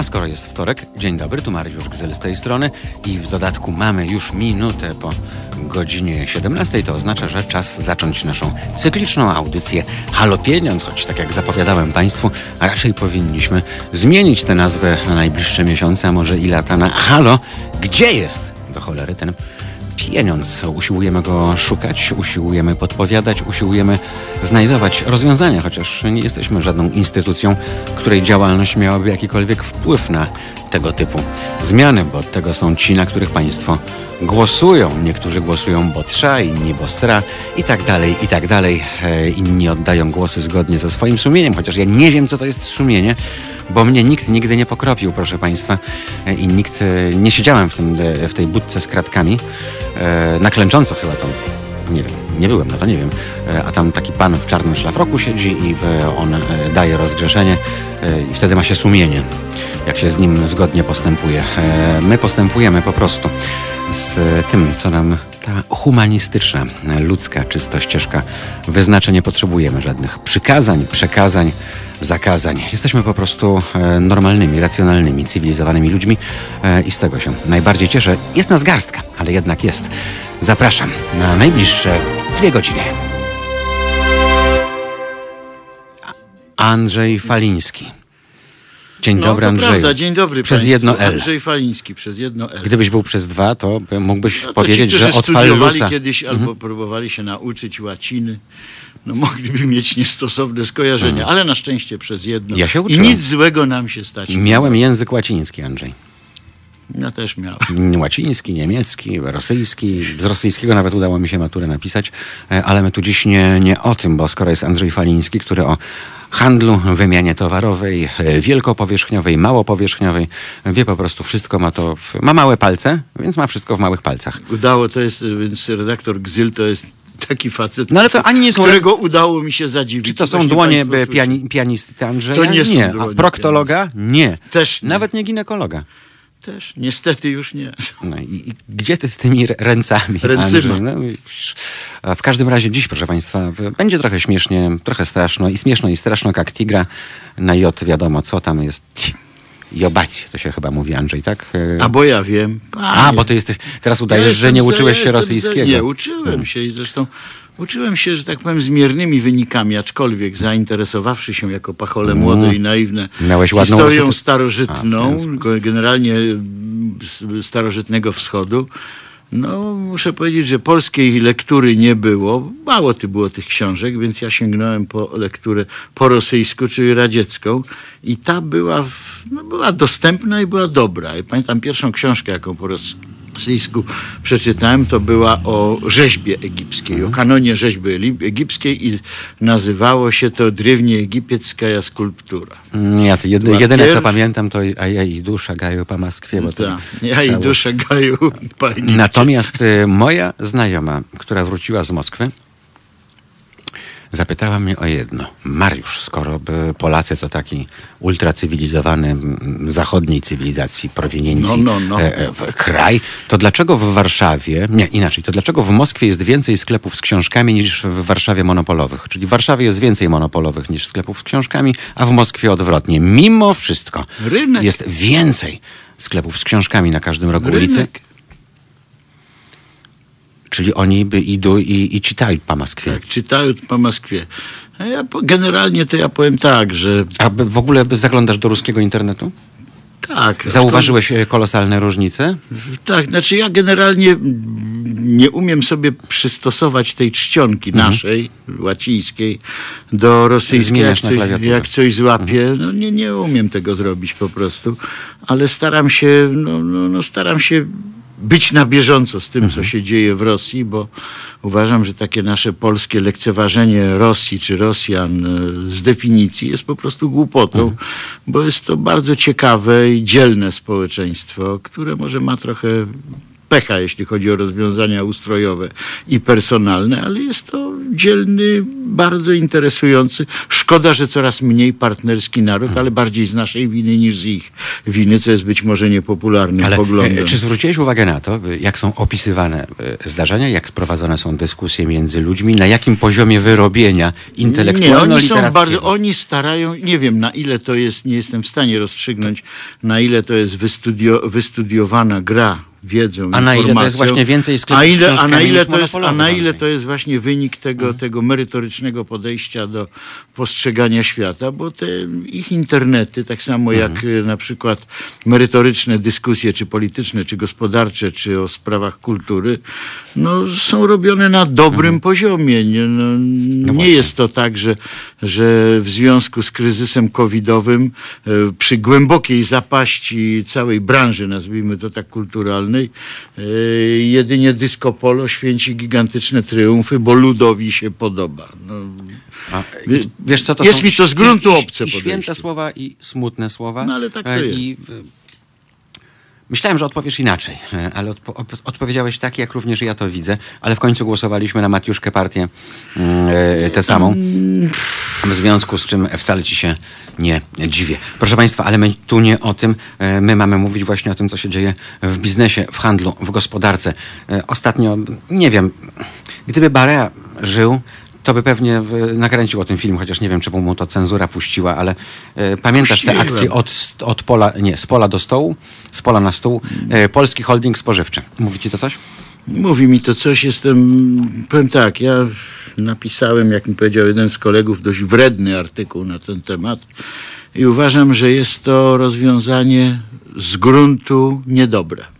A skoro jest wtorek, dzień dobry, tu Mariusz Gzyl z tej strony i w dodatku mamy już minutę po godzinie 17, to oznacza, że czas zacząć naszą cykliczną audycję Halo Pieniądz, choć tak jak zapowiadałem Państwu, raczej powinniśmy zmienić tę nazwę na najbliższe miesiące, a może i lata na Halo, gdzie jest do cholery ten pieniądz. Usiłujemy go szukać, usiłujemy podpowiadać, usiłujemy znajdować rozwiązania, chociaż nie jesteśmy żadną instytucją, której działalność miałaby jakikolwiek wpływ na tego typu zmiany, bo od tego są ci, na których państwo głosują. Niektórzy głosują bo trza, inni bo sra i tak dalej, i tak dalej. E, inni oddają głosy zgodnie ze swoim sumieniem, chociaż ja nie wiem, co to jest sumienie, bo mnie nikt nigdy nie pokropił, proszę Państwa, e, i nikt, e, nie siedziałem w, tym, w tej budce z kratkami, na klęcząco chyba tam, nie wiem, nie byłem, no to nie wiem, a tam taki pan w czarnym szlafroku siedzi i on daje rozgrzeszenie i wtedy ma się sumienie, jak się z nim zgodnie postępuje. My postępujemy po prostu z tym, co nam ta humanistyczna, ludzka czysto ścieżka wyznacza. Nie potrzebujemy żadnych przykazań, przekazań, zakazań. Jesteśmy po prostu e, normalnymi, racjonalnymi, cywilizowanymi ludźmi e, i z tego się najbardziej cieszę. Jest nas garstka, ale jednak jest. Zapraszam na najbliższe dwie godziny. Andrzej Faliński. Dzień no, dobry, Andrzej. Prawda. Dzień dobry. Przez państwu. jedno L. Andrzej Faliński, przez jedno L. Gdybyś był przez dwa, to mógłbyś no, to powiedzieć, ci, że od Fallusa... kiedyś mhm. albo próbowali się nauczyć łaciny, no mogliby mieć niestosowne skojarzenia, mhm. ale na szczęście przez jedno. Ja się I nic złego nam się stać. Miałem język łaciński, Andrzej. Ja też miałem. Łaciński, niemiecki, rosyjski. Z rosyjskiego nawet udało mi się maturę napisać, e, ale my tu dziś nie, nie o tym, bo skoro jest Andrzej Faliński, który o handlu, wymianie towarowej, e, wielkopowierzchniowej, małopowierzchniowej. Wie po prostu wszystko, ma to, w, ma małe palce, więc ma wszystko w małych palcach. Udało, to jest, więc redaktor Gzyl to jest taki facet, no ale to ani nie są... którego udało mi się zadziwić. Czy to są dłonie piani, pianisty Andrzeja? To nie, nie. A proktologa? Nie. Też nie. Nawet nie ginekologa. Też, niestety już nie. No i, i gdzie ty z tymi ręcami? Ręcyma. No, w każdym razie dziś, proszę Państwa, będzie trochę śmiesznie, trochę straszno i śmieszno i straszno, jak tigra na J wiadomo co tam jest. Jobać, to się chyba mówi Andrzej, tak? A bo ja wiem. Panie. A, bo ty jesteś, teraz udajesz, ja że nie uczyłeś się rosyjskiego. Nie, uczyłem hmm. się i zresztą Uczyłem się, że tak powiem, z miernymi wynikami, aczkolwiek zainteresowawszy się jako pachole mm. młode i naiwne Miałeś historią starożytną, A, generalnie starożytnego wschodu, no, muszę powiedzieć, że polskiej lektury nie było. Mało ty było tych książek, więc ja sięgnąłem po lekturę po rosyjsku, czyli radziecką. I ta była, no, była dostępna i była dobra. I pamiętam pierwszą książkę, jaką po rosyjsku rosyjsku przeczytałem, to była o rzeźbie egipskiej, mhm. o kanonie rzeźby egipskiej i nazywało się to Drewnie Egipiecka skulptura. Mm, ja to jedy, jedyne co pamiętam to a ja i dusza gaju po Moskwie. Bo to Ta, ja i dusza gaju po Natomiast y, moja znajoma, która wróciła z Moskwy, zapytała mnie o jedno. Mariusz, skoro Polacy to taki ultracywilizowany zachodniej cywilizacji prowiniencji no, no, no. E, e, kraj, to dlaczego w Warszawie, nie inaczej, to dlaczego w Moskwie jest więcej sklepów z książkami niż w Warszawie monopolowych? Czyli w Warszawie jest więcej monopolowych niż sklepów z książkami, a w Moskwie odwrotnie. Mimo wszystko Rynek. jest więcej sklepów z książkami na każdym rogu Rynek. ulicy Czyli oni by idą i, i czytają po Moskwie. Tak, czytają po Moskwie. A ja generalnie to ja powiem tak, że... A w ogóle zaglądasz do ruskiego internetu? Tak. Zauważyłeś e, kolosalne różnice? Tak, znaczy ja generalnie nie umiem sobie przystosować tej czcionki mhm. naszej, łacińskiej, do rosyjskiej. Jak coś, jak coś złapię, mhm. no nie, nie umiem tego zrobić po prostu, ale staram się, no, no, no staram się być na bieżąco z tym, co się dzieje w Rosji, bo uważam, że takie nasze polskie lekceważenie Rosji czy Rosjan e, z definicji jest po prostu głupotą, bo jest to bardzo ciekawe i dzielne społeczeństwo, które może ma trochę pecha, jeśli chodzi o rozwiązania ustrojowe i personalne, ale jest to dzielny, bardzo interesujący. Szkoda, że coraz mniej partnerski naród, ale bardziej z naszej winy niż z ich winy, co jest być może niepopularnym ale, poglądem. Czy zwróciłeś uwagę na to, jak są opisywane zdarzenia, jak prowadzone są dyskusje między ludźmi, na jakim poziomie wyrobienia intelektualno Nie, oni są bardzo, oni starają, nie wiem na ile to jest, nie jestem w stanie rozstrzygnąć, na ile to jest wystudio, wystudiowana gra wiedzą, A na ile to jest właśnie więcej sklepów a ile, z a na ile to jest, a na ile to jest właśnie wynik tego, mhm. tego merytorycznego podejścia do postrzegania świata, bo te ich internety, tak samo mhm. jak y, na przykład merytoryczne dyskusje, czy polityczne, czy gospodarcze, czy o sprawach kultury, no, są robione na dobrym mhm. poziomie. Nie, no, no nie jest to tak, że, że w związku z kryzysem covidowym y, przy głębokiej zapaści całej branży, nazwijmy to tak kulturalnej, E, jedynie disco polo święci gigantyczne triumfy, bo ludowi się podoba. No, A, wiesz co, to jest mi to z gruntu obce i, i święte słowa i smutne słowa. No ale tak to e, jest. I, Myślałem, że odpowiesz inaczej, e, ale odpo odpowiedziałeś tak, jak również ja to widzę, ale w końcu głosowaliśmy na Matiuszkę partię yy, tę samą, w związku z czym wcale ci się nie dziwię. Proszę Państwa, ale my tu nie o tym, yy, my mamy mówić właśnie o tym, co się dzieje w biznesie, w handlu, w gospodarce. Ostatnio, nie wiem, gdyby Barea żył, to by pewnie nakręcił o tym film, chociaż nie wiem, czy mu to cenzura puściła, ale e, pamiętasz te akcje od, od pola, nie, z pola do stołu, z pola na stół, e, Polski Holding Spożywczy. Mówi ci to coś? Mówi mi to coś, jestem, powiem tak, ja napisałem, jak mi powiedział jeden z kolegów, dość wredny artykuł na ten temat i uważam, że jest to rozwiązanie z gruntu niedobre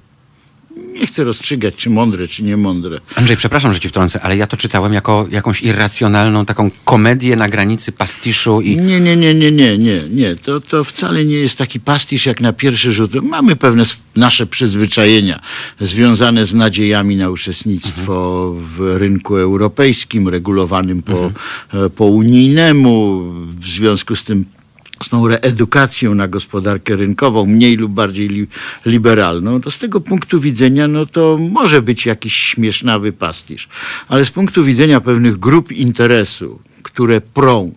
nie chcę rozstrzygać, czy mądre, czy niemądre. Andrzej, przepraszam, że ci wtrącę, ale ja to czytałem jako jakąś irracjonalną taką komedię na granicy pastiszu i... Nie, nie, nie, nie, nie, nie, nie. To, to wcale nie jest taki pastisz jak na pierwszy rzut. Mamy pewne nasze przyzwyczajenia związane z nadziejami na uczestnictwo mhm. w rynku europejskim, regulowanym po, mhm. po unijnemu. W związku z tym z tą reedukacją na gospodarkę rynkową, mniej lub bardziej li, liberalną, to z tego punktu widzenia no to może być jakiś śmiesznawy pastisz. Ale z punktu widzenia pewnych grup interesu, które prą,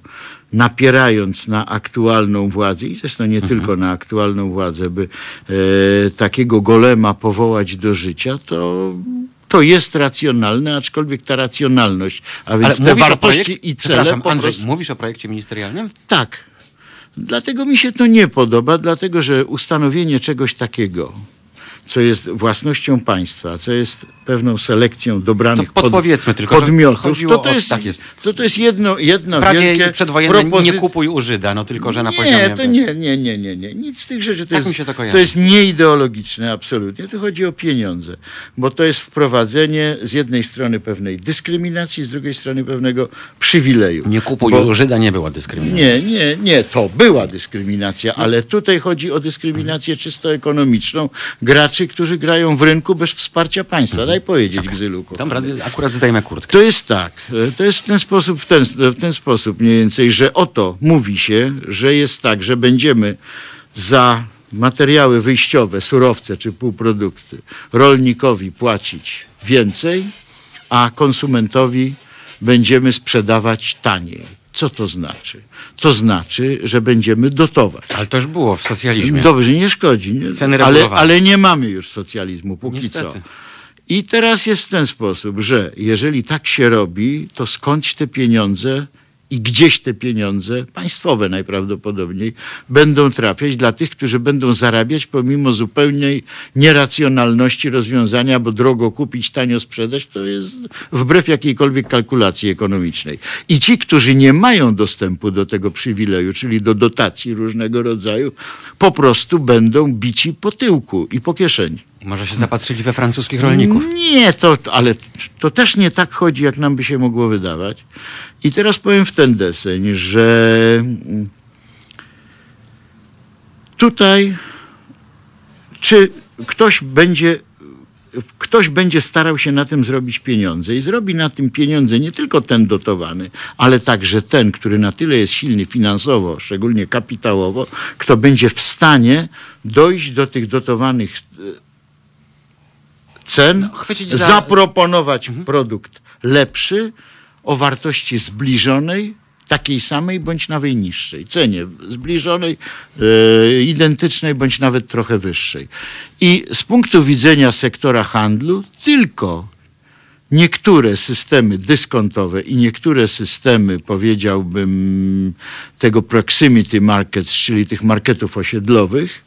napierając na aktualną władzę i zresztą nie mhm. tylko na aktualną władzę, by e, takiego golema powołać do życia, to to jest racjonalne, aczkolwiek ta racjonalność, a więc Ale te wartości projekt... i cele... Przepraszam, Andrzej, prostu... mówisz o projekcie ministerialnym? Tak. Dlatego mi się to nie podoba, dlatego że ustanowienie czegoś takiego, co jest własnością państwa, co jest pewną selekcją dobranych to podpowiedzmy tylko, podmiotów, to, to, jest, tak jest. To, to jest jedno, jedno Prawie wielkie przedwojenne propozy... nie kupuj u Żyda, no tylko, że na nie, poziomie... To nie, nie, nie, nie, nie. Nic z tych rzeczy. To, tak jest, to, to jest nieideologiczne absolutnie. Tu chodzi o pieniądze, bo to jest wprowadzenie z jednej strony pewnej dyskryminacji, z drugiej strony pewnego przywileju. Nie kupuj bo... u Żyda nie była dyskryminacja. Nie, nie, nie, to była dyskryminacja, ale tutaj chodzi o dyskryminację czysto ekonomiczną graczy, którzy grają w rynku bez wsparcia państwa. Daj powiedzieć, okay. Gzylu. Dobra, akurat zdajemy kurtkę. To jest tak. To jest w ten sposób, w ten, w ten sposób mniej więcej, że oto mówi się, że jest tak, że będziemy za materiały wyjściowe, surowce czy półprodukty rolnikowi płacić więcej, a konsumentowi będziemy sprzedawać taniej. Co to znaczy? To znaczy, że będziemy dotować. Ale to już było w socjalizmie. Dobrze, nie szkodzi. Nie? Ceny ale, ale nie mamy już socjalizmu póki Niestety. co. I teraz jest w ten sposób, że jeżeli tak się robi, to skądś te pieniądze i gdzieś te pieniądze, państwowe najprawdopodobniej, będą trafiać dla tych, którzy będą zarabiać pomimo zupełnej nieracjonalności rozwiązania, bo drogo kupić, tanio sprzedać, to jest wbrew jakiejkolwiek kalkulacji ekonomicznej. I ci, którzy nie mają dostępu do tego przywileju, czyli do dotacji różnego rodzaju, po prostu będą bici po tyłku i po kieszeni. Może się zapatrzyli we francuskich rolników? Nie, to, ale to też nie tak chodzi, jak nam by się mogło wydawać. I teraz powiem w ten deseń, że tutaj czy ktoś będzie ktoś będzie starał się na tym zrobić pieniądze i zrobi na tym pieniądze nie tylko ten dotowany, ale także ten, który na tyle jest silny finansowo, szczególnie kapitałowo, kto będzie w stanie dojść do tych dotowanych cen, No, za- zaproponować produkt lepszy, o wartości zbliżonej, takiej samej bądź nawet niższej cenie, zbliżonej, e, identycznej bądź nawet trochę wyższej. I z punktu widzenia sektora handlu tylko niektóre systemy dyskontowe i niektóre systemy, powiedziałbym, tego proximity markets, czyli tych marketów osiedlowych,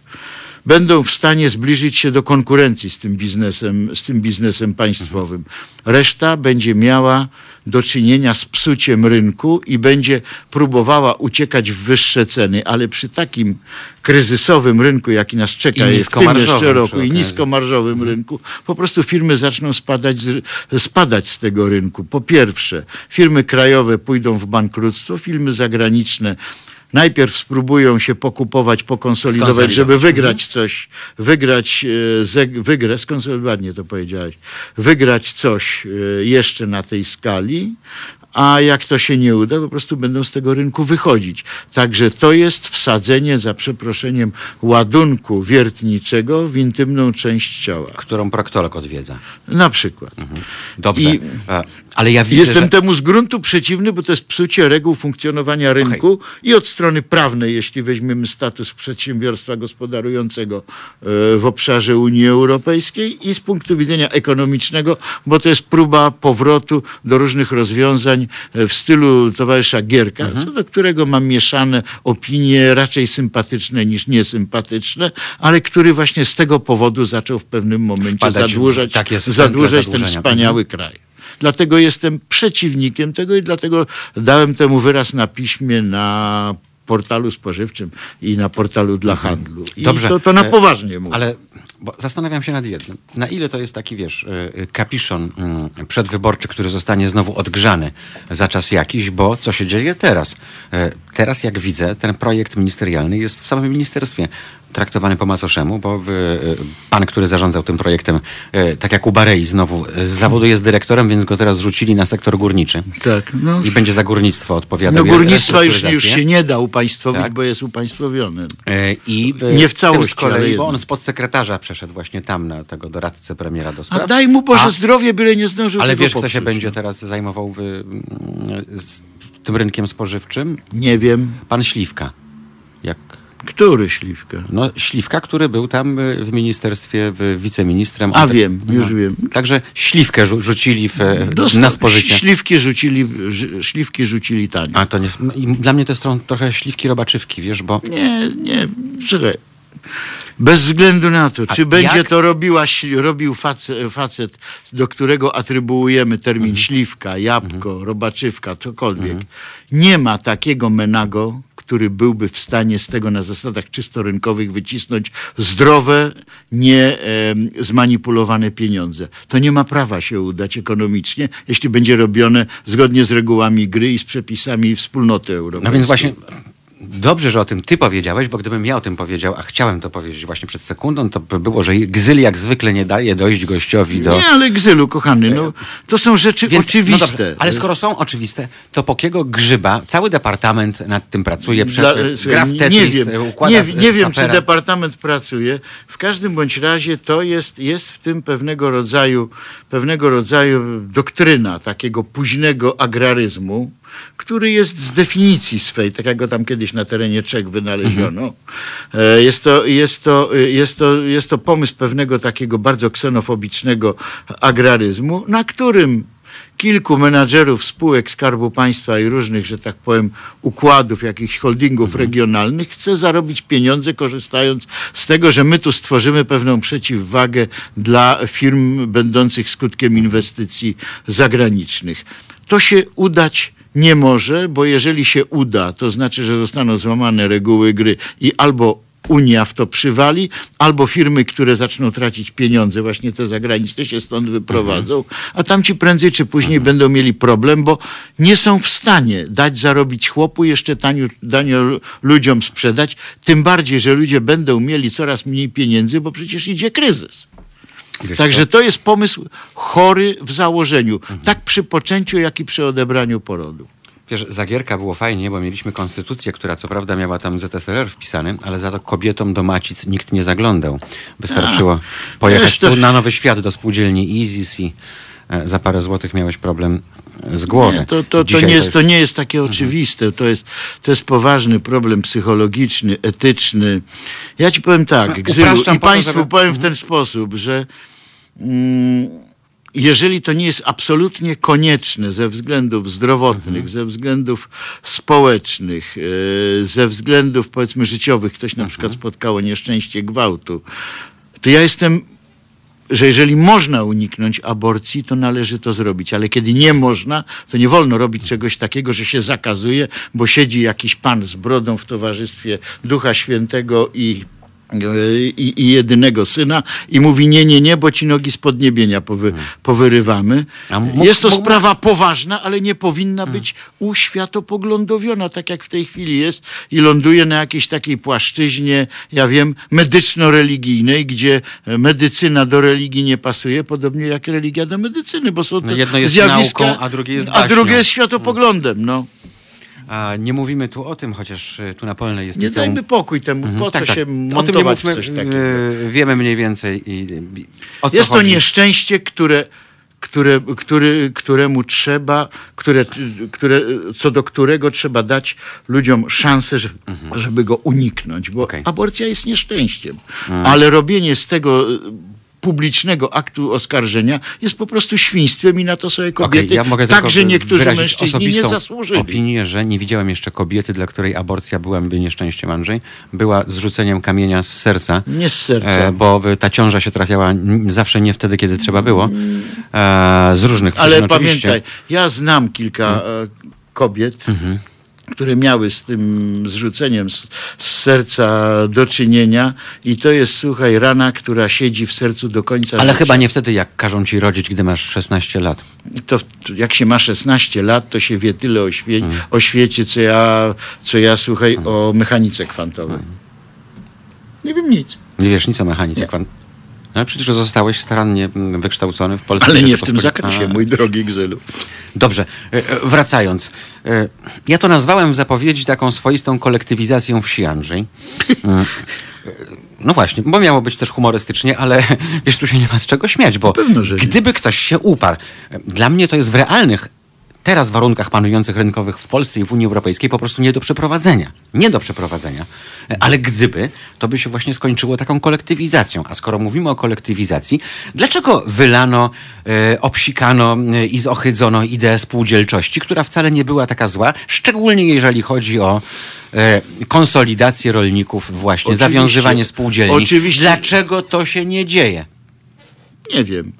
będą w stanie zbliżyć się do konkurencji z tym biznesem, z tym biznesem państwowym. Reszta będzie miała do czynienia z psuciem rynku i będzie próbowała uciekać w wyższe ceny, ale przy takim kryzysowym rynku, jaki nas czeka w tym jeszcze roku i niskomarżowym rynku, po prostu firmy zaczną spadać z, spadać z tego rynku. Po pierwsze, firmy krajowe pójdą w bankructwo, firmy zagraniczne najpierw spróbują się pokupować, pokonsolidować, żeby wygrać coś, wygrać, e, wygrać, skonsolidowanie to powiedziałeś, wygrać coś e, jeszcze na tej skali, a jak to się nie uda, po prostu będą z tego rynku wychodzić. Także to jest wsadzenie, za przeproszeniem, ładunku wiertniczego w intymną część ciała. Którą proktolog odwiedza. Na przykład. Dobrze. I- E, Ale ja widzę, Jestem że... temu z gruntu przeciwny, bo to jest psucie reguł funkcjonowania rynku i od strony prawnej, jeśli weźmiemy status przedsiębiorstwa gospodarującego e, w obszarze Unii Europejskiej i z punktu widzenia ekonomicznego, bo to jest próba powrotu do różnych rozwiązań e, w stylu towarzysza Gierka, Mhm. co do którego mam mieszane opinie, raczej sympatyczne niż niesympatyczne, ale który właśnie z tego powodu zaczął w pewnym momencie Wpadać w zadłużać, takie węgle zadłużać ten zadłużenia. wspaniały kraj. Dlatego jestem przeciwnikiem tego i dlatego dałem temu wyraz na piśmie na portalu spożywczym i na portalu dla handlu. I Dobrze. to, to na E, poważnie mówię. Ale bo zastanawiam się nad jednym. Na ile to jest taki, wiesz, y, y, kapiszon mm, przedwyborczy, który zostanie znowu odgrzany za czas jakiś, bo co się dzieje teraz? E, Teraz, jak widzę, ten projekt ministerialny jest w samym ministerstwie traktowany po macoszemu, bo y, pan, który zarządzał tym projektem, y, tak jak u Barei znowu, z zawodu jest dyrektorem, więc go teraz rzucili na sektor górniczy. tak, no, I będzie za górnictwo odpowiadał. no górnictwa już, już się nie da upaństwowić, Tak. bo jest upaństwowiony. E, I e, Nie w całości, z kolei, bo on z podsekretarza przeszedł właśnie tam na tego doradcę premiera do A spraw. daj mu Boże A- zdrowie, byle nie zdążył Ale wiesz, kto się będzie teraz zajmował w, mm, z tym rynkiem spożywczym? Nie wiem. Pan Śliwka. Jak, Który śliwka? no, Śliwka, który był tam y, w ministerstwie y, wiceministrem. A wiem, już wiem. Także Śliwkę rzu- rzucili w, e, na spożycie. Śliwki rzucili, śliwki rzucili tanie. A to nie, no dla mnie to jest tro- trochę śliwki robaczywki, wiesz, bo Nie, nie, słuchaj. Bez względu na to, A czy będzie jak- to robiła, robił facet, facet, do którego atrybuujemy termin Mhm. śliwka, jabłko, robaczywka, cokolwiek. Nie ma takiego menago, który byłby w stanie z tego na zasadach czysto rynkowych wycisnąć zdrowe, nie em, zmanipulowane pieniądze. To nie ma prawa się udać ekonomicznie, jeśli będzie robione zgodnie z regułami gry i z przepisami wspólnoty europejskiej. No więc właśnie dobrze, że o tym ty powiedziałeś, bo gdybym ja o tym powiedział, a chciałem to powiedzieć właśnie przed sekundą, to by było, że Gzyl jak zwykle nie daje dojść gościowi do... Nie, ale Gzylu, kochany, no, to są rzeczy Więc, oczywiste. No dobrze, ale skoro są oczywiste, to po kiego grzyba cały departament nad tym pracuje, prze, Dla- gra w nie Tetris, wiem, układa nie, nie wiem czy departament pracuje. W każdym bądź razie to jest, jest w tym pewnego rodzaju, pewnego rodzaju doktryna takiego późnego agraryzmu, który jest z definicji swej, tak jak go tam kiedyś na terenie Czech wynaleziono. E, Jest to, jest, to, jest, to, jest to pomysł pewnego takiego bardzo ksenofobicznego agraryzmu, na którym kilku menadżerów spółek Skarbu Państwa i różnych, że tak powiem, układów, jakichś holdingów regionalnych chce zarobić pieniądze, korzystając z tego, że my tu stworzymy pewną przeciwwagę dla firm będących skutkiem inwestycji zagranicznych. To się udać nie może, bo jeżeli się uda, to znaczy, że zostaną złamane reguły gry i albo Unia w to przywali, albo firmy, które zaczną tracić pieniądze, właśnie te zagraniczne, się stąd wyprowadzą, a tamci prędzej czy później będą mieli problem, bo nie są w stanie dać zarobić chłopu, jeszcze tanio, tanio ludziom sprzedać, tym bardziej, że ludzie będą mieli coraz mniej pieniędzy, bo przecież idzie kryzys. Wiesz Także co? to jest pomysł chory w założeniu, tak przy poczęciu, jak i przy odebraniu porodu. Wiesz, Zagierka było fajnie, bo mieliśmy konstytucję, która co prawda miała tam ZSRR wpisany, ale za to kobietom do macic nikt nie zaglądał. Wystarczyło A, pojechać to... tu na Nowy Świat do spółdzielni Izis i e, za parę złotych miałeś problem z głowy. Nie, to, to, to, nie jest, to nie jest takie mhm. oczywiste. To jest, to jest poważny problem psychologiczny, etyczny. Ja ci powiem tak, Gzylu, i Państwu powiem w ten mhm. sposób, że mm, jeżeli to nie jest absolutnie konieczne ze względów zdrowotnych, mhm. ze względów społecznych, e, ze względów powiedzmy życiowych, ktoś na mhm. przykład spotkało nieszczęście gwałtu, to ja jestem że jeżeli można uniknąć aborcji, to należy to zrobić, ale kiedy nie można, to nie wolno robić czegoś takiego, że się zakazuje, bo siedzi jakiś pan z brodą w towarzystwie Ducha Świętego i i, i, jedynego syna i mówi nie, nie, nie, bo ci nogi z podniebienia powy, powyrywamy. Jest to sprawa poważna, ale nie powinna być uświatopoglądowiona, tak jak w tej chwili jest i ląduje na jakiejś takiej płaszczyźnie, ja wiem, medyczno-religijnej, gdzie medycyna do religii nie pasuje, podobnie jak religia do medycyny, bo są to no jedno jest zjawiska, nauką, a drugie jest A drugie jest światopoglądem, no. A nie mówimy tu o tym, chociaż e, tu na Polnej jest Nie liceum... dajmy pokój temu, mhm. po tak, co tak. się montować o tym nie mówmy, coś takiego. E, wiemy mniej więcej i, o co Jest chodzi. to nieszczęście, które które, który, któremu trzeba, które, które, co do którego trzeba dać ludziom szansę, żeby, mhm. żeby go uniknąć, bo aborcja jest nieszczęściem. Mhm. Ale robienie z tego publicznego aktu oskarżenia jest po prostu świństwem i na to sobie kobiety, okay, ja mogę także niektórzy mężczyźni nie zasłużyli. opinię, że nie widziałem jeszcze kobiety, dla której aborcja byłaby nieszczęściem Andrzej. Była zrzuceniem kamienia z serca. Nie z serca. E, bo ta ciąża się trafiała zawsze nie wtedy, kiedy trzeba było. E, z różnych przyczyn Ale oczywiście. pamiętaj, ja znam kilka hmm. kobiet, mhm które miały z tym zrzuceniem z, z, serca do czynienia i to jest, słuchaj, rana, która siedzi w sercu do końca Ale życia. chyba nie wtedy, jak każą ci rodzić, gdy masz 16 lat. To jak się ma 16 lat, to się wie tyle o, świe hmm. o świecie, co ja, co ja słuchaj, hmm. o mechanice kwantowej. Hmm. Nie wiem nic. Nie wiesz nic o mechanice kwantowej. No przecież zostałeś starannie mm, wykształcony w Polsce. Ale nie w tym zakresie, A. mój drogi Gzylu. Dobrze, e, e, wracając. E, ja to nazwałem w zapowiedzi taką swoistą kolektywizacją wsi, Andrzej. No właśnie, bo miało być też humorystycznie, ale wiesz, tu się nie ma z czego śmiać, bo Pewno, gdyby ktoś się uparł, dla mnie to jest w realnych teraz w warunkach panujących rynkowych w Polsce i w Unii Europejskiej po prostu nie do przeprowadzenia. Nie do przeprowadzenia. Ale gdyby, to by się właśnie skończyło taką kolektywizacją. A skoro mówimy o kolektywizacji, dlaczego wylano, e, obsikano e, i zohydzono ideę spółdzielczości, która wcale nie była taka zła, szczególnie jeżeli chodzi o e, konsolidację rolników właśnie, oczywiście, zawiązywanie spółdzielni. Oczywiście. Dlaczego to się nie dzieje? Nie wiem.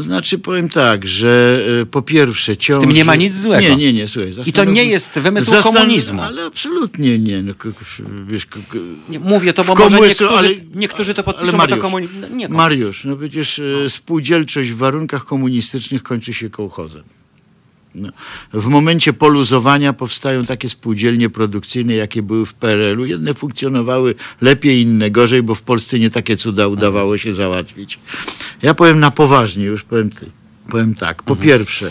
Znaczy powiem tak, że e, po pierwsze ciąży... W tym nie ma nic złego. Nie, nie, nie, słuchaj. I to nie jest wymysł zastan... komunizmu. Ale absolutnie nie. No, wiesz, mówię to, bo może niektórzy, ale, niektórzy to podpiszą, Mariusz, to komunizm... No, nie, Mariusz, no przecież no. spółdzielczość w warunkach komunistycznych kończy się kołchozem. W momencie poluzowania powstają takie spółdzielnie produkcyjne, jakie były w PRL-u. Jedne funkcjonowały lepiej, inne gorzej, bo w Polsce nie takie cuda udawało się załatwić. Ja powiem na poważnie, już powiem, powiem tak. Po mhm. pierwsze,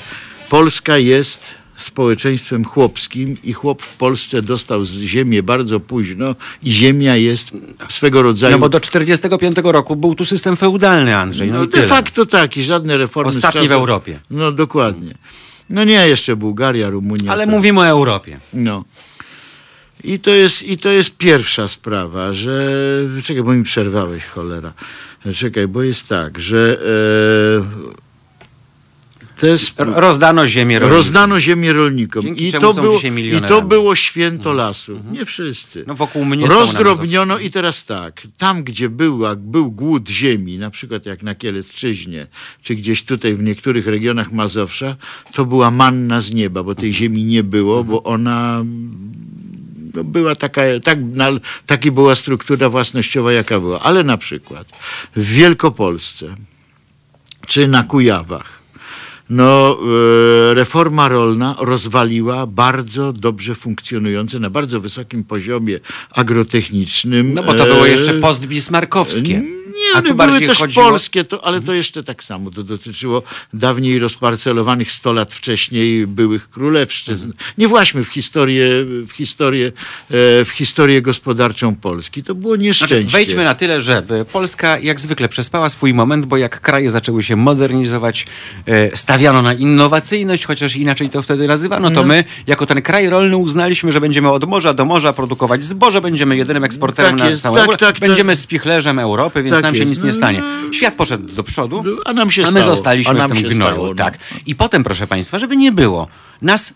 Polska jest społeczeństwem chłopskim i chłop w Polsce dostał z ziemię bardzo późno i ziemia jest swego rodzaju... No bo do 45 roku był tu system feudalny, Andrzej, no, no de tyle. facto tak i żadne reformy... Ostatni w Europie. No dokładnie. No nie, jeszcze Bułgaria, Rumunia. Ale to... mówimy o Europie. No. I to, jest, I to jest pierwsza sprawa, że... Czekaj, bo mi przerwałeś, cholera. Czekaj, bo jest tak, że... E rozdano ziemię rolnikom. Rozdano ziemię rolnikom. I to, było, I to było święto mhm. lasu. Mhm. Nie wszyscy. No wokół mnie Rozdrobniono i teraz tak, tam gdzie był, był głód ziemi, na przykład jak na Kielecczyźnie, czy gdzieś tutaj w niektórych regionach Mazowsza, to była manna z nieba, bo tej mhm. ziemi nie było, bo ona no, była taka, tak, taka była struktura własnościowa, jaka była. Ale na przykład w Wielkopolsce, czy na Kujawach, no, e, reforma rolna rozwaliła bardzo dobrze funkcjonujące na bardzo wysokim poziomie agrotechnicznym. No bo to było e, jeszcze postbismarkowskie. Nie, one były też chodziło... polskie, to, ale to jeszcze tak samo. To dotyczyło dawniej rozparcelowanych 100 lat wcześniej byłych królewszczyzn. Mhm. Nie właśnie w historię, w historię, e, w historię gospodarczą Polski. To było nieszczęście. Znaczy, wejdźmy na tyle, że Polska jak zwykle przespała swój moment, bo jak kraje zaczęły się modernizować, e, stawiano na innowacyjność, chociaż inaczej to wtedy nazywano, to no. my jako ten kraj rolny uznaliśmy, że będziemy od morza do morza produkować zboże, będziemy jedynym eksporterem tak na całą tak, Europę, tak, będziemy tak. spichlerzem Europy, więc tak nam się jest. nic nie stanie. No, Świat poszedł do przodu, a, nam się a my stało. zostaliśmy nam w tym gnoju. Stało, no. tak. I potem, proszę Państwa, żeby nie było, nas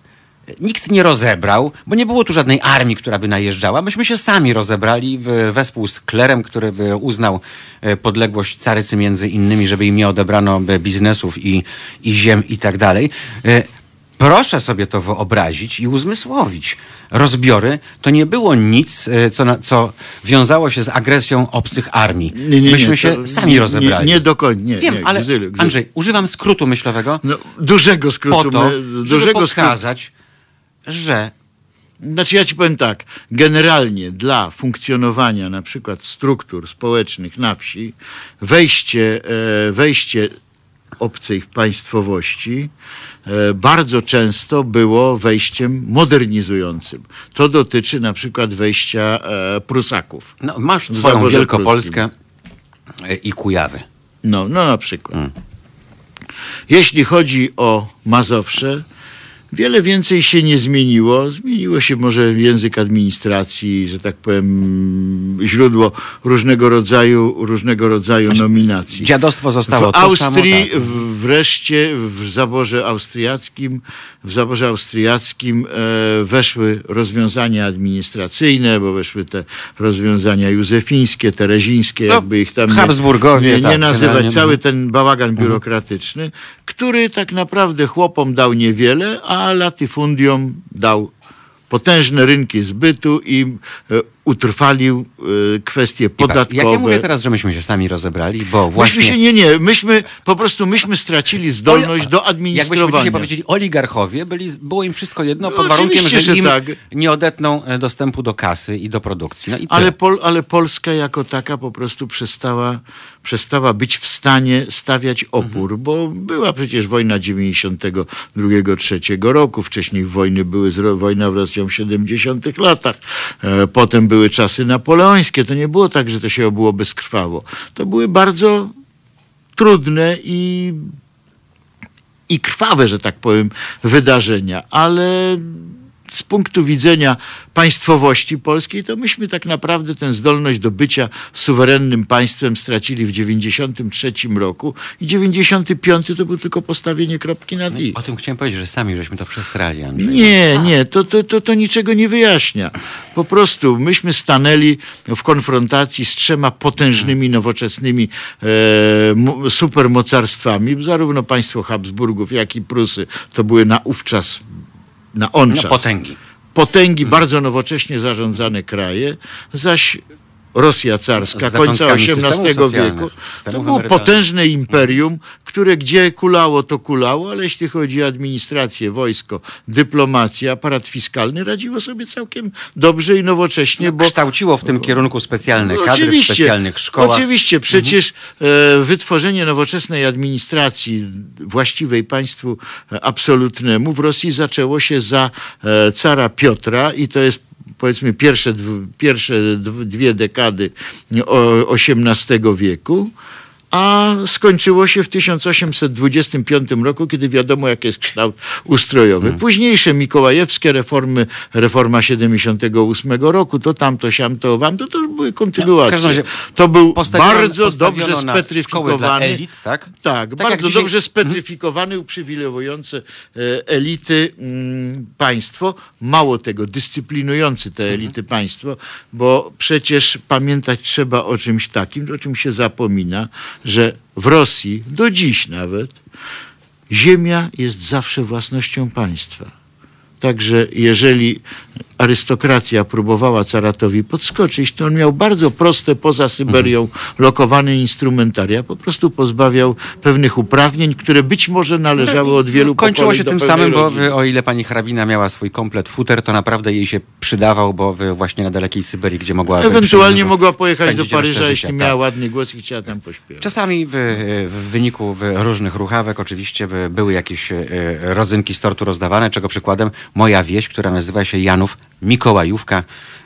nikt nie rozebrał, bo nie było tu żadnej armii, która by najeżdżała. Myśmy się sami rozebrali w, wespół z klerem, który by uznał e, podległość carycy między innymi, żeby im nie odebrano biznesów i, i ziem i tak dalej. Proszę sobie to wyobrazić i uzmysłowić. Rozbiory to nie było nic, e, co, na, co wiązało się z agresją obcych armii. Nie, nie, Myśmy nie, się sami rozebrali. Nie, nie do końca. Nie, Wiem, ale gzyl, gzyl. Andrzej, używam skrótu myślowego. No, dużego skrótu. Po to, żeby pokazać, skrótu. że znaczy ja ci powiem tak, generalnie dla funkcjonowania na przykład struktur społecznych na wsi, wejście, e, wejście obcej państwowości bardzo często było wejściem modernizującym. To dotyczy na przykład wejścia e, Prusaków. No, masz swoją Wielkopolskę pruskim. i Kujawy. No, no na przykład. Hmm. Jeśli chodzi o Mazowsze, Wiele więcej się nie zmieniło. Zmieniło się może język administracji, że tak powiem, źródło różnego rodzaju, różnego rodzaju nominacji. Dziadostwo zostało w Austrii samo, tak. wreszcie w zaborze austriackim, w zaborze austriackim e, weszły rozwiązania administracyjne, bo weszły te rozwiązania józefińskie, terezińskie, no, jakby ich tam Habsburgowie, nie, nie, tak, nazywać. Cały ten bałagan mhm. biurokratyczny, mhm. który tak naprawdę chłopom dał niewiele, a latyfundium dał potężne rynki zbytu i e, utrwalił y, kwestie podatkowe. Jak ja mówię teraz, że myśmy się sami rozebrali, bo właśnie... Myśmy się, nie, nie, myśmy, po prostu myśmy stracili zdolność do administrowania. Jakbyśmy dzisiaj powiedzieli oligarchowie, byli, było im wszystko jedno pod no, warunkiem, że, że im tak. nie odetną e, dostępu do kasy i do produkcji. No i ale, Pol, ale Polska jako taka po prostu przestała, przestała być w stanie stawiać opór, mhm. bo była przecież wojna 92-3 roku, wcześniej wojny były, wojna w Rosją w 70 latach, e, potem były czasy napoleońskie. To nie było tak, że to się obyło bezkrwawo. To były bardzo trudne i, i krwawe, że tak powiem, wydarzenia, ale z punktu widzenia państwowości polskiej, to myśmy tak naprawdę tę zdolność do bycia suwerennym państwem stracili w 93 roku i 95 to był tylko postawienie kropki na i. No, o tym chciałem powiedzieć, że sami żeśmy to przesrali, Andrzej. Nie, nie, to, to, to, to niczego nie wyjaśnia. Po prostu myśmy stanęli w konfrontacji z trzema potężnymi, nowoczesnymi e, supermocarstwami, zarówno państwo Habsburgów, jak i Prusy, to były naówczas na on no, czas. potęgi. Potęgi, bardzo nowocześnie zarządzane kraje, zaś Rosja carska końca XVIII wieku. To było potężne imperium, które gdzie kulało, to kulało, ale jeśli chodzi o administrację, wojsko, dyplomację, aparat fiskalny, radziło sobie całkiem dobrze i nowocześnie. No, bo kształciło w tym kierunku specjalne no, kadry w specjalnych szkołach. Oczywiście, przecież mhm. wytworzenie nowoczesnej administracji właściwej państwu e, absolutnemu w Rosji zaczęło się za e, cara Piotra i to jest powiedzmy pierwsze, pierwsze dwie dekady XVIII wieku a skończyło się w 1825 roku, kiedy wiadomo, jaki jest kształt ustrojowy. Hmm. Późniejsze mikołajewskie reformy, reforma 78 roku, to tamto, siamto, wam, to, to były kontynuacje. No, to był bardzo dobrze spetryfikowany. elit, tak? Tak, tak bardzo dzisiaj... dobrze spetryfikowany, uprzywilejowujący e, elity mm, państwo. Mało tego, dyscyplinujący te mhm. elity państwo, bo przecież pamiętać trzeba o czymś takim, o czym się zapomina, że w Rosji, do dziś nawet, ziemia jest zawsze własnością państwa. Także jeżeli arystokracja próbowała caratowi podskoczyć, to on miał bardzo proste poza Syberią mhm. lokowane instrumentaria, po prostu pozbawiał pewnych uprawnień, które być może należały no od wielu Kończyło się tym samym, bo wy, o ile pani hrabina miała swój komplet futer, to naprawdę jej się przydawał, bo właśnie na dalekiej Syberii, gdzie mogła... Ewentualnie mogła pojechać do Paryża, jeśli miała tak. ładny głos i chciała tam pośpiewać. Czasami w, w wyniku różnych ruchawek oczywiście były jakieś e, rodzynki z tortu rozdawane, czego przykładem moja wieś, która nazywa się Janów Mikołajówka,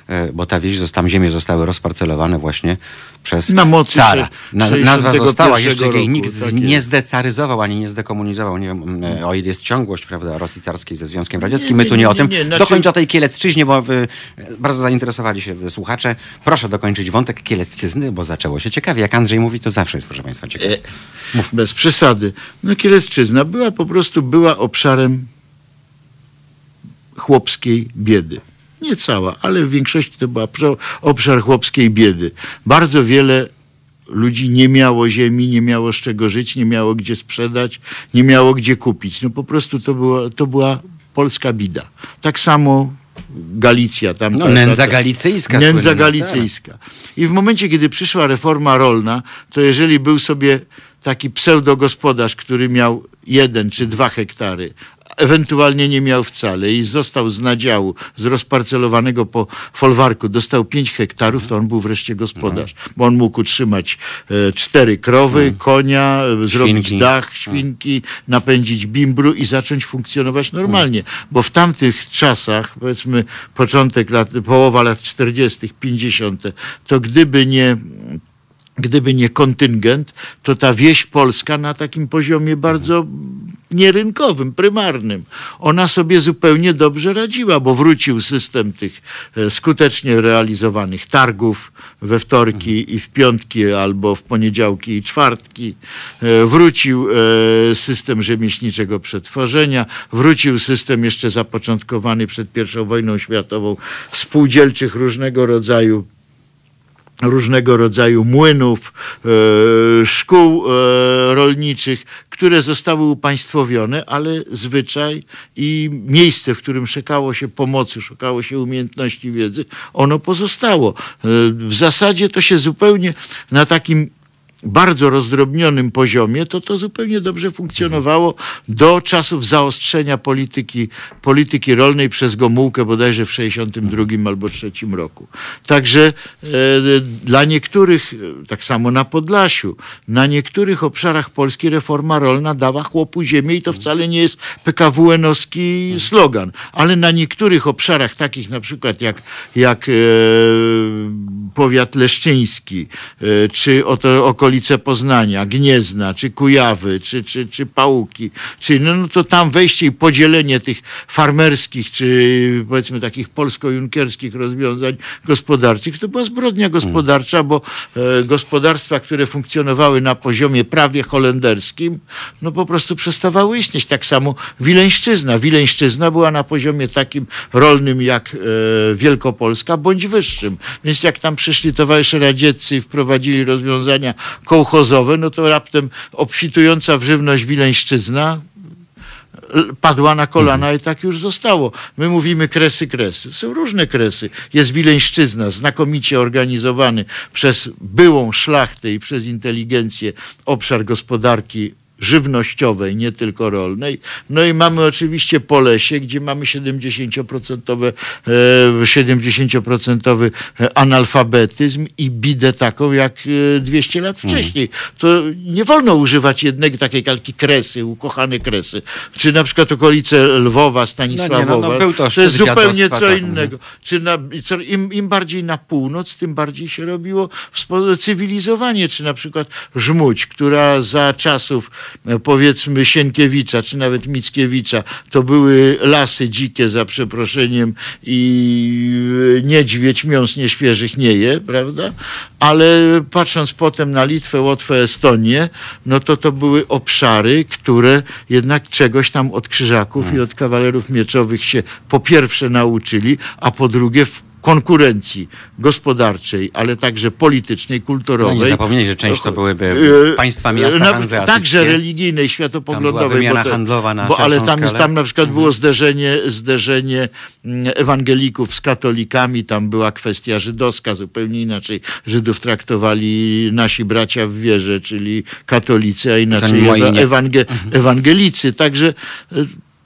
e, bo ta wieś, tam ziemie zostały rozparcelowane właśnie przez Na mocy cara. Na, nazwa została, jeszcze jej roku, nikt tak nie zdecaryzował ani nie zdekomunizował. Nie wiem, e, o ile jest ciągłość prawda, Rosji carskiej ze Związkiem Radzieckim. My tu nie, o tym. Nie, znaczy... Dokończ o tej Kielecczyźnie, bo y, bardzo zainteresowali się słuchacze. Proszę dokończyć wątek Kielecczyzny, bo zaczęło się ciekawie. Jak Andrzej mówi, to zawsze jest, proszę Państwa, ciekawe. Mów. Bez przesady. No Kielecczyzna była po prostu była obszarem chłopskiej biedy. Nie cała, ale w większości to był obszar chłopskiej biedy. Bardzo wiele ludzi nie miało ziemi, nie miało z czego żyć, nie miało gdzie sprzedać, nie miało gdzie kupić. No po prostu to, było, to była polska bida. Tak samo Galicja. Tam no, nędza galicyjska. Nędza galicyjska. I w momencie, kiedy przyszła reforma rolna, to jeżeli był sobie taki pseudogospodarz, który miał jeden czy dwa hektary, ewentualnie nie miał wcale i został z nadziału, z rozparcelowanego po folwarku, dostał 5 hektarów, to on był wreszcie gospodarz, bo on mógł utrzymać e, cztery krowy, mm. konia, e, zrobić świnki. dach, świnki, napędzić bimbru i zacząć funkcjonować normalnie. Bo w tamtych czasach, powiedzmy początek lat, połowa lat 40., 50., to gdyby nie gdyby nie kontyngent, to ta wieś polska na takim poziomie bardzo nierynkowym, prymarnym, ona sobie zupełnie dobrze radziła, bo wrócił system tych e, skutecznie realizowanych targów we wtorki i w piątki albo w poniedziałki i czwartki. E, wrócił e, system rzemieślniczego przetworzenia, wrócił system jeszcze zapoczątkowany przed I wojną światową spółdzielczych różnego rodzaju różnego rodzaju młynów, e, szkół e, rolniczych, które zostały upaństwowione, ale zwyczaj i miejsce, w którym szukało się pomocy, szukało się umiejętności wiedzy, ono pozostało. E, w zasadzie to się zupełnie na takim bardzo rozdrobnionym poziomie, to to zupełnie dobrze funkcjonowało do czasów zaostrzenia polityki, polityki rolnej przez Gomułkę bodajże w 62 albo 3 roku. Także e, dla niektórych, tak samo na Podlasiu, na niektórych obszarach Polski reforma rolna dała chłopu ziemię i to wcale nie jest PKWN-owski slogan, ale na niektórych obszarach, takich na przykład jak, jak e, powiat leszczyński, e, czy oto okolice okolice Poznania, Gniezna, czy Kujawy, czy, czy, czy Pałuki, czy, no, no to tam wejście i podzielenie tych farmerskich, czy powiedzmy takich polsko-junkerskich rozwiązań gospodarczych, to była zbrodnia gospodarcza, bo e, gospodarstwa, które funkcjonowały na poziomie prawie holenderskim, no po prostu przestawały istnieć. Tak samo Wileńszczyzna. Wileńszczyzna była na poziomie takim rolnym jak e, Wielkopolska, bądź wyższym. Więc jak tam przyszli towarzysze radzieccy i wprowadzili rozwiązania kołchozowe, no to raptem obfitująca w żywność wileńszczyzna padła na kolana mhm. i tak już zostało. My mówimy kresy, kresy. Są różne kresy. Jest Wileńszczyzna, znakomicie organizowany przez byłą szlachtę i przez inteligencję obszar gospodarki żywnościowej, nie tylko rolnej. No i mamy oczywiście Polesie, gdzie mamy 70%, 70% e, analfabetyzm i bidę taką jak 200 e, lat mhm. wcześniej. To nie wolno używać jednej takiej kalki kresy, ukochane kresy. Czy na przykład okolice Lwowa, Stanisławowa. No nie, no, no to, to jest zupełnie co innego. Czy na, im, im bardziej na północ, tym bardziej się robiło cywilizowanie. Czy na przykład Żmudź, która za czasów powiedzmy Sienkiewicza, czy nawet Mickiewicza, to były lasy dzikie za przeproszeniem i e, niedźwiedź miąs nieświeżych nie je, prawda? Ale patrząc potem na Litwę, Łotwę, Estonię, no to to były obszary, które jednak czegoś tam od krzyżaków i od kawalerów mieczowych się po pierwsze nauczyli, a po drugie konkurencji gospodarczej, ale także politycznej, kulturowej. No nie zapomnieć, że część to byłyby E, państwa miasta na- hanzeatyckie. Także religijnej, Tam światopoglądowej. była wymiana bo handlowa na bo, Ale tam, jest, tam na przykład było zderzenie, zderzenie mm, ewangelików z katolikami, tam była kwestia żydowska, zupełnie inaczej Żydów traktowali nasi bracia w wierze, czyli katolicy, a inaczej ewa- ewange, ewangelicy. Także e,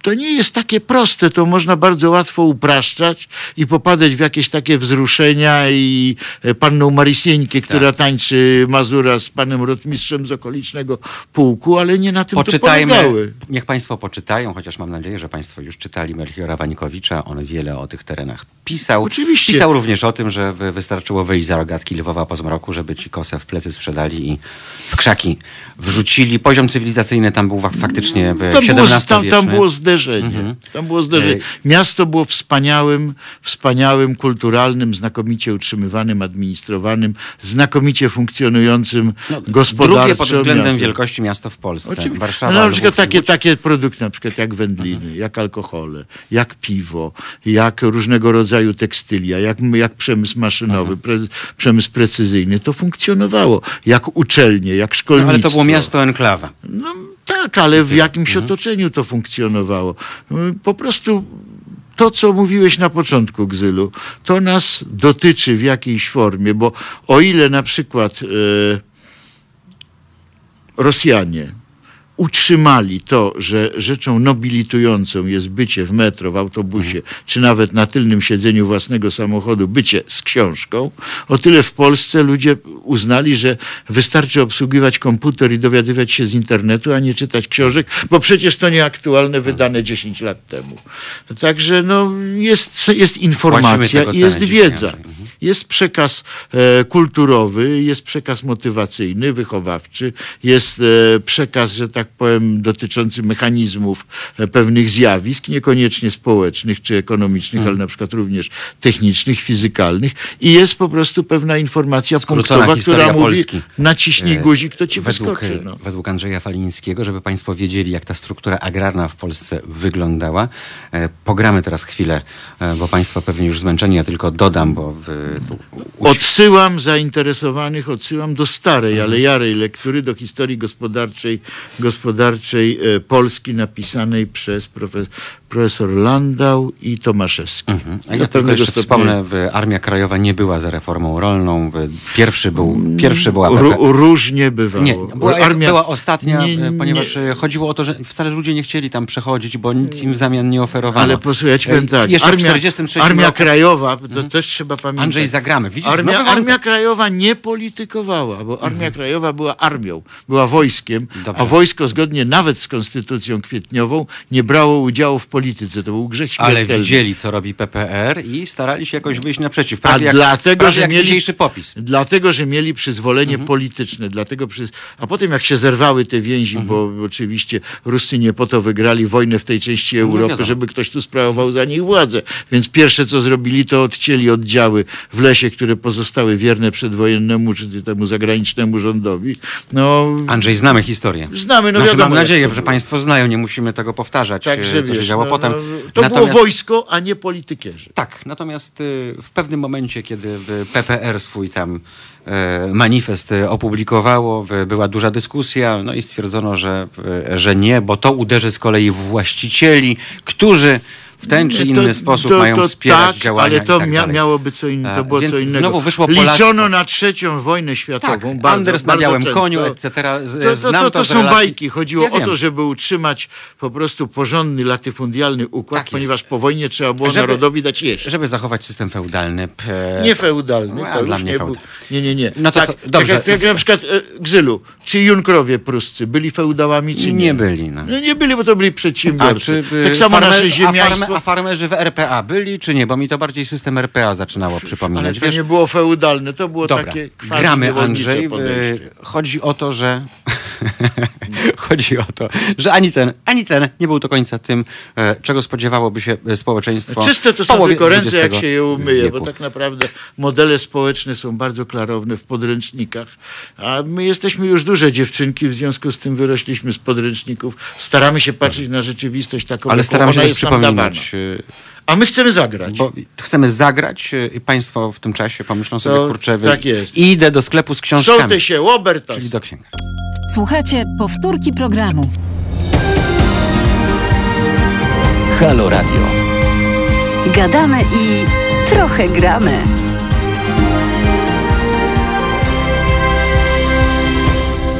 to nie jest takie proste, to można bardzo łatwo upraszczać i popadać w jakieś takie wzruszenia i e, panną Marysieńkę, która Tak. tańczy Mazura z panem rotmistrzem z okolicznego pułku, ale nie na tym to Poczytajmy, polegały. niech Państwo poczytają, chociaż mam nadzieję, że Państwo już czytali Melchiora Wanikowicza. On wiele o tych terenach pisał. Oczywiście. Pisał również o tym, że wy- wystarczyło wyjść za rogatki Lwowa po zmroku, żeby ci kosę w plecy sprzedali i w krzaki wrzucili. Poziom cywilizacyjny tam był fa- faktycznie w XVII tam, tam było zderzenie. Mhm. Tam było zderzenie. Miasto było wspaniałym, wspaniałym, kulturalnym, znakomicie utrzymywanym, administrowanym, znakomicie funkcjonującym gospodarczo No, Drugie pod względem miastem. wielkości miasto w Polsce. Oczywiście. Warszawa, no, na przykład Lwów takie, Łódź. takie produkty, na przykład jak wędliny, jak alkohole, jak piwo, jak różnego rodzaju tekstylia, jak, jak przemysł maszynowy, pre, przemysł precyzyjny, to funkcjonowało. Jak uczelnie, jak No, szkolnictwo. ale to było miasto enklawa. No tak, ale w jakimś Mhm. otoczeniu to funkcjonowało. Po prostu to, co mówiłeś na początku, Gzylu, to nas dotyczy w jakiejś formie, bo o ile na przykład e, Rosjanie utrzymali to, że rzeczą nobilitującą jest bycie w metro, w autobusie, czy nawet na tylnym siedzeniu własnego samochodu, bycie z książką, o tyle w Polsce ludzie uznali, że wystarczy obsługiwać komputer i dowiadywać się z internetu, a nie czytać książek, bo przecież to nieaktualne, wydane 10 lat temu. Także no, jest, jest informacja i jest wiedza. Jest przekaz e, kulturowy, jest przekaz motywacyjny, wychowawczy, jest e, przekaz, że tak powiem, dotyczący mechanizmów e, pewnych zjawisk, niekoniecznie społecznych czy ekonomicznych, Mhm. ale na przykład również technicznych, fizykalnych i jest po prostu pewna informacja Skrócona punktowa, która mówi Polski. naciśnij guzik, to ci według, wyskoczy. No. według Andrzeja Falińskiego, żeby Państwo wiedzieli, jak ta struktura agrarna w Polsce wyglądała. Pogramy teraz chwilę, bo Państwo pewnie już zmęczeni, ja tylko dodam, bo w, Odsyłam zainteresowanych, odsyłam do starej, Mhm. ale jarej lektury, do historii gospodarczej, gospodarczej e, Polski napisanej przez profe, profesor Landau i Tomaszewski. Mhm. A ja tylko jeszcze stopnia- wspomnę, Armia Krajowa nie była za reformą rolną. Pierwszy był, pierwszy była Ró- różnie bywało. Nie, była, Armia- była ostatnia, Nie, e, nie- ponieważ e, chodziło o to, że wcale ludzie nie chcieli tam przechodzić, bo nic im w zamian nie oferowano. Ale posłuchaj, ja ci powiem E, tak, Jeszcze armia, w 43 armia roku krajowa, to też trzeba pamiętać. Andrzej zagramy. Widzisz, Armia, wątek. armia krajowa nie politykowała, bo Armia Krajowa była armią, była wojskiem, Dobrze. a wojsko zgodnie nawet z konstytucją kwietniową nie brało udziału w polityce. To był grzech Ale śmiertelny. widzieli, co robi PPR i starali się jakoś wyjść naprzeciw. A Prawie jak, dlatego, że jak mieli, dzisiejszy popis. Dlatego, że mieli przyzwolenie Mhm. polityczne. Dlatego przy... A potem jak się zerwały te więzi, Mhm. bo oczywiście Ruscy nie po to wygrali wojnę w tej części Europy, No żeby ktoś tu sprawował za nich władzę. Więc pierwsze co zrobili, to odcięli oddziały w lesie, które pozostały wierne przedwojennemu czy temu zagranicznemu rządowi. No, Andrzej, znamy historię. Znamy, no znaczy, wiadomo, mam nadzieję, że. Państwo znają, nie musimy tego powtarzać, Także e, co się wiesz, działo no, potem. no, to było Natomiast- wojsko, a nie politykierzy. Tak, natomiast y, w pewnym momencie, kiedy PPR swój tam e, manifest opublikowało, była duża dyskusja, no i stwierdzono, że, że nie, bo to uderzy z kolei w właścicieli, którzy w ten czy inny sposób mają wspierać tak, działania ale to tak mia- miałoby co. A, To było więc co innego. znowu wyszło Liczono Polactwo. na trzecią wojnę Tak, światową. bardzo, Anders na białym często. koniu, etc. Z- To, to, to, to są relacji- bajki. Chodziło Ja o wiem. to, żeby utrzymać po prostu porządny, latyfundialny układ, Tak ponieważ po wojnie trzeba było Żeby- narodowi dać jeść. Żeby zachować system feudalny. p- Nie feudalny. No, to dla mnie nie, był, nie, nie, nie. No to tak, co- tak, dobrze. jak, tak jak na przykład e, Grzylu, czy Junkrowie pruscy byli feudałami, czy nie? Nie byli, no. No nie byli, bo to byli przedsiębiorcy. tak samo nasze ziemiaństwo. A farmerzy w RPA byli, czy nie? Bo mi to bardziej system RPA zaczynało przypominać. Ale to Wiesz, nie było feudalne, to było Dobra, takie gramy Andrzej. podejście. Y, Chodzi o to, że Chodzi o to, że ani ten, ani ten nie był do końca tym, e, czego spodziewałoby się e, społeczeństwo. Czyste to są tylko ręce, jak się je umyje, wieku. bo tak naprawdę modele społeczne są bardzo klarowne w podręcznikach, a my jesteśmy już duże dziewczynki, w związku z tym wyrośliśmy z podręczników. Staramy się patrzeć na rzeczywistość taką, Ale staramy się przypominać e, a my chcemy zagrać. Bo chcemy zagrać e, i państwo w tym czasie pomyślą sobie, to, kurczę, tak jest. idę do sklepu z książkami. Sołty się, Robertas. Czyli do księgarni. Słuchajcie, powtórki programu. Halo Radio. Gadamy i trochę gramy.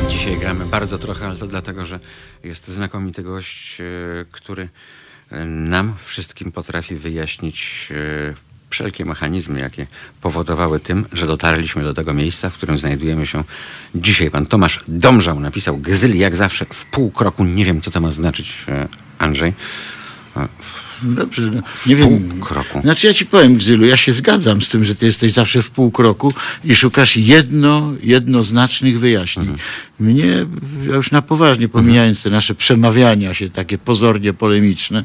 Dzisiaj gramy bardzo trochę, ale to dlatego, że jest znakomity gość, e, który nam wszystkim potrafi wyjaśnić e, wszelkie mechanizmy, jakie powodowały tym, że dotarliśmy do tego miejsca, w którym znajdujemy się dzisiaj. Pan Tomasz Domżał napisał Gzyli jak zawsze w pół kroku. Nie wiem, co to ma znaczyć, e, Andrzej. Dobrze, no, nie wiem. Pół kroku. Znaczy ja ci powiem, Gzylu, ja się zgadzam z tym, że ty jesteś zawsze w pół kroku i szukasz jedno, jednoznacznych wyjaśnień. Mhm. Mnie, ja już na poważnie, pomijając te nasze przemawiania się, takie pozornie polemiczne,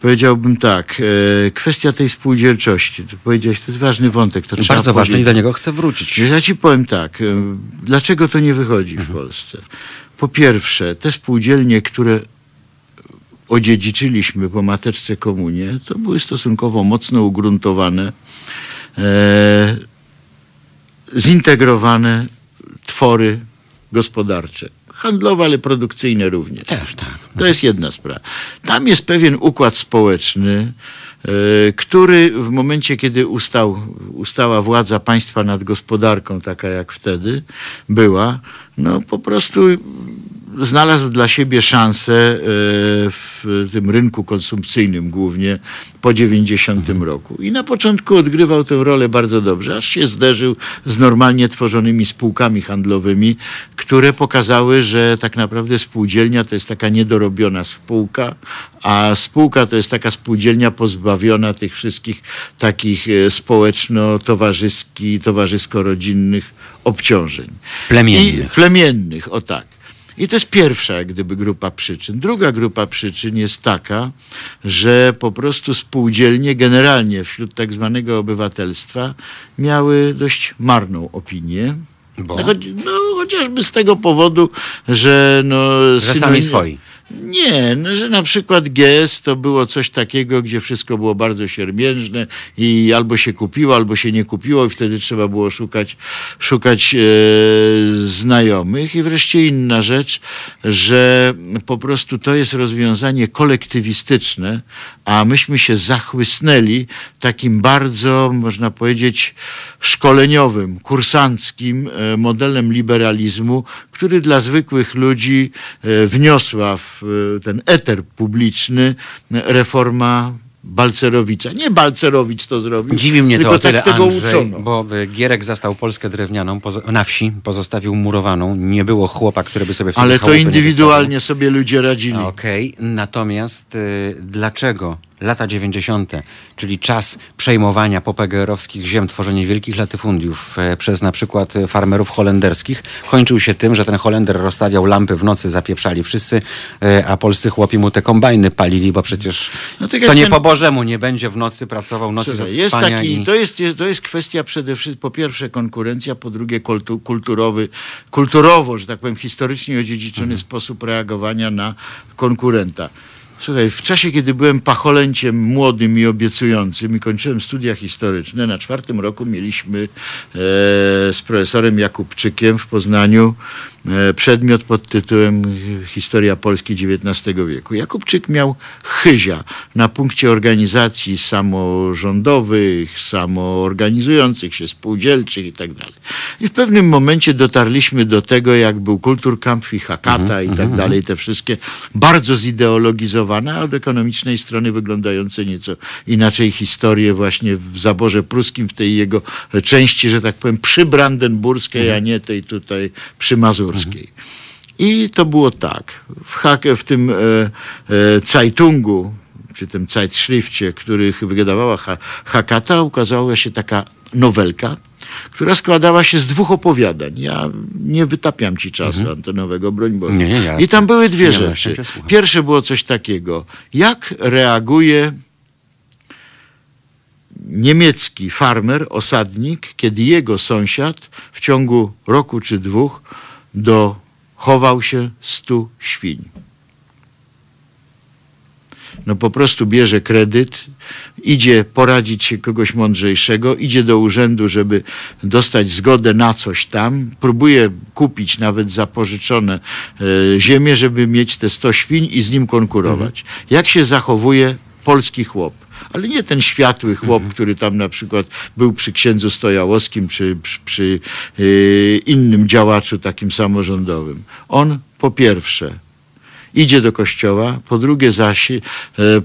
powiedziałbym tak, e, kwestia tej spółdzielczości, to powiedziałeś, to jest ważny wątek. To Bardzo ważny i do niego chcę wrócić. Ja ci powiem tak, e, dlaczego to nie wychodzi mhm. w Polsce? Po pierwsze, te spółdzielnie, które odziedziczyliśmy po mateczce komunie, to były stosunkowo mocno ugruntowane, e, zintegrowane twory gospodarcze. Handlowe, ale produkcyjne również. Też, tak. To jest jedna sprawa. Tam jest pewien układ społeczny, e, który w momencie, kiedy ustał, ustała władza państwa nad gospodarką, taka jak wtedy była, no po prostu znalazł dla siebie szansę e, w tym rynku konsumpcyjnym głównie po 90 mhm. roku. I na początku odgrywał tę rolę bardzo dobrze, aż się zderzył z normalnie tworzonymi spółkami handlowymi, które pokazały, że tak naprawdę spółdzielnia to jest taka niedorobiona spółka, a spółka to jest taka spółdzielnia pozbawiona tych wszystkich takich e, społeczno-towarzyskich, towarzysko-rodzinnych obciążeń. Plemiennych. I plemiennych, o tak. I to jest pierwsza jak gdyby grupa przyczyn. Druga grupa przyczyn jest taka, że po prostu spółdzielnie generalnie wśród tak zwanego obywatelstwa miały dość marną opinię. Bo? No, chociażby z tego powodu, że no... Że sami swoi. Nie, no, że na przykład GS to było coś takiego, gdzie wszystko było bardzo siermiężne i albo się kupiło, albo się nie kupiło i wtedy trzeba było szukać, szukać e, znajomych. I wreszcie inna rzecz, że po prostu to jest rozwiązanie kolektywistyczne, a myśmy się zachłysnęli takim bardzo, można powiedzieć, szkoleniowym, kursanckim e, modelem liberalizmu, który dla zwykłych ludzi e, wniosła w ten eter publiczny reforma Balcerowicza. Nie Balcerowicz to zrobił. Dziwi mnie to o tyle, tak tego Andrzej, uczono. bo Gierek zastał Polskę drewnianą na wsi, pozostawił murowaną. Nie było chłopa, który by sobie w Ale to indywidualnie sobie ludzie radzili. Okej, okay. natomiast y, dlaczego lata 90., czyli czas przejmowania popegerowskich ziem, tworzenie wielkich latyfundiów e, przez na przykład farmerów holenderskich, kończył się tym, że ten Holender rozstawiał lampy w nocy, zapieprzali wszyscy, e, a polscy chłopi mu te kombajny palili, bo przecież no tak to nie ten... po Bożemu nie będzie w nocy pracował, nocy Słuchaj, jest taki, i... to, jest, to jest kwestia przede wszystkim, po pierwsze konkurencja, po drugie kultu, kulturowy, kulturowo, że tak powiem, historycznie odziedziczony mhm. sposób reagowania na konkurenta. Słuchaj, w czasie, kiedy byłem pacholęciem młodym i obiecującym i kończyłem studia historyczne, na czwartym roku mieliśmy e, z profesorem Jakubczykiem w Poznaniu przedmiot pod tytułem Historia Polski XIX wieku. Jakubczyk miał chyzia na punkcie organizacji samorządowych, samoorganizujących się, spółdzielczych i tak dalej. I w pewnym momencie dotarliśmy do tego, jak był Kulturkampf i Hakata i tak mhm. dalej, te wszystkie bardzo zideologizowane, a od ekonomicznej strony wyglądające nieco inaczej historie właśnie w zaborze pruskim, w tej jego części, że tak powiem, przybrandenburskiej, a nie tej tutaj przymazurskiej. I to było tak. W, Hake, w tym e, e, Zeitungu, czy tym Zeitschrifcie, który wydawała ha, Hakata, ukazała się taka nowelka która składała się z dwóch opowiadań. Ja nie wytapiam ci czasu mhm. antenowego, broń Boże. Nie, nie, ja I tam były dwie rzeczy. Pierwsze było coś takiego. Jak reaguje niemiecki farmer, osadnik, kiedy jego sąsiad w ciągu roku czy dwóch dochował się stu świń? no po prostu bierze kredyt, idzie poradzić się kogoś mądrzejszego, idzie do urzędu, żeby dostać zgodę na coś tam, próbuje kupić nawet zapożyczone e, ziemię, żeby mieć te 100 świń i z nim konkurować. Mhm. Jak się zachowuje polski chłop? Ale nie ten światły chłop, mhm. który tam na przykład był przy księdzu Stojałowskim, czy przy, przy yy, innym działaczu takim samorządowym. On po pierwsze idzie do kościoła, po drugie zaś e,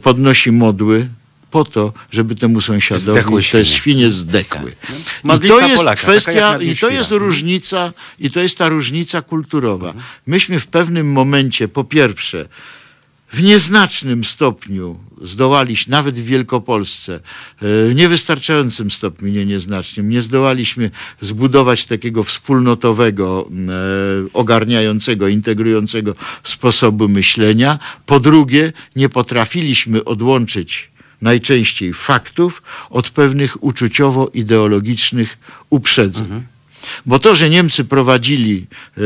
podnosi modły po to, żeby temu sąsiadowi Zdechły te świnie zdechły. Tak. I to jest Polaka, kwestia, i to jest różnica, i to jest ta różnica kulturowa. Mhm. Myśmy w pewnym momencie, po pierwsze, w nieznacznym stopniu zdołaliśmy, nawet w Wielkopolsce, e, w niewystarczającym stopniu, nie nieznacznym, nie zdołaliśmy zbudować takiego wspólnotowego, e, ogarniającego, integrującego sposobu myślenia. Po drugie, nie potrafiliśmy odłączyć najczęściej faktów od pewnych uczuciowo-ideologicznych uprzedzeń. Mhm. Bo to, że Niemcy prowadzili e,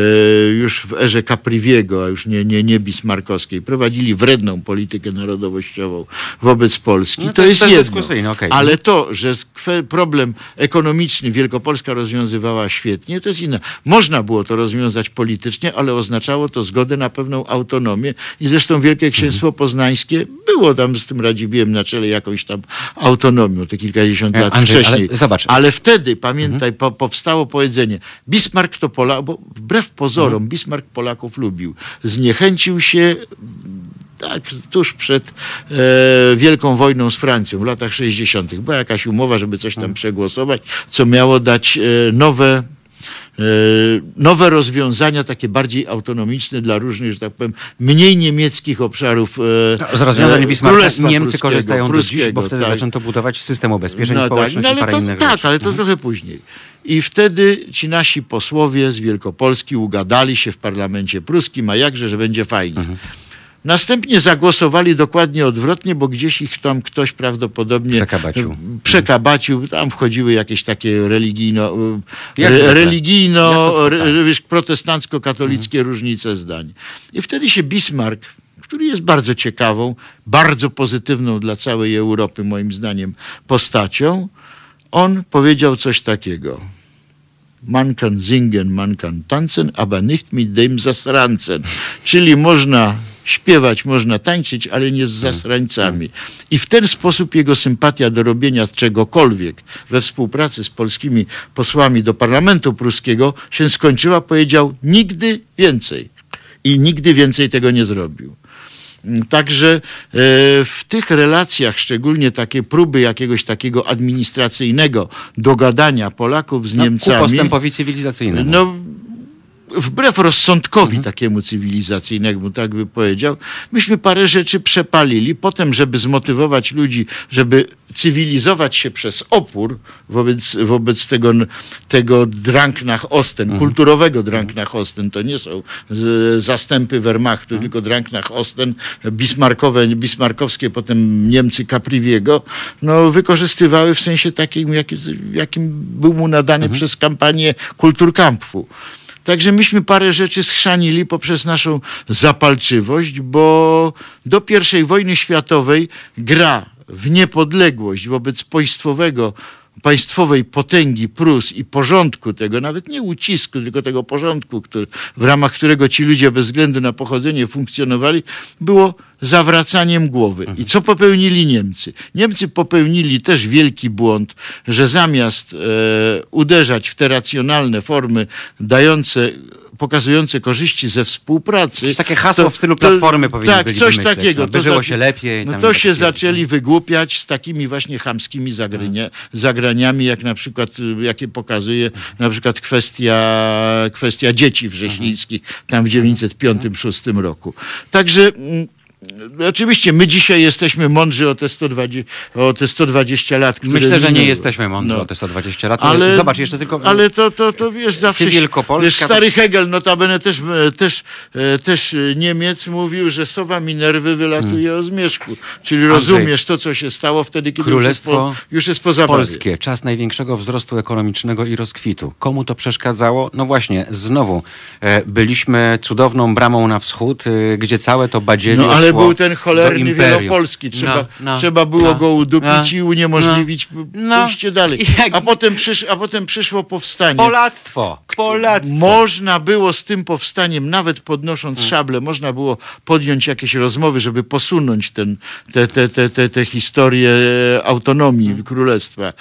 już w erze Capriviego, a już nie, nie, nie Bismarckowskiej, prowadzili wredną politykę narodowościową wobec Polski, no to, to, jest, jest jedno. Okay. Ale to, że problem ekonomiczny Wielkopolska rozwiązywała świetnie, to jest inne. Można było to rozwiązać politycznie, ale oznaczało to zgodę na pewną autonomię i zresztą Wielkie Księstwo mhm. Poznańskie było tam z tym Radziwiłem na czele jakąś tam autonomią te kilkadziesiąt lat Andrzej, wcześniej. Ale, zobacz. ale wtedy, pamiętaj, mhm. po, powstało powiedzenie powiedzenie. Bismarck to Polak, bo wbrew pozorom mhm. Bismarck Polaków lubił. Zniechęcił się tak, tuż przed e, Wielką Wojną z Francją w latach 60. Była jakaś umowa, żeby coś tam mhm. przegłosować, co miało dać e, nowe nowe rozwiązania, takie bardziej autonomiczne dla różnych, że tak powiem, mniej niemieckich obszarów. No, z rozwiązań e, Bismarcka Niemcy korzystają do dziś, bo wtedy tak. zaczęto budować system ubezpieczeń no, społecznych tak, no, ale i parę to, innych Tak, rzeczy. ale to mhm. trochę później. I wtedy ci nasi posłowie z Wielkopolski ugadali się w parlamencie pruskim, a jakże, że będzie fajnie. Mhm. Następnie zagłosowali dokładnie odwrotnie, bo gdzieś ich tam ktoś prawdopodobnie przekabacił. przekabacił. Tam wchodziły jakieś takie religijno, re, religijno protestancko-katolickie mhm. różnice zdań. I wtedy się Bismarck, który jest bardzo ciekawą, bardzo pozytywną dla całej Europy, moim zdaniem, postacią, on powiedział coś takiego. Man kann singen, man kann tanzen, aber nicht mit dem zasrancen. Czyli można śpiewać, można tańczyć, ale nie z zasrańcami. I w ten sposób jego sympatia do robienia czegokolwiek we współpracy z polskimi posłami do parlamentu pruskiego się skończyła. Powiedział nigdy więcej. I nigdy więcej tego nie zrobił. Także e, w tych relacjach, szczególnie takie próby jakiegoś takiego administracyjnego dogadania Polaków z no, Niemcami. Ku postępowi cywilizacyjnemu. No, wbrew rozsądkowi mhm. takiemu cywilizacyjnemu, tak by powiedział, myśmy parę rzeczy przepalili. Potem, żeby zmotywować ludzi, żeby cywilizować się przez opór wobec, wobec tego, tego Dranknach Osten, mhm. kulturowego Dranknach Osten. To nie są z, zastępy Wehrmachtu, mhm. tylko Dranknach Osten, bismarkowe, bismarkowskie, potem Niemcy Capriviego, no, wykorzystywały w sensie takim, jakim, jakim był mu nadany mhm. przez kampanię Kulturkampfu. Także myśmy parę rzeczy schrzanili poprzez naszą zapalczywość, bo do I wojny światowej gra w niepodległość wobec państwowego państwowej potęgi Prus i porządku tego, nawet nie ucisku, tylko tego porządku, który, w ramach którego ci ludzie bez względu na pochodzenie funkcjonowali, było zawracaniem głowy. I co popełnili Niemcy? Niemcy popełnili też wielki błąd, że zamiast e, uderzać w te racjonalne formy dające pokazujące korzyści ze współpracy. Jest takie hasło to, w stylu Platformy to, powinny Tak, coś takiego. No, żyło się lepiej. No to się zaczęli wygłupiać z takimi właśnie chamskimi zagrania, zagraniami, jak na przykład, jakie pokazuje na przykład kwestia, kwestia dzieci wrześnińskich tam w 1905-1906 roku. Także mm, Oczywiście my dzisiaj jesteśmy mądrzy o te 120, o te 120 lat. Myślę, że nie jesteśmy mądrzy No. o te 120 lat. Ale, Zobacz, jeszcze tylko... Ale to, to, to wiesz, zawsze... Wielkopolska Wiesz, stary Hegel, notabene też, e, też, e, też e, Niemiec mówił, że sowa Minerwy wylatuje o zmierzchu. Czyli rozumiesz to, co się stało wtedy, kiedy Królestwo już jest po, już jest po zabawie. Polskie, czas największego wzrostu ekonomicznego i rozkwitu. Komu to przeszkadzało? No właśnie, znowu byliśmy cudowną bramą na wschód, gdzie całe to badziewie No ale był ten cholerny wielopolski. Trzeba, No, no, trzeba było no, go udupić no, i uniemożliwić no, no. pójście dalej. Jak- A, potem przysz, a potem przyszło powstanie. Polactwo! Polactwo! Można było z tym powstaniem, nawet podnosząc Mm. szable, można było podjąć jakieś rozmowy, żeby posunąć ten, te, te, te, te, te historie autonomii Mm. królestwa e,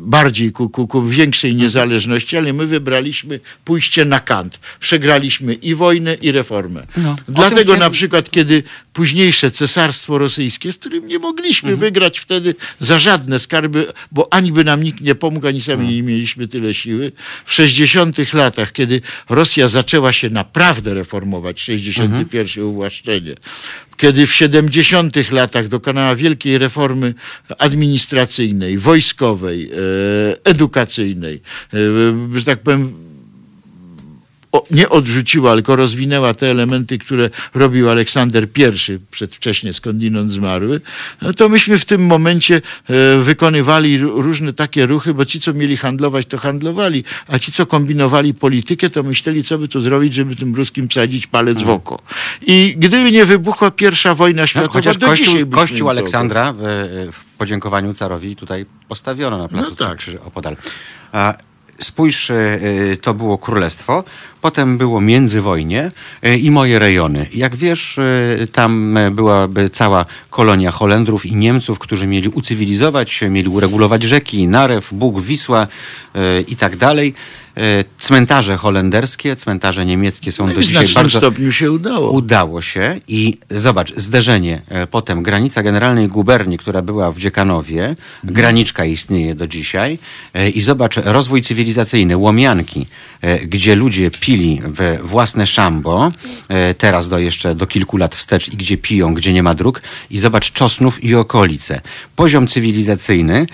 bardziej ku, ku, ku większej niezależności, ale my wybraliśmy pójście na kant. Przegraliśmy i wojnę, i reformę. No. Dlatego na przykład, kiedy późniejsze cesarstwo rosyjskie, z którym nie mogliśmy Mhm. wygrać wtedy za żadne skarby, bo ani by nam nikt nie pomógł, ani sami Mhm. nie mieliśmy tyle siły. W 60 latach, kiedy Rosja zaczęła się naprawdę reformować, 61 Mhm. uwłaszczenie, kiedy w 70 latach dokonała wielkiej reformy administracyjnej, wojskowej, e, edukacyjnej, e, że tak powiem, nie odrzuciła, tylko rozwinęła te elementy, które robił Aleksander I, przedwcześnie skądinąd zmarły, no to myśmy w tym momencie e, wykonywali różne takie ruchy, bo ci, co mieli handlować, to handlowali, a ci, co kombinowali politykę, to myśleli, co by tu zrobić, żeby tym ruskim wsadzić palec w oko. I gdyby nie wybuchła pierwsza wojna No, światowa, chociaż do kościół, dzisiaj kościół Aleksandra e, e, w podziękowaniu carowi tutaj postawiono na placu No no tak. Krzyży opodal. A spójrz, e, to było królestwo, potem było międzywojnie e, i moje rejony. Jak wiesz, e, tam byłaby cała kolonia Holendrów i Niemców, którzy mieli ucywilizować mieli uregulować rzeki, Narew, Bóg, Wisła i tak dalej. E, Cmentarze holenderskie, cmentarze niemieckie są No do i w dzisiaj znacznym bardzo... stopniu się udało. Udało się. I zobacz, zderzenie, e, potem granica Generalnej Guberni, która była w Dziekanowie, graniczka istnieje do dzisiaj. E, i zobacz rozwój cywilizacyjny, łomianki, gdzie ludzie pili we własne szambo, teraz do jeszcze do kilku lat wstecz i gdzie piją, gdzie nie ma dróg. I zobacz Czosnów i okolice. Poziom cywilizacyjny,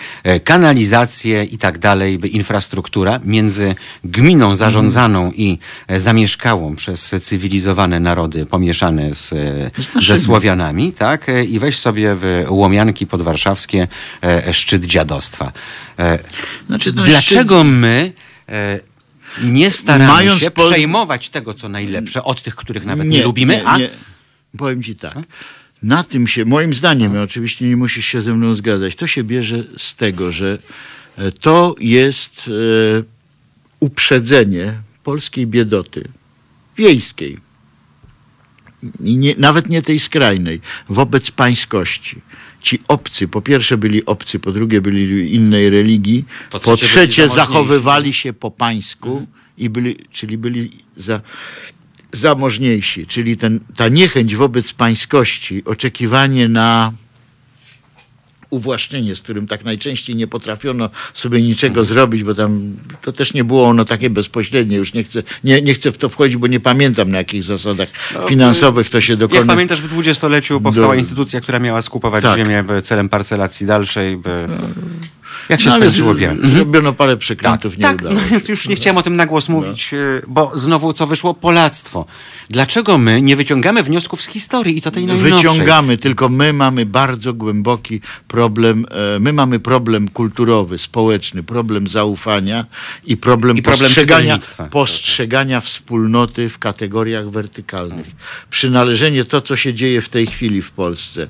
kanalizacje i tak dalej, infrastruktura między gminą zarządzaną i e, zamieszkałą przez cywilizowane narody pomieszane z, e, ze Słowianami, tak? E, I weź sobie w Łomianki podwarszawskie szczyt dziadostwa. Znaczy, no, Dlaczego my e, nie staramy Mając się po- przejmować tego, co najlepsze od tych, których nawet nie, lubimy, nie, a nie. Powiem ci tak. Na tym się, moim zdaniem, oczywiście nie musisz się ze mną zgadzać, to się bierze z tego, że to jest uprzedzenie polskiej biedoty wiejskiej. Nie, nawet nie tej skrajnej, wobec pańskości. Ci obcy, po pierwsze byli obcy, po drugie byli innej religii, Po po, trzecie zachowywali się po pańsku, i byli, czyli byli za, zamożniejsi. Czyli ten, ta niechęć wobec pańskości, oczekiwanie na uwłaszczenie, z którym tak najczęściej nie potrafiono sobie niczego zrobić, bo tam to też nie było ono takie bezpośrednie. Już nie chcę, nie, nie chcę w to wchodzić, bo nie pamiętam na jakich zasadach finansowych to się Jak dokona. pamiętasz, w dwudziestoleciu powstała Do- instytucja, która miała skupować Tak. ziemię celem parcelacji dalszej. By... Jak się No, skończyło, wiemy. Zrobiono parę Tak, przekrętów, nie tak udało no więc już nie chciałem o tym na głos mówić, e, bo znowu co wyszło? Polactwo. Dlaczego my nie wyciągamy wniosków z historii i to tej najnowszej? Wyciągamy, tylko my mamy bardzo głęboki problem, e, my mamy problem kulturowy, społeczny, problem zaufania i problem, I problem postrzegania, postrzegania wspólnoty w kategoriach wertykalnych. Przynależenie to, co się dzieje w tej chwili w Polsce.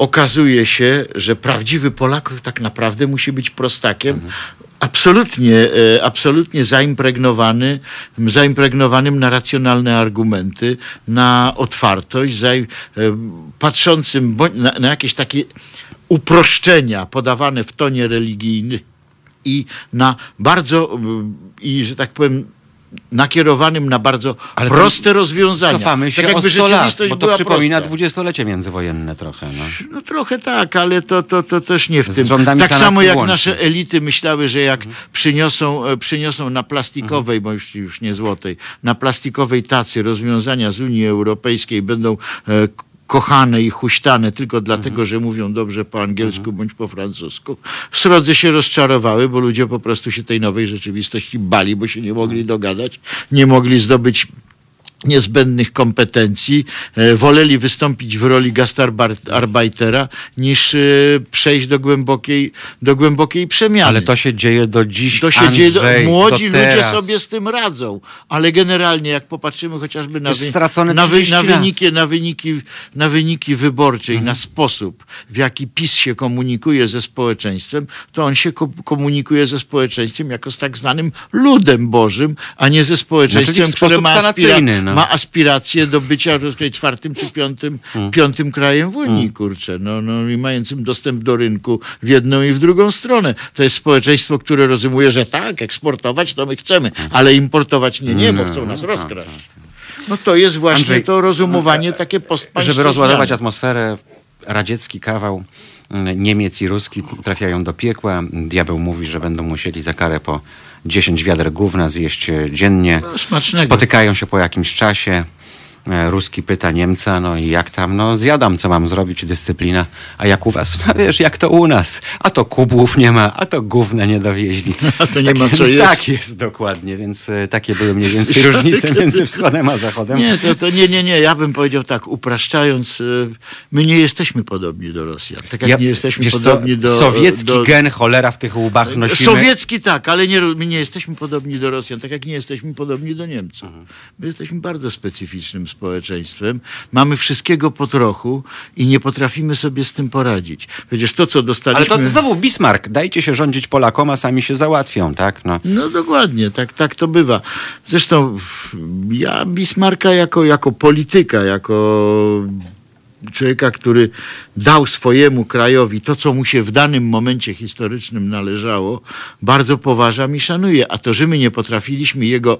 Okazuje się, że prawdziwy Polak tak naprawdę musi być prostakiem, absolutnie, e, absolutnie zaimpregnowany, zaimpregnowanym na racjonalne argumenty, na otwartość, za, e, patrzącym na, na jakieś takie uproszczenia podawane w tonie religijnym i na bardzo, i że tak powiem, nakierowanym na bardzo Ale proste rozwiązania. Cofamy się tak o jakby 100 lat, bo to przypomina prosta. dwudziestolecie międzywojenne trochę. No. No trochę tak, ale to, to, to też nie w Z tym. Tak samo jak łącznie. nasze elity myślały, że jak przyniosą, e, przyniosą na plastikowej, bo już, już nie złotej, na plastikowej tacy rozwiązania z Unii Europejskiej będą e, kochane i huśtane tylko dlatego, że mówią dobrze po angielsku bądź po francusku. Srodze się rozczarowały, bo ludzie po prostu się tej nowej rzeczywistości bali, bo się nie mogli dogadać, nie mogli zdobyć niezbędnych kompetencji, e, woleli wystąpić w roli gastarbeitera niż e, przejść do głębokiej, do głębokiej przemiany. Ale to się dzieje do dziś, To się Andrzej, dzieje, do, młodzi ludzie sobie z tym radzą, ale generalnie jak popatrzymy chociażby na, wy, na, wy, 30 na, wyniki, na, wyniki, na wyniki wyborcze Mhm. i na sposób, w jaki PiS się komunikuje ze społeczeństwem, to on się ko komunikuje ze społeczeństwem jako z tak zwanym ludem Bożym, a nie ze społeczeństwem, Znaczy które ma, aspira sanacyjny, no. ma aspiracje do bycia rozumiem, czwartym czy piątym, Mm. piątym krajem w Unii, kurczę, no, no i mającym dostęp do rynku w jedną i w drugą stronę. To jest społeczeństwo, które rozumuje, że tak, eksportować to my chcemy, ale importować nie, nie, bo chcą nas rozkraść. No to jest właśnie Andrzej, to rozumowanie takie postpaństwowe. Żeby rozładować atmosferę, radziecki kawał mm, Niemiec i Ruski trafiają do piekła. Diabeł mówi, że będą musieli za karę po 10 wiader gówna zjeść e, dziennie. No. Spotykają się po jakimś czasie. E, Ruski pyta Niemca, no i jak tam? No zjadam, co mam zrobić, dyscyplina. A jak u was? No wiesz, jak to u nas. A to kubłów nie ma, a to gówna nie dowieźli. A to nie ma co jeść. Tak jest, dokładnie. Więc e, takie były mniej więcej różnice między wschodem a zachodem. Nie, to, to nie, nie, nie. Ja bym powiedział tak, upraszczając, y, my nie jesteśmy podobni do Rosjan. Tak jak Ja- nie jesteśmy wiesz co, podobni do... Sowiecki do, gen cholera w tych łbach nosimy. Sowiecki tak, ale nie, my nie jesteśmy podobni do Rosjan, tak jak nie jesteśmy podobni do Niemców. My jesteśmy bardzo specyficznym społeczeństwem. Mamy wszystkiego po trochu i nie potrafimy sobie z tym poradzić. Przecież to, co Ale dostaliśmy... to znowu Bismarck. Dajcie się rządzić Polakom, a sami się załatwią, tak? No. No dokładnie, tak, tak to bywa. Zresztą ja Bismarcka jako, jako polityka, jako człowieka, który dał swojemu krajowi to, co mu się w danym momencie historycznym należało, bardzo poważam i szanuję. A to, że my nie potrafiliśmy jego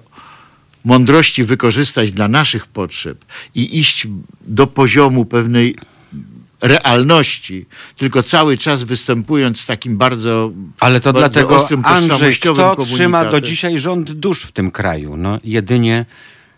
mądrości wykorzystać dla naszych potrzeb i iść do poziomu pewnej realności, tylko cały czas występując z takim bardzo Ale to bardzo dlatego, ostrym, Andrzej, kto trzyma do dzisiaj rząd dusz w tym kraju? No jedynie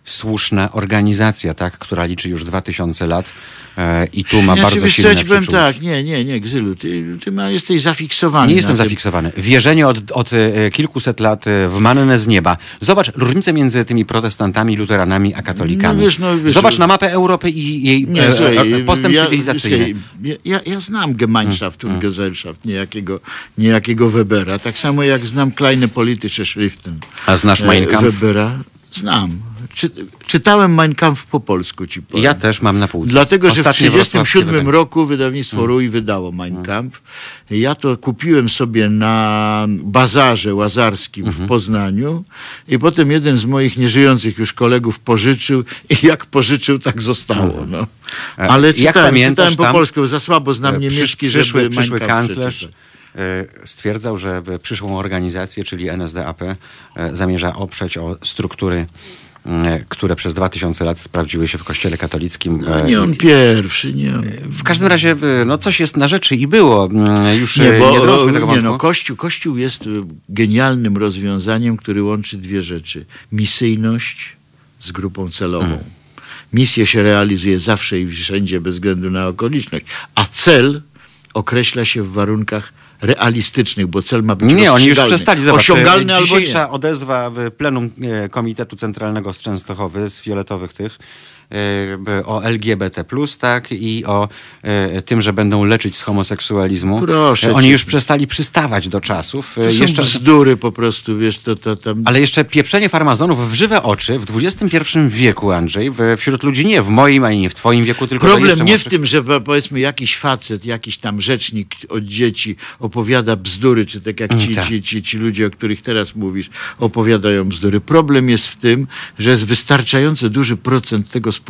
słuszna organizacja, tak, która liczy już 2000 lat e, i tu ma Ja bardzo wiesz co, silne ja powiem tak, nie, nie, nie, Gzylu, ty, ty ma, jesteś zafiksowany. Nie jestem tym. zafiksowany. Wierzenie od, od e, kilkuset lat e, w mannę z nieba. Zobacz różnicę między tymi protestantami, luteranami, a katolikami. No wiesz, no wiesz, Zobacz na mapę Europy i jej Nie, e, słuchaj, e, postęp ja, cywilizacyjny. słuchaj, Ja, ja, znam Gemeinschaft Mm, und Gesellschaft, niejakiego, niejakiego Webera. Tak samo jak znam Kleine Politische Schriften. A znasz Mein Kampf? Webera. Znam. Czy, czytałem Mein Kampf po polsku ci powiem. Ja też mam na półce. Dlatego, że w Ostatnie wrocławskie 1937 wydanie. roku wydawnictwo Rój wydało Mein Kampf. Ja to kupiłem sobie na bazarze łazarskim w Poznaniu i potem jeden z moich nieżyjących już kolegów pożyczył i jak pożyczył, tak zostało. No. E, Ale jak czytałem, pamiętasz, czytałem po polsku, za słabo znam E, niemiecki, przysz, przyszły, żeby przyszły Mein Kampf kanclerz przeczytać. e, stwierdzał, że przyszłą organizację, czyli NSDAP, zamierza oprzeć o struktury, które przez 2000 lat sprawdziły się w kościele katolickim. No, e, nie on pierwszy, nie on. W każdym razie, e, no coś jest na rzeczy i było. Już Nie, nie, bo nie drążmy tego nie, wątku. no, kościół, kościół jest genialnym rozwiązaniem, który łączy dwie rzeczy. Misyjność z grupą celową. Mm. Misję się realizuje zawsze i wszędzie bez względu na okoliczność, a cel określa się w warunkach realistycznych, bo cel ma być Nie, oni już przestali. Zobacz, Osiągalny e, albo dzisiejsza nie. odezwa w plenum e, Komitetu Centralnego z Częstochowy, z fioletowych tych, o LGBT+, tak, i o e, tym, że będą leczyć z homoseksualizmu. Proszę E, Oni cię. już przestali przystawać do czasów. E, To są Jeszcze, bzdury po prostu, wiesz, to, to tam... ale jeszcze pieprzenie farmazonów w żywe oczy w XXI wieku, Andrzej, wśród ludzi nie w moim, ani nie w twoim wieku, tylko Problem nie w tym, że po- powiedzmy jakiś facet, jakiś tam rzecznik od dzieci opowiada bzdury, czy tak jak ci, Mm, tak. ci, ci, ci ludzie, o których teraz mówisz, opowiadają bzdury. Problem jest w tym, że jest wystarczająco duży procent tego społeczeństwa,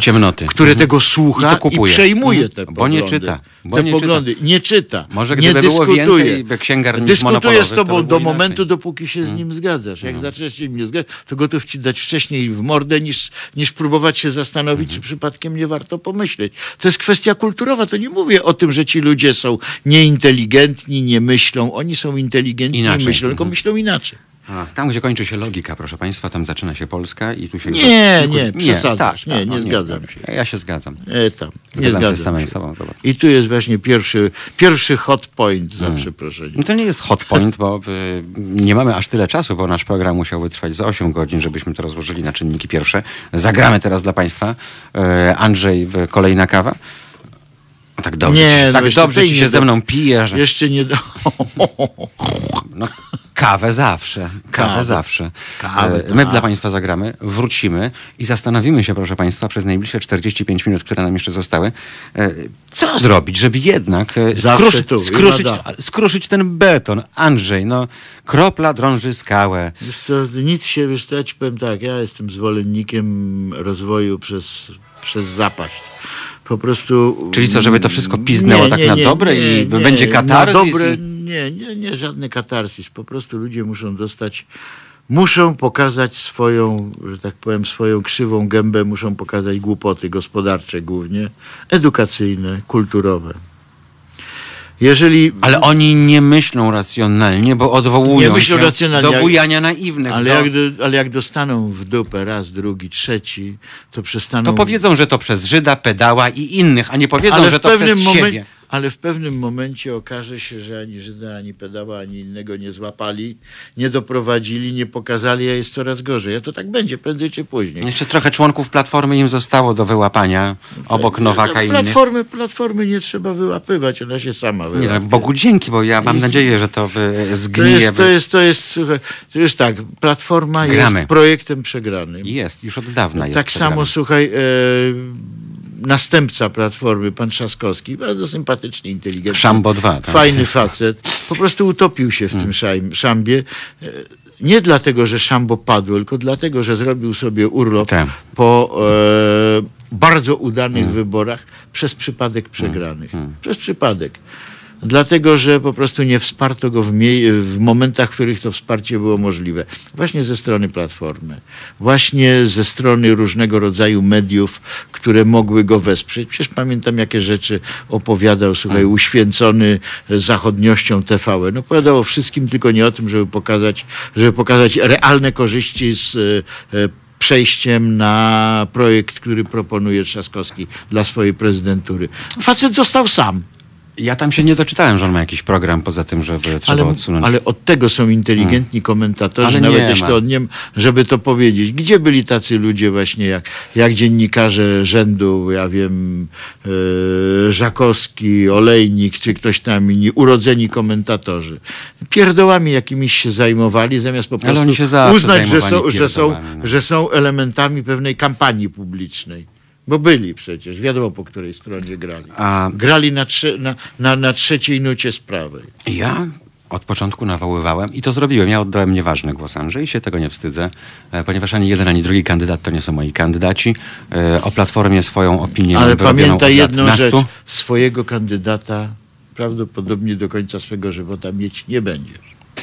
Ciemnoty. które Mhm. tego słucha I to kupuje. przejmuje Mhm. te Bo poglądy. nie czyta. Bo te nie poglądy. Nie czyta. Może nie gdyby było dyskutuje. więcej księgarni Dyskutuje z to tobą by do było inaczej. Momentu, dopóki się z nim zgadzasz. Jak zaczniesz się nie zgadzać, to gotów ci dać wcześniej w mordę, niż, niż próbować się zastanowić, Mhm. czy przypadkiem nie warto pomyśleć. To jest kwestia kulturowa. To nie mówię o tym, że ci ludzie są nieinteligentni, nie myślą. Oni są inteligentni, Inaczej. nie myślą, tylko Mhm. myślą inaczej. A, tam, gdzie kończy się logika, proszę Państwa, tam zaczyna się Polska i tu się... Nie, nie, przesadzasz. Nie, nie zgadzam się. Ja, się zgadzam. Nie, tam. Nie Zgadzam się zgadzam z samym sobą, zobacz. I tu jest właśnie pierwszy, pierwszy hot point za przeproszeniem. No to nie jest hot point, bo y, nie mamy aż tyle czasu, bo nasz program musiałby trwać za 8 godzin, żebyśmy to rozłożyli na czynniki pierwsze. Zagramy teraz dla Państwa. E, Andrzej, kolejna kawa. No Tak dobrze, Nie, ci, no tak jeszcze dobrze ci się ze mną pije, że Jeszcze nie do... no, kawę zawsze. Kawę Kawę. zawsze. Kawę, E, My tak. dla Państwa zagramy, wrócimy i zastanowimy się, proszę Państwa, przez najbliższe 45 minut, które nam jeszcze zostały, e, co zrobić, żeby jednak e, skruszy, tu i skruszyć, skruszyć ten beton. Andrzej, no, kropla drąży skałę. Wiesz co, nic się, wiesz co, ja ci powiem tak, ja jestem zwolennikiem rozwoju przez, przez zapaść. Po prostu... Czyli co, żeby to wszystko piznęło tak na dobre i będzie katarzis Na dobre, i- Nie, nie, nie, żadny katarzis. Po prostu ludzie muszą dostać, muszą pokazać swoją, że tak powiem, swoją krzywą gębę, muszą pokazać głupoty gospodarcze głównie, edukacyjne, kulturowe. Jeżeli... Ale oni nie myślą racjonalnie, bo odwołują Nie myślą się racjonalnie, do jak- bujania naiwnych. Ale do... jak, do, ale jak dostaną w dupę raz, drugi, trzeci, to przestaną... To powiedzą, że to przez Żyda, pedała i innych, a nie powiedzą, ale że to przez siebie. Ale w pewnym momencie okaże się, że ani Żyda, ani pedała, ani innego nie złapali, nie doprowadzili, nie pokazali, a jest coraz gorzej. A to tak będzie, prędzej czy później. Jeszcze trochę członków Platformy im zostało do wyłapania, obok Nowaka i innych. platformy, platformy nie trzeba wyłapywać, ona się sama Nie, wyłapie. no, Bogu dzięki, bo ja mam nadzieję, że to wy- To zgnije. jest, to jest, to jest, słuchaj, to jest tak, Platforma Gramy. jest projektem przegranym. Jest, już od dawna jest tak przegrana. samo, słuchaj, e, następca Platformy, pan Trzaskowski, bardzo sympatyczny, inteligentny. Szambo 2. Tak? Fajny facet. Po prostu utopił się w tym szajm- szambie. E, Nie dlatego, że szambo padło, tylko dlatego, że zrobił sobie urlop Tak. po e, bardzo udanych wyborach przez przypadek przegranych. Przez przypadek. Dlatego, że po prostu nie wsparto go w, w momentach, w których to wsparcie było możliwe. Właśnie ze strony Platformy. Właśnie ze strony różnego rodzaju mediów, które mogły go wesprzeć. Przecież pamiętam, jakie rzeczy opowiadał, słuchaj, uświęcony zachodniością TVN. Opowiadał o wszystkim, tylko nie o tym, żeby pokazać, żeby pokazać realne korzyści z e, e, przejściem na projekt, który proponuje Trzaskowski dla swojej prezydentury. Facet został sam. Ja tam się nie doczytałem, że on ma jakiś program poza tym, żeby trzeba Ale, odsunąć. ale od tego są inteligentni komentatorzy, Ale nawet jeśli on nie, żeby to powiedzieć. Gdzie byli tacy ludzie właśnie jak, jak dziennikarze rzędu, ja wiem, e, Żakowski, Olejnik, czy ktoś tam inni, urodzeni komentatorzy. Pierdołami jakimiś się zajmowali, zamiast po prostu uznać, że są, że, są, no. że są elementami pewnej kampanii publicznej. Bo byli przecież, wiadomo po której stronie grali. A Grali na, trze- na, na, na trzeciej nucie sprawy. ja od początku nawoływałem i to zrobiłem. Ja oddałem nieważny głos Andrzej i się tego nie wstydzę, e, ponieważ ani jeden, ani drugi kandydat to nie są moi kandydaci. E, O Platformie swoją opinię Ale pamiętaj jedną nastu. rzecz. Swojego kandydata prawdopodobnie do końca swego żywota mieć nie będziesz.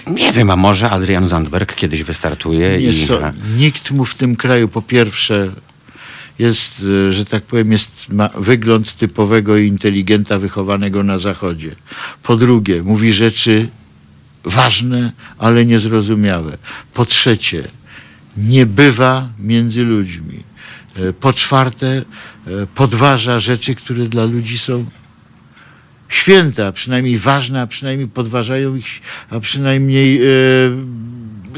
Nie wiem, a może Adrian Zandberg kiedyś wystartuje Nie i... so, nikt mu w tym kraju po pierwsze jest, e, że tak powiem, jest, ma wygląd typowego inteligenta wychowanego na zachodzie. Po drugie, mówi rzeczy ważne, ale niezrozumiałe. Po trzecie, nie bywa między ludźmi. E, Po czwarte, e, podważa rzeczy, które dla ludzi są święte, a przynajmniej ważne, a przynajmniej podważają ich, a przynajmniej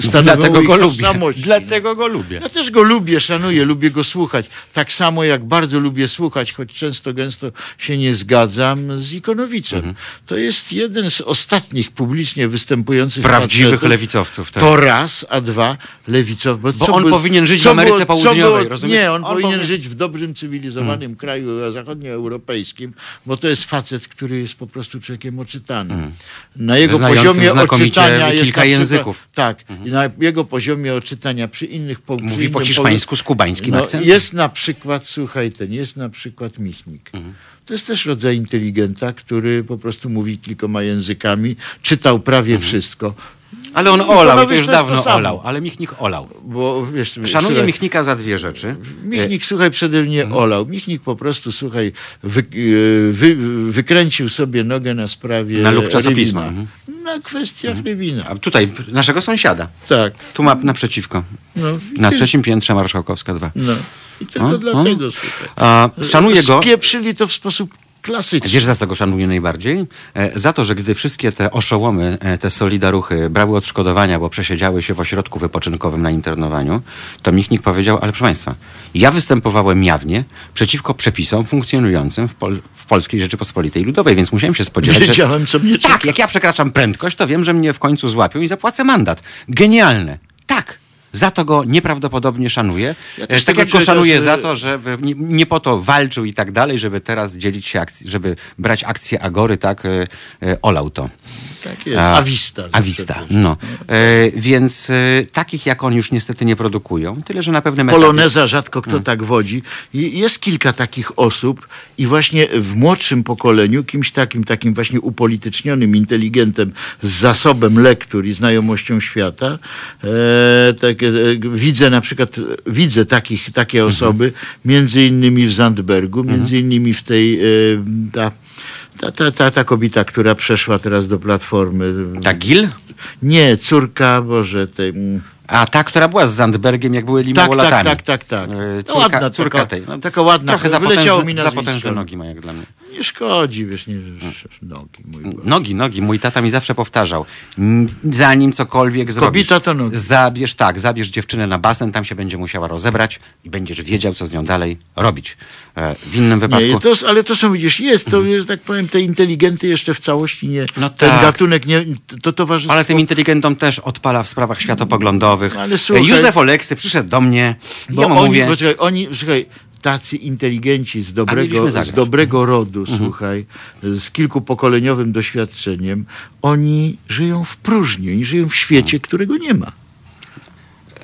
stanowią Dlatego go lubię. tożsamość. Dlatego go lubię. Ja też go lubię, szanuję, lubię go słuchać. Tak samo jak bardzo lubię słuchać, choć często gęsto się nie zgadzam z Ikonowiczem. Mhm. To jest jeden z ostatnich publicznie występujących Prawdziwych facetów. lewicowców. Tak. To raz, a dwa lewicowców. Bo co on powinien żyć w Ameryce było- Południowej, było- rozumiesz? Nie, on, On powinien powinien- żyć w dobrym, cywilizowanym kraju zachodnioeuropejskim, bo to jest facet, który jest po prostu człowiekiem oczytanym. Na jego Znającym poziomie oczytania jest kilka języków. Tak, i na jego poziomie oczytania przy innych po, przy Mówi po hiszpańsku z kubańskim no, akcentem. Jest na przykład, słuchaj ten, jest na przykład Michnik. Mhm. To jest też rodzaj inteligenta, który po prostu mówi kilkoma językami, czytał prawie Mhm. wszystko. Ale on olał i to to już to dawno samo. olał. Ale Michnik olał. Bo wiesz, Szanuję słuchaj, Michnika za dwie rzeczy. Michnik, słuchaj, przede mnie Mhm. olał. Michnik po prostu, słuchaj, wy, e, wy, wykręcił sobie nogę na sprawie Na lub czasopisma. Rywina. Mhm. na kwestiach Rywina. A tutaj naszego sąsiada. Tak. Tu ma naprzeciwko. No, Na ty- trzecim piętrze Marszałkowska 2. No. I tylko O, dlatego, słuchaj. A, szanuję go. Spieprzyli to w sposób klasyczny. Wiesz, za co go szanuję najbardziej? E, Za to, że gdy wszystkie te oszołomy, e, te solidaruchy brały odszkodowania, bo przesiedziały się w ośrodku wypoczynkowym na internowaniu, to Michnik powiedział, ale proszę Państwa, ja występowałem jawnie przeciwko przepisom funkcjonującym w, Pol- w Polskiej Rzeczypospolitej Ludowej, więc musiałem się spodziewać, że... Wiedziałem, co mnie czeka. Tak, jak ja przekraczam prędkość, to wiem, że mnie w końcu złapią i zapłacę mandat. Genialne. Tak. Za to go nieprawdopodobnie szanuję. Ja tak jak go szanuję za to, że nie, nie po to walczył i tak dalej, żeby teraz dzielić się akcji, żeby brać akcję Agory, tak, e, e, olał to. Tak jest. A- Awista. Awista, no. E, więc e, takich jak on już niestety nie produkują. Tyle, że na pewnym etapie... Poloneza rzadko kto Mm. tak wodzi. I jest kilka takich osób i właśnie w młodszym pokoleniu kimś takim, takim właśnie upolitycznionym inteligentem z zasobem lektur i znajomością świata, e, tak, e, widzę na przykład, widzę takich, takie Mhm. osoby, między innymi w Zandbergu, między innymi w tej, e, ta, ta, ta, ta, ta kobieta, która przeszła teraz do Platformy. Ta Gil? Nie, córka, Boże, tej... mm, A ta, która była z Zandbergiem, jak były tak, małolatami. tak, tak, tak. E, No Córka, ładna, córka taka- tej. No, taka ładna, Trochę za wyleciało potężne, mi za nazwisko. potężne nogi ma jak dla mnie. Nie szkodzi, wiesz, nie, nogi, mój Boże. Nogi, nogi. Mój tata mi zawsze powtarzał. "M, Zanim cokolwiek zrobisz, Kobita to nogi. zabierz, tak, zabierz dziewczynę na basen, tam się będzie musiała rozebrać i będziesz wiedział, co z nią dalej robić. E, W innym wypadku... Nie, to, ale to są, widzisz, jest to, jest, tak powiem, te inteligenty jeszcze w całości nie, No ten tak. gatunek nie, to towarzystwo. Ale tym inteligentom też odpala w sprawach światopoglądowych. Ale słuchaj- Józef Oleksy przyszedł do mnie bo ja mu oni, mówię... poczekaj, oni, słuchaj, tacy inteligenci z dobrego, z zagrać. Mhm. dobrego rodu, słuchaj, z kilkupokoleniowym doświadczeniem, oni żyją w próżni, oni żyją w świecie, którego nie ma.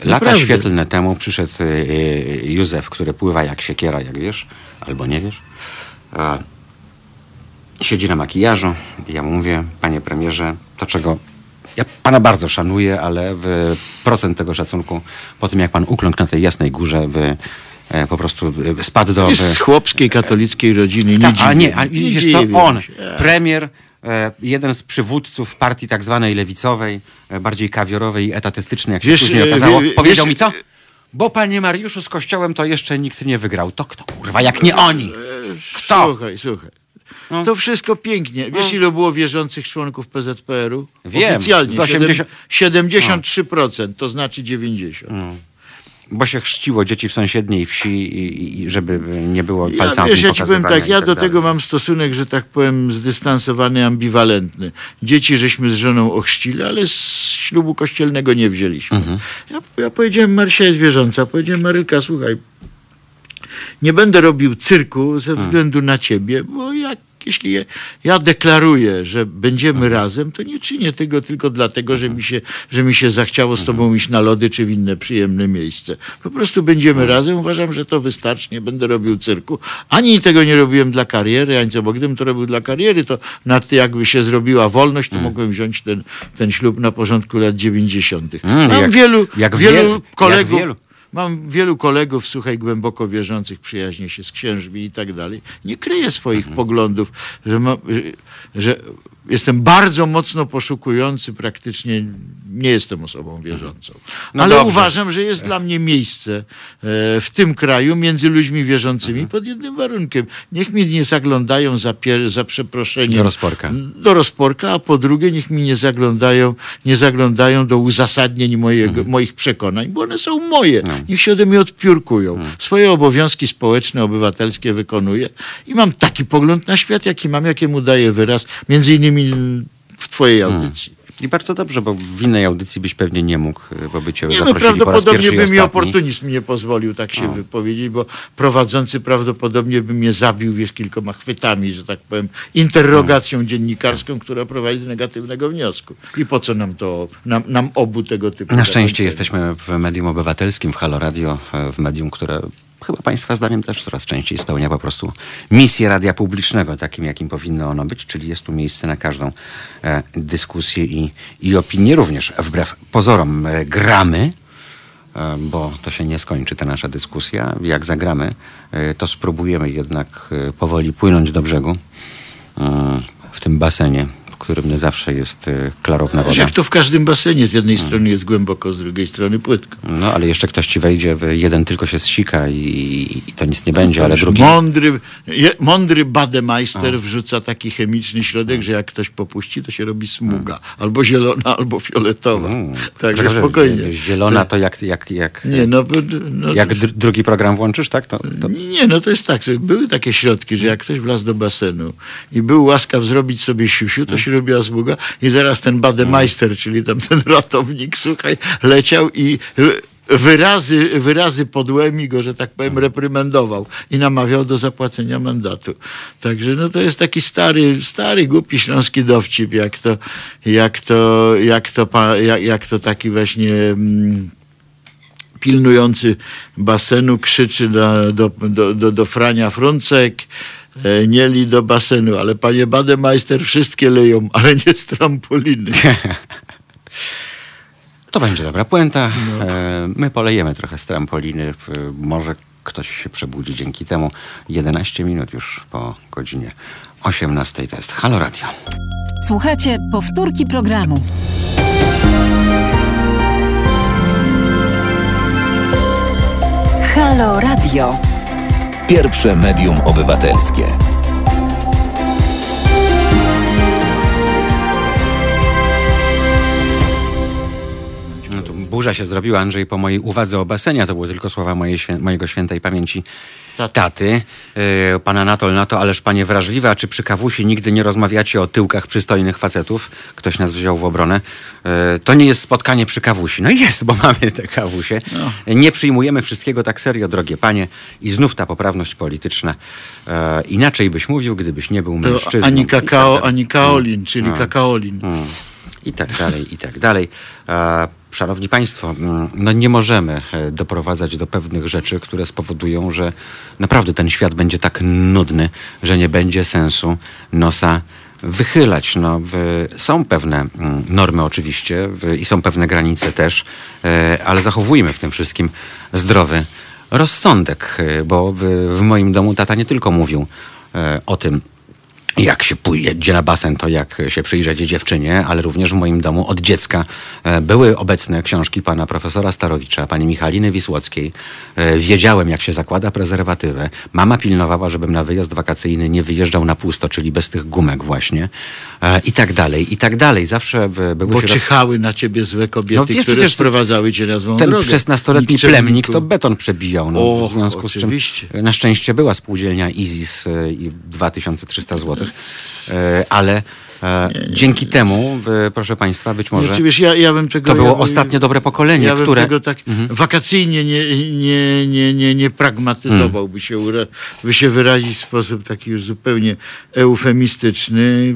Lata Naprawdę. świetlne temu przyszedł y, y, Józef, który pływa jak siekiera, jak wiesz, albo nie wiesz. A, siedzi na makijażu i ja mu mówię, panie premierze, to czego... Ja pana bardzo szanuję, ale w procent tego szacunku, po tym jak pan ukląkł na tej jasnej górze, by e, po prostu e, spadł do... Z chłopskiej, katolickiej rodziny, nie tak, dziwię ale nie, ale się, wiesz co, dziwię on, się. Premier, e, jeden z przywódców partii tak zwanej lewicowej, e, bardziej kawiorowej i etatystycznej, jak się Wiesz, później e, okazało, wie- powiedział wiesz, mi co? Bo panie Mariuszu, z kościołem to jeszcze nikt nie wygrał. To kto, kurwa, jak nie oni? Kto? Słuchaj, słuchaj. No. To wszystko pięknie. Wiesz, ile było wierzących członków PZPR-u? Wiem, Oficjalnie. z 80 siedem- 73%, to znaczy 90%. Bo się chrzciło dzieci w sąsiedniej wsi i, i żeby nie było Ja, palcami wiesz, ja ci powiem tak, ja do dalej. tego mam stosunek, że tak powiem, zdystansowany, ambiwalentny. Dzieci żeśmy z żoną ochrzcili, ale z ślubu kościelnego nie wzięliśmy. Mhm. Ja, ja powiedziałem, Marysia jest wierząca, powiedziałem, Marylka, słuchaj, nie będę robił cyrku ze względu na ciebie, bo jak, jeśli ja, deklaruję, że będziemy razem, to nie czynię tego tylko dlatego, że mi, się, że mi się zachciało z tobą iść na lody czy w inne przyjemne miejsce. Po prostu będziemy razem. Uważam, że to wystarczy. Nie będę robił cyrku. Ani tego nie robiłem dla kariery, ani co, bo gdybym to robił dla kariery, to nad jakby się zrobiła wolność, to mogłem wziąć ten, ten ślub na porządku lat 90. Mm, Mam jak- wielu, jak wielu wielu- jak kolegów. wielu. Mam wielu kolegów, słuchaj, głęboko wierzących, przyjaźnię się z księżmi i tak dalej. Nie kryję swoich Mhm. poglądów, że, ma, że, że jestem bardzo mocno poszukujący, praktycznie nie jestem osobą wierzącą. No Ale dobrze. uważam, że jest dla mnie miejsce e, w tym kraju między ludźmi wierzącymi Mhm. pod jednym warunkiem. Niech mi nie zaglądają za, pier, za przeproszeniem Do rozporka. do rozporka, a po drugie niech mi nie zaglądają, nie zaglądają do uzasadnień mojego, moich przekonań, bo one są moje. No. Niech się ode mnie odpiórkują. Swoje obowiązki społeczne, obywatelskie wykonuję i mam taki pogląd na świat, jaki mam, jakiemu daję wyraz, między innymi w twojej audycji. I bardzo dobrze, bo w innej audycji byś pewnie nie mógł, e, bo by cię Nie, no zaprosili raz prawdopodobnie by mi oportunizm nie pozwolił tak się No. wypowiedzieć, bo prowadzący prawdopodobnie by mnie zabił, wiesz, kilkoma chwytami, że tak powiem, interrogacją dziennikarską, która prowadzi do negatywnego wniosku. I po co nam to, nam, nam obu tego typu Na szczęście jesteśmy w medium obywatelskim, w Halo Radio, w medium, które chyba Państwa zdaniem też coraz częściej spełnia po prostu misję radia publicznego, takim jakim powinno ono być, czyli jest tu miejsce na każdą e, dyskusję i, i opinię, również wbrew pozorom e, gramy, e, bo to się nie skończy ta nasza dyskusja. Jak zagramy, e, to spróbujemy jednak e, powoli płynąć do brzegu w tym basenie, którym nie zawsze jest y, klarowna woda. Jak to w każdym basenie, z jednej strony jest głęboko, z drugiej strony płytko. No, ale jeszcze ktoś ci wejdzie, jeden tylko się zsika i, i to nic nie będzie, ale Wiesz, drugi... Mądry, mądry bademeister wrzuca taki chemiczny środek, że jak ktoś popuści, to się robi smuga. Albo zielona, albo fioletowa. Mm. Także Czekaj, spokojnie. Zielona to jak, jak, jak, Nie, no, no jak dr- drugi program włączysz, tak? To, to... Nie, no to jest tak. Były takie środki, że jak ktoś wlazł do basenu i był łaskaw zrobić sobie siusiu, to się robiła zługa i zaraz ten bademeister, czyli tam ten ratownik, słuchaj, leciał i y, wyrazy, wyrazy podłymi go, że tak powiem, reprymendował i namawiał do zapłacenia mandatu. Także no to jest taki stary, stary, głupi śląski dowcip, jak to, jak to, jak to, jak, jak to taki właśnie... Mm, pilnujący basenu krzyczy do, do, do, do, do Frania Fruncek, e, nieli do basenu, ale panie Bademeister wszystkie leją, ale nie z trampoliny. To będzie dobra puenta. No. E, My polejemy trochę z trampoliny. Może ktoś się przebudzi dzięki temu. 11 minut już po godzinie 18 to jest Halo Radio. Słuchajcie powtórki programu. Halo Radio. Pierwsze medium obywatelskie. Burza się zrobiła, Andrzej, po mojej uwadze o basenie. To były tylko słowa mojej, mojego świętej pamięci Taty. taty. E, Pan Anatol na to, ależ panie wrażliwe, a czy przy kawusi nigdy nie rozmawiacie o tyłkach przystojnych facetów? Ktoś nas wziął w obronę. E, To nie jest spotkanie przy kawusi. No jest, bo mamy te kawusie. Nie przyjmujemy wszystkiego tak serio, drogie panie. I znów ta poprawność polityczna. E, Inaczej byś mówił, gdybyś nie był mężczyzną. ani tak kakao, ani kaolin, czyli Mm. kakaolin. Mm. I tak dalej, i tak dalej. Szanowni Państwo, mm, no nie możemy e, doprowadzać do pewnych rzeczy, które spowodują, że naprawdę ten świat będzie tak nudny, że nie będzie sensu nosa wychylać. No, są pewne mm, normy oczywiście i są pewne granice też, e, ale zachowujmy w tym wszystkim zdrowy rozsądek, e, bo w, moim domu tata nie tylko mówił o tym, jak się pójdzie na basen, to jak się przyjrzeć dziewczynie, ale również w moim domu od dziecka e, były obecne książki pana profesora Starowicza, pani Michaliny Wisłockiej. E, Wiedziałem, jak się zakłada prezerwatywę. Mama pilnowała, żebym na wyjazd wakacyjny nie wyjeżdżał na pusto, czyli bez tych gumek właśnie. E, I tak dalej, i tak dalej. Zawsze były Bo czyhały na ciebie złe kobiety, No wiesz, które sprowadzały cię na złą ten drogę. 16-letni Nikczemniku. plemnik to beton przebijał. No, O, w związku z czym oczywiście. na szczęście była spółdzielnia ISIS e, i 2300 zł, e, ale e, dzięki temu, e, proszę Państwa, być może Znaczy, wiesz, ja, ja bym tego, to było ja bym- dobre pokolenie, ja bym które... Mhm. tego tak wakacyjnie nie, nie, nie, nie, nie pragmatyzował, Mm. by, się by się wyrazić w sposób taki już zupełnie eufemistyczny,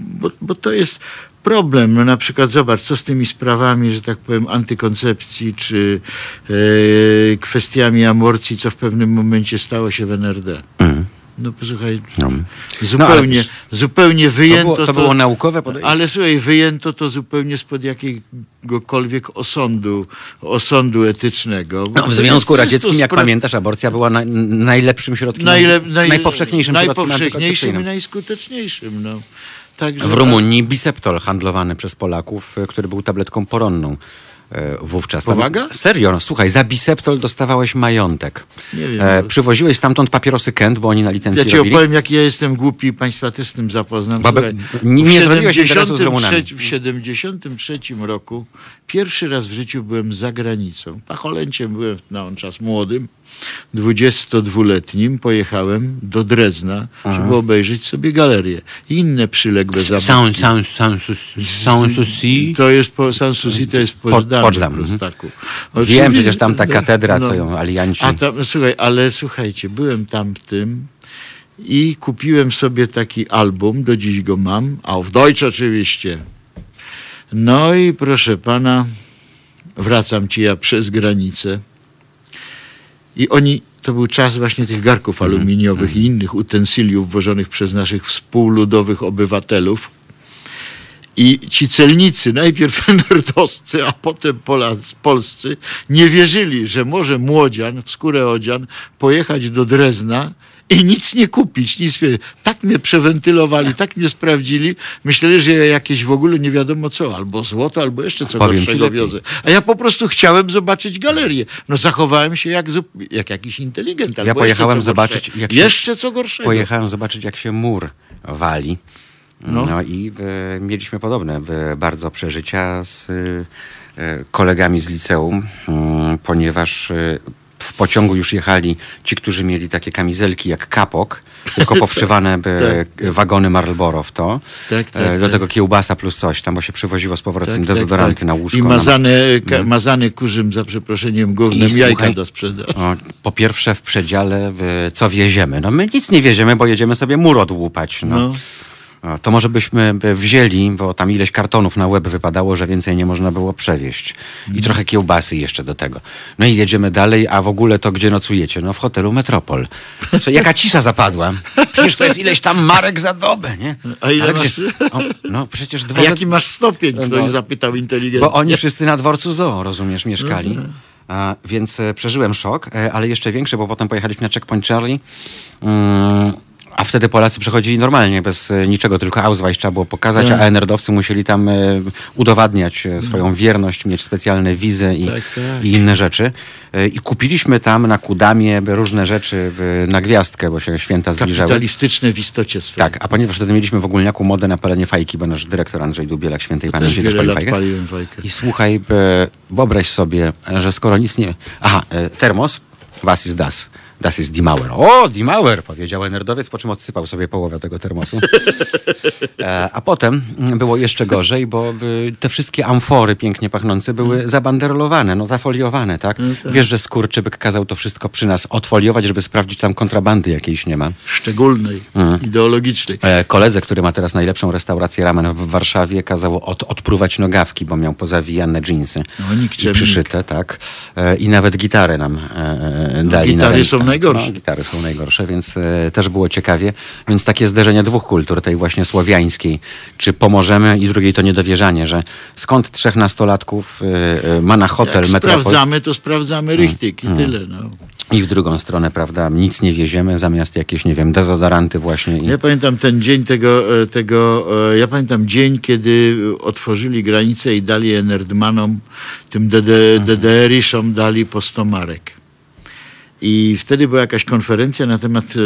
bo, bo to jest problem. No na przykład zobacz, co z tymi sprawami, że tak powiem, antykoncepcji, czy e, kwestiami amorcji, co w pewnym momencie stało się w NRD. Mm. No posłuchaj, No. zupełnie, zupełnie To wyjęto było, to było naukowe podejście. ale słuchaj, wyjęto to zupełnie spod jakiegokolwiek osądu, osądu etycznego. No, to w Związku to to Radzieckim, jak spra- pamiętasz, aborcja była na, najlepszym środkiem, najle- naj- najpowszechniejszym środkiem najpowszechniejszym i najskuteczniejszym. No. Także, W Rumunii biseptol handlowany przez Polaków, e, który był tabletką poronną wówczas. Pomaga? Pamię- Serio, no, słuchaj, za biseptol dostawałeś majątek. Nie wiem. E, przywoziłeś stamtąd papierosy Kent, bo oni na licencji Ja ci robili. opowiem, jak ja jestem głupi i państwa też z tym zapoznam. Babe- Słuchaj, nie- zrobiłeś interesu z 73 Rumunami. W 73 roku pierwszy raz w życiu byłem za granicą. Pacholęciem byłem na on czas młodym, 22-letnim. Pojechałem do Drezna, żeby obejrzeć sobie galerię. I inne przyległe zabytki. Sanssouci. To jest po Sanssouci, to jest Po- Poczdam. Poczdam, po mhm. prostaku. Wiem, przecież tam ta katedra, co ją alianci... a tam, słuchaj, ale słuchajcie, byłem tam w tym i kupiłem sobie taki album, do dziś go mam, a w Deutsch oczywiście. No i proszę pana, wracam ci ja przez granicę i oni, to był czas właśnie tych garków Mhm. aluminiowych i innych utensyliów wożonych przez naszych współludowych obywatelów. I ci celnicy, najpierw nerdowscy, a potem Polacy, polscy, nie wierzyli, że może młodzian w skórę odzian pojechać do Drezna i nic nie kupić. Nic, tak mnie przewentylowali, tak mnie sprawdzili. Myśleli, że ja jakieś w ogóle nie wiadomo co, albo złoto, albo jeszcze co Powiem gorszego wiozę. A ja po prostu chciałem zobaczyć galerię. No zachowałem się jak, jak jakiś inteligent. albo pojechałem zobaczyć, jak się- Jeszcze co gorszego. Pojechałem zobaczyć, jak się mur wali. No, No. i e, mieliśmy podobne e, bardzo przeżycia z e, kolegami z liceum, mm, ponieważ e, w pociągu już jechali ci, którzy mieli takie kamizelki jak kapok, tylko powszywane e, wagony Marlboro w to. Tak, tak, E, Do tak. tego kiełbasa plus coś, tam bo się przywoziło z powrotem Tak, dezodoranty tak, tak. na łóżko. I na- mazane, ka, mazany kurzym, za przeproszeniem, gównem I jajka słuchaj- do sprzedaży. Po pierwsze w przedziale, co wieziemy? No my nic nie wieziemy, bo jedziemy sobie mur odłupać. No. No. To może byśmy by wzięli, bo tam ileś kartonów na łeb wypadało, że więcej nie można było przewieźć. I trochę kiełbasy jeszcze do tego. No i jedziemy dalej, a w ogóle to gdzie nocujecie? No w hotelu Metropol. Co, jaka cisza zapadła. Przecież to jest ileś tam marek za dobę, nie? A ile Ale masz? gdzie- o, no przecież A dworzec... jaki masz stopień? Ktoś No. zapytał inteligentnie. Bo oni wszyscy na dworcu zoo, rozumiesz, mieszkali. Mhm. A, więc e, przeżyłem szok, e, ale jeszcze większy, bo potem pojechaliśmy na Checkpoint Charlie. Mm, a wtedy Polacy przechodzili normalnie, bez e, niczego, tylko Ausweis trzeba było pokazać, Tak. a NRD-owcy musieli tam e, udowadniać e, swoją wierność, mieć specjalne wizy i, Tak, tak. i inne rzeczy. I kupiliśmy tam na Kudamie różne rzeczy na gwiazdkę, bo się święta zbliżały. Kapitalistyczne w istocie swojej. Tak, a ponieważ wtedy mieliśmy w ogólniaku modę na palenie fajki, bo nasz dyrektor Andrzej Dubielak świętej Też pamięci też palił fajkę. fajkę. I słuchaj, wyobraź sobie, że skoro nic nie... Aha, termos, was is das. Das ist die Mauer. O, die Mauer, powiedział Enerdowiec, po czym odsypał sobie połowę tego termosu. E, a potem mm, było jeszcze gorzej, bo y, te wszystkie amfory pięknie pachnące były zabanderolowane, no zafoliowane, tak? Wiesz, że skurczybyk kazał to wszystko przy nas odfoliować, żeby sprawdzić, tam kontrabandy jakiejś nie ma. Szczególnej, Mhm. ideologicznej. E, Koledze, który ma teraz najlepszą restaurację ramen w Warszawie, kazało od, odpruwać nogawki, bo miał pozawijane dżinsy No, i nikczemnik. przyszyte, tak. E, I nawet gitarę nam e, dali. na gitary rękę. są najgorsze. No, gitary są najgorsze, więc e, też było ciekawie. Więc takie zderzenie dwóch kultur, tej właśnie słowiańskiej, czy pomożemy i drugiej to niedowierzanie, że skąd trzech nastolatków e, e, ma na hotel Jak Metropol sprawdzamy, to sprawdzamy Mm. richtig i tyle. No. i w drugą stronę, prawda, nic nie wieziemy, zamiast jakieś, nie wiem, dezodoranty właśnie. I... Ja pamiętam ten dzień tego, e, tego e, ja pamiętam dzień, kiedy otworzyli granicę i dali Enerdmanom, tym DD, Mhm. DDR-iszom dali po 100 marek. I wtedy była jakaś konferencja na temat e,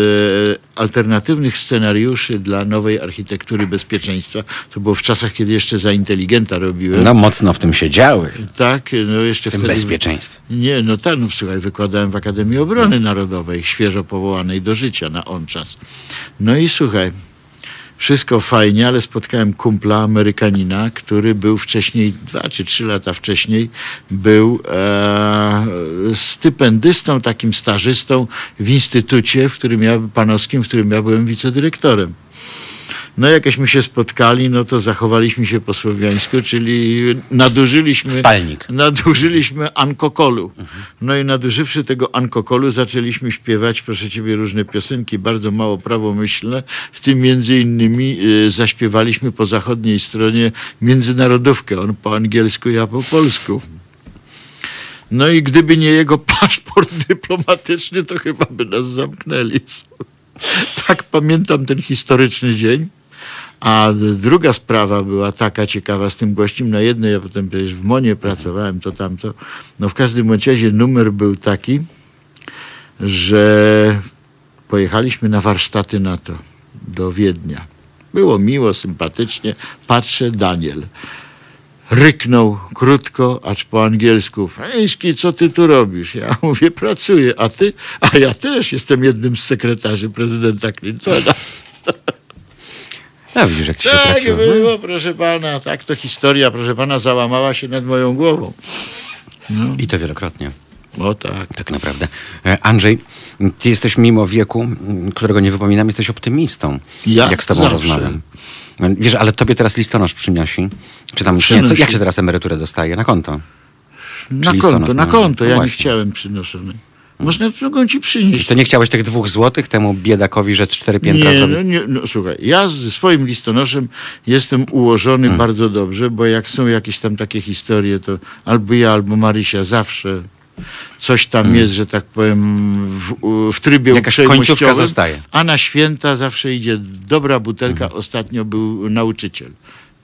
alternatywnych scenariuszy dla nowej architektury bezpieczeństwa. To było w czasach, kiedy jeszcze za inteligenta robiłem. No mocno w tym siedziały, Tak, no jeszcze w tym wtedy... bezpieczeństwie. Nie, no tak, no słuchaj, wykładałem w Akademii Obrony Narodowej, świeżo powołanej do życia na on czas. No i słuchaj, wszystko fajnie, ale spotkałem kumpla Amerykanina, który był wcześniej, dwa czy trzy lata wcześniej, był e, stypendystą, takim stażystą w instytucie, w którym ja, panowskim, w którym ja byłem wicedyrektorem. No jakieśmy się spotkali, no to zachowaliśmy się po słowiańsku, czyli nadużyliśmy... Palnik. Nadużyliśmy ankokolu. No i nadużywszy tego ankokolu zaczęliśmy śpiewać, proszę ciebie, różne piosenki, bardzo mało prawomyślne. W tym między innymi y, zaśpiewaliśmy po zachodniej stronie międzynarodówkę. On po angielsku, ja po polsku. No i gdyby nie jego paszport dyplomatyczny, to chyba by nas zamknęli. Tak pamiętam ten historyczny dzień. A druga sprawa była taka ciekawa z tym gościem. Na jednej, ja potem przecież w Monie pracowałem, to tamto. No w każdym razie numer był taki, że pojechaliśmy na warsztaty NATO do Wiednia. Było miło, sympatycznie. Patrzę, Daniel. Ryknął krótko, acz po angielsku. Feński, co ty tu robisz? Ja mówię, pracuję. A ty? A ja też jestem jednym z sekretarzy prezydenta Clintona. No widzisz, jak ci się Tak trafiło. było, proszę pana. Tak to historia, proszę pana, załamała się nad moją głową. I to wielokrotnie, O tak. tak naprawdę. E, Andrzej, ty jesteś mimo wieku, m, którego nie wypominam, jesteś optymistą. Ja? Jak z tobą Zawsze. rozmawiam. No, Wiesz, ale tobie teraz listonosz przynosi. Czy tam, nie, co, jak się teraz emeryturę dostaje? Na konto. Na Czyli konto, listonosz, na no, konto. no Ja nie chciałem przynoszonej. Można mogą ci przynieść. I co, nie chciałeś tych dwóch złotych temu biedakowi, że cztery piętra Nie, zrobi? no, nie, no słuchaj, ja ze swoim listonoszem jestem ułożony Mm. bardzo dobrze, bo jak są jakieś tam takie historie, to albo ja, albo Marysia zawsze Coś tam jest, że tak powiem, w, w trybie Jakaś końcówka zostaje. a na święta zawsze idzie dobra butelka. Mhm. Ostatnio był nauczyciel,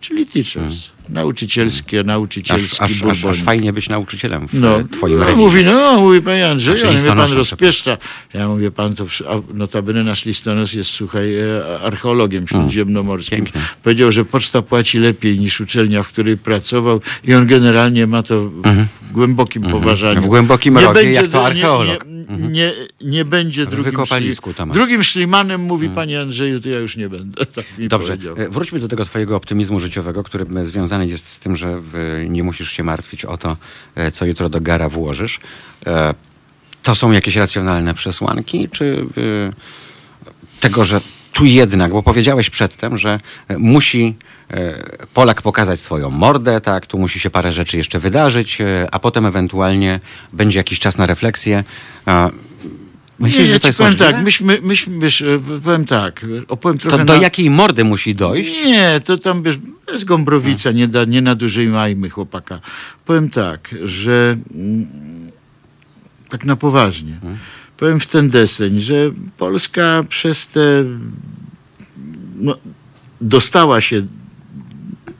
czyli teachers. Nauczycielskie, nauczycielski Aż, aż, aż, fajnie być nauczycielem w no, twoim no, rewizie. mówi, no, mówi panie Andrzeju, Znaczy ale mnie pan rozpieszcza. Ja mówię, pan to, notabene nasz listonosz jest, słuchaj, e, archeologiem śródziemnomorskim. Pięknie. Powiedział, że poczta płaci lepiej niż uczelnia, w której pracował i on generalnie ma to w głębokim poważaniu. Mhm. W głębokim rodzie, będzie jak to archeolog. Mhm. Nie, nie, nie, nie będzie drugim, wykopalisku szli- drugim szlimanem, mówi panie Andrzeju, to ja już nie będę. Tak Dobrze, e, wróćmy do tego twojego optymizmu życiowego, który e, związany jest z tym, że e, nie musisz się martwić o to, co jutro do gara włożysz. To są jakieś racjonalne przesłanki, czy tego, że tu jednak, bo powiedziałeś przedtem, że e, musi e, Polak pokazać swoją mordę, tak, tu musi się parę rzeczy jeszcze wydarzyć, e, a potem ewentualnie będzie jakiś czas na refleksję. Myślisz, nie, że to jest powiem możliwe? tak, myśmy, myśmy, wiesz, powiem tak, opowiem trochę To do na... jakiej mordy musi dojść? Nie, to tam wiesz, bez Gombrowicza, nie, da, nie nadużywajmy chłopaka. Powiem tak, że mm, tak na poważnie. Powiem w ten deseń, że Polska przez te no, dostała się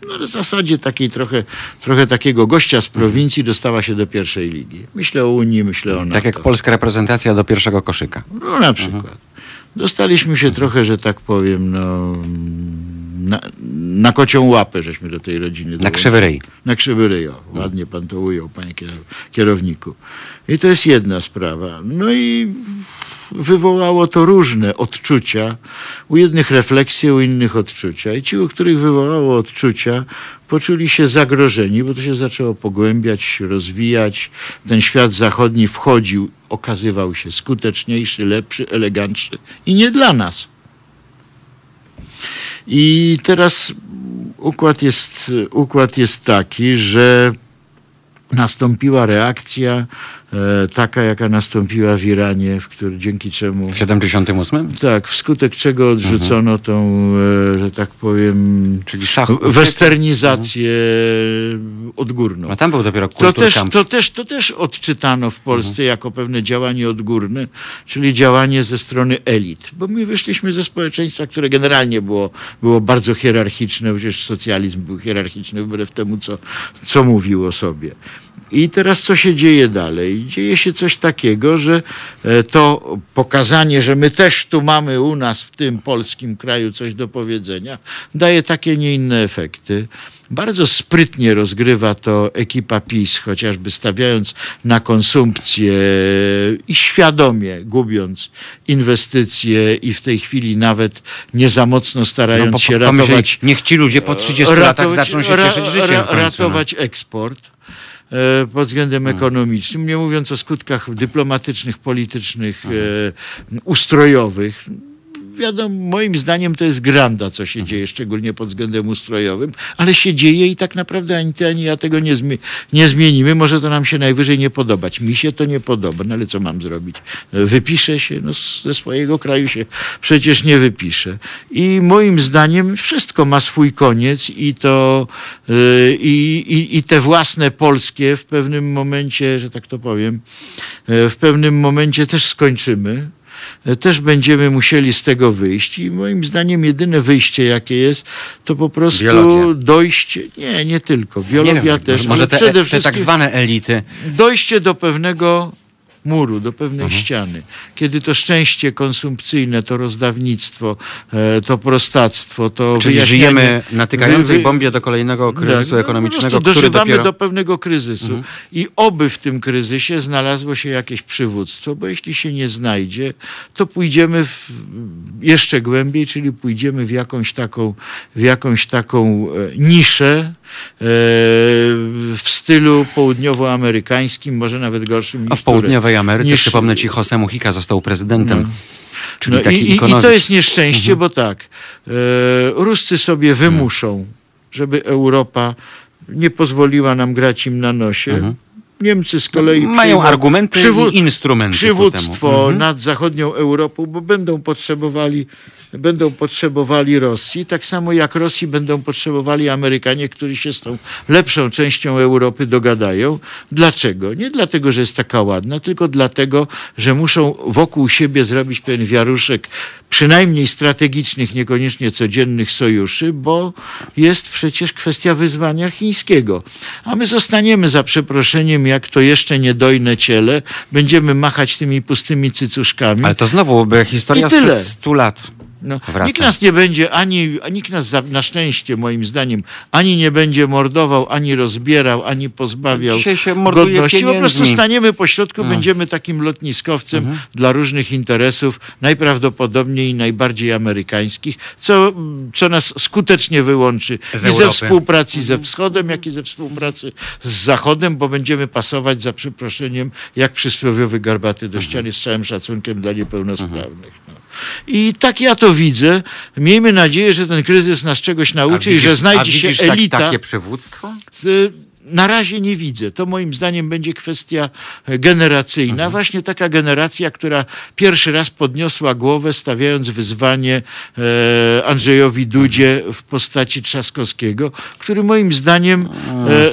no, w zasadzie takiej trochę, trochę takiego gościa z prowincji dostała się do pierwszej ligi. Myślę o Unii, myślę o NATO. Tak jak polska reprezentacja do pierwszego koszyka. No na przykład. Dostaliśmy się trochę, że tak powiem, no, na, na kocią łapę, żeśmy do tej rodziny Na dołączyli. krzywy ryj. Na krzywy ryj, o, ładnie pan to ujął, panie kier- kierowniku. I to jest jedna sprawa. No i wywołało to różne odczucia. U jednych refleksje, u innych odczucia. I ci, u których wywołało odczucia, poczuli się zagrożeni, bo to się zaczęło pogłębiać, rozwijać. Ten świat zachodni wchodził, okazywał się skuteczniejszy, lepszy, elegantszy. I nie dla nas. I teraz układ jest, układ jest taki, że nastąpiła reakcja taka, jaka nastąpiła w Iranie, w który, dzięki czemu W 78? tak, wskutek czego odrzucono tą, e, że tak powiem, Czyli szach. westernizację odgórną. A tam był dopiero To kultur też, camp. to, też, to też odczytano w Polsce jako pewne działanie odgórne, czyli działanie ze strony elit. Bo my wyszliśmy ze społeczeństwa, które generalnie było, było bardzo hierarchiczne, przecież socjalizm był hierarchiczny wbrew temu, co, co mówił o sobie. I teraz co się dzieje dalej? Dzieje się coś takiego, że e, to pokazanie, że my też tu mamy u nas w tym polskim kraju coś do powiedzenia, daje takie, nie inne efekty. Bardzo sprytnie rozgrywa to ekipa PiS, chociażby stawiając na konsumpcję i świadomie gubiąc inwestycje i w tej chwili nawet nie za mocno starając No, się ratować Niech ci ludzie po 30 latach zaczną się cieszyć życiem. końcu, no. ratować eksport e, pod względem ekonomicznym, nie mówiąc o skutkach dyplomatycznych, politycznych, e, ustrojowych. Wiadomo, moim zdaniem to jest granda, co się dzieje, szczególnie pod względem ustrojowym, ale się dzieje i tak naprawdę ani ty, ani ja tego nie, zmi- nie zmienimy. Może to nam się najwyżej nie podobać. Mi się to nie podoba, no ale co mam zrobić? E, Wypiszę się, no ze swojego kraju się przecież nie wypiszę. I moim zdaniem wszystko ma swój koniec i to y, i, i, i te własne polskie w pewnym momencie, że tak to powiem, e, w pewnym momencie też skończymy. E, Też będziemy musieli z tego wyjść i moim zdaniem jedyne wyjście jakie jest, to po prostu Biologia. dojście, nie, nie tylko, biologia Nie wiem, też, może, te, przede te wszystkim tak zwane elity. dojście do pewnego muru, do pewnej Mhm. ściany. Kiedy to szczęście konsumpcyjne, to rozdawnictwo, e, to prostactwo, to Czyli żyjemy na tykającej wy- wy- bombie do kolejnego kryzysu tak, no, ekonomicznego, prostu który dopiero... Mhm. do pewnego kryzysu. I oby w tym kryzysie znalazło się jakieś przywództwo, bo jeśli się nie znajdzie, to pójdziemy w, jeszcze głębiej, czyli pójdziemy w jakąś taką, w jakąś taką e, niszę, w stylu południowoamerykańskim, może nawet gorszym A w południowej Ameryce, niż- przypomnę ci, Jose Mujica został prezydentem. No. Czyli No taki i, i, to jest nieszczęście, bo tak, e, Ruscy sobie wymuszą, żeby Europa nie pozwoliła nam grać im na nosie. Niemcy z kolei Mają argumenty i instrumenty Przywództwo. Mhm. nad zachodnią Europą, bo będą potrzebowali, będą potrzebowali Rosji, tak samo jak Rosji będą potrzebowali Amerykanie, którzy się z tą lepszą częścią Europy dogadają. Dlaczego? Nie dlatego, że jest taka ładna, tylko dlatego, że muszą wokół siebie zrobić pewien wiaruszek przynajmniej strategicznych, niekoniecznie codziennych sojuszy, bo jest przecież kwestia wyzwania chińskiego. A my zostaniemy za przeproszeniem, jak to jeszcze niedojne ciele, będziemy machać tymi pustymi cycuszkami. Ale to znowu by historia sprzed 100 lat No, wraca. nikt nas nie będzie ani, nikt nas za, na szczęście moim zdaniem ani nie będzie mordował, ani rozbierał, ani pozbawiał Dzisiaj się morduje godności. Po prostu pieniędzmi. staniemy po środku, No. będziemy takim lotniskowcem Mhm. dla różnych interesów, najprawdopodobniej najbardziej amerykańskich, co, co nas skutecznie wyłączy Z i ze Europy. współpracy ze wschodem, jak i ze współpracy z zachodem, bo będziemy pasować za przeproszeniem jak przysłowiowy garbaty Mhm. do ściany z całym szacunkiem dla niepełnosprawnych. I tak ja to widzę. Miejmy nadzieję, że ten kryzys nas czegoś nauczy A i że widzisz- znajdzie się widzisz tak- elita. takie przywództwo? Z, na razie nie widzę. To moim zdaniem będzie kwestia generacyjna. Mhm. Właśnie taka generacja, która pierwszy raz podniosła głowę, stawiając wyzwanie e, Andrzejowi Dudzie w postaci Trzaskowskiego, który moim zdaniem e,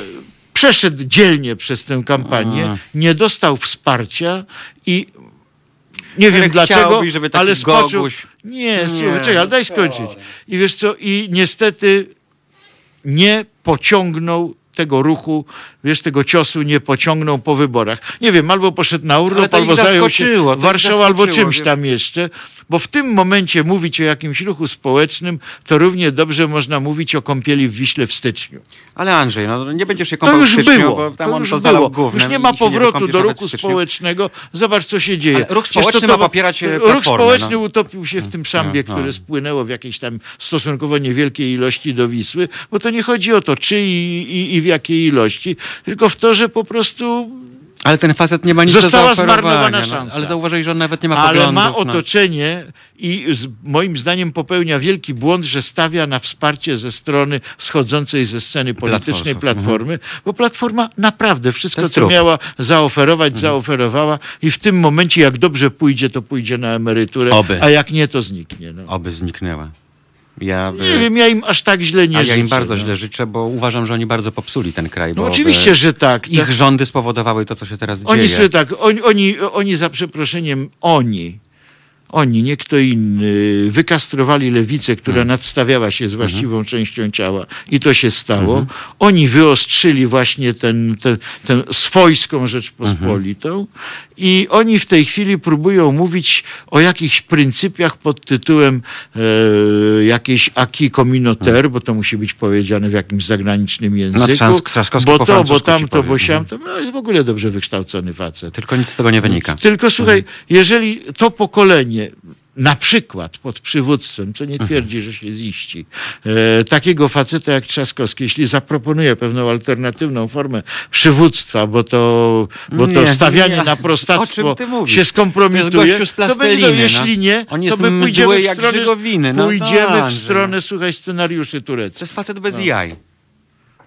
przeszedł dzielnie przez tę kampanię, nie dostał wsparcia i nie wiem dlaczego, żeby taki ale spoczął... Goguś- Nie, Nie, słuchaj, czekaj, ale daj skończyć. I wiesz co, i niestety nie pociągnął tego ruchu, wiesz, tego ciosu nie pociągnął po wyborach. Nie wiem, albo poszedł na urlop, to albo zajął się to Warszawą, albo czymś wiesz. tam jeszcze, bo w tym momencie mówić o jakimś ruchu społecznym, to równie dobrze można mówić o kąpieli w Wiśle w styczniu. Ale Andrzej, no nie będziesz się To kąpał w już styczniu, było. bo tam to on już to zalał było. gównem Już nie ma powrotu wykąpiesz do ruchu w społecznego. Zobacz, co się dzieje. Ale ruch społeczny ma popierać, e, Ruch społeczny no. utopił się w tym szambie, No, no. które spłynęło w jakiejś tam stosunkowo niewielkiej ilości do Wisły, bo to nie chodzi o to, czy i, i, i w jakiej ilości, tylko w to, że po prostu Ale ten facet nie ma nic Została do zmarnowana no. szansa. Ale zauważyli, że on nawet nie ma ale poglądów. ma no. otoczenie i z, moim zdaniem popełnia wielki błąd, że stawia na wsparcie ze strony schodzącej ze sceny politycznej Platformsów, Platformy, bo Platforma naprawdę wszystko, co miała zaoferować, zaoferowała i w tym momencie, jak dobrze pójdzie, to pójdzie na emeryturę, Oby. a jak nie, to zniknie. No. Oby zniknęła. Ja, Nie wiem, ja im aż tak źle nie a życzę. ja im bardzo no. źle życzę, bo uważam, że oni bardzo popsuli ten kraj. No bo oczywiście, że tak. Ich tak. rządy spowodowały to, co się teraz Oni dzieje. sobie tak, oni, oni, oni za przeproszeniem, oni, oni, nie kto inny, wykastrowali lewicę, która Mhm. nadstawiała się z właściwą częścią ciała i to się stało. Oni wyostrzyli właśnie ten, ten, tę swojską Rzeczpospolitą i oni w tej chwili próbują mówić o jakichś pryncypiach pod tytułem e, jakiejś acquis communautaire, bo to musi być powiedziane w jakimś zagranicznym języku. Trzask- Trzaskowski bo to, bo tamto, bo siamto. No jest w ogóle dobrze wykształcony facet. Tylko nic z tego nie wynika. Tylko słuchaj, Mhm. jeżeli to pokolenie, na przykład pod przywództwem, co Mhm. nie twierdzi, że się ziści, e, takiego faceta jak Trzaskowski, jeśli zaproponuje pewną alternatywną formę przywództwa, bo to, bo to Nie, stawianie nie. na prostactwo się To skompromituje, to będzie, plasteliny, no. jeśli nie, to my pójdziemy mdły w stronę. No, pójdziemy no, w stronę, słuchaj, scenariuszy To tureckich. jest facet bez jaj.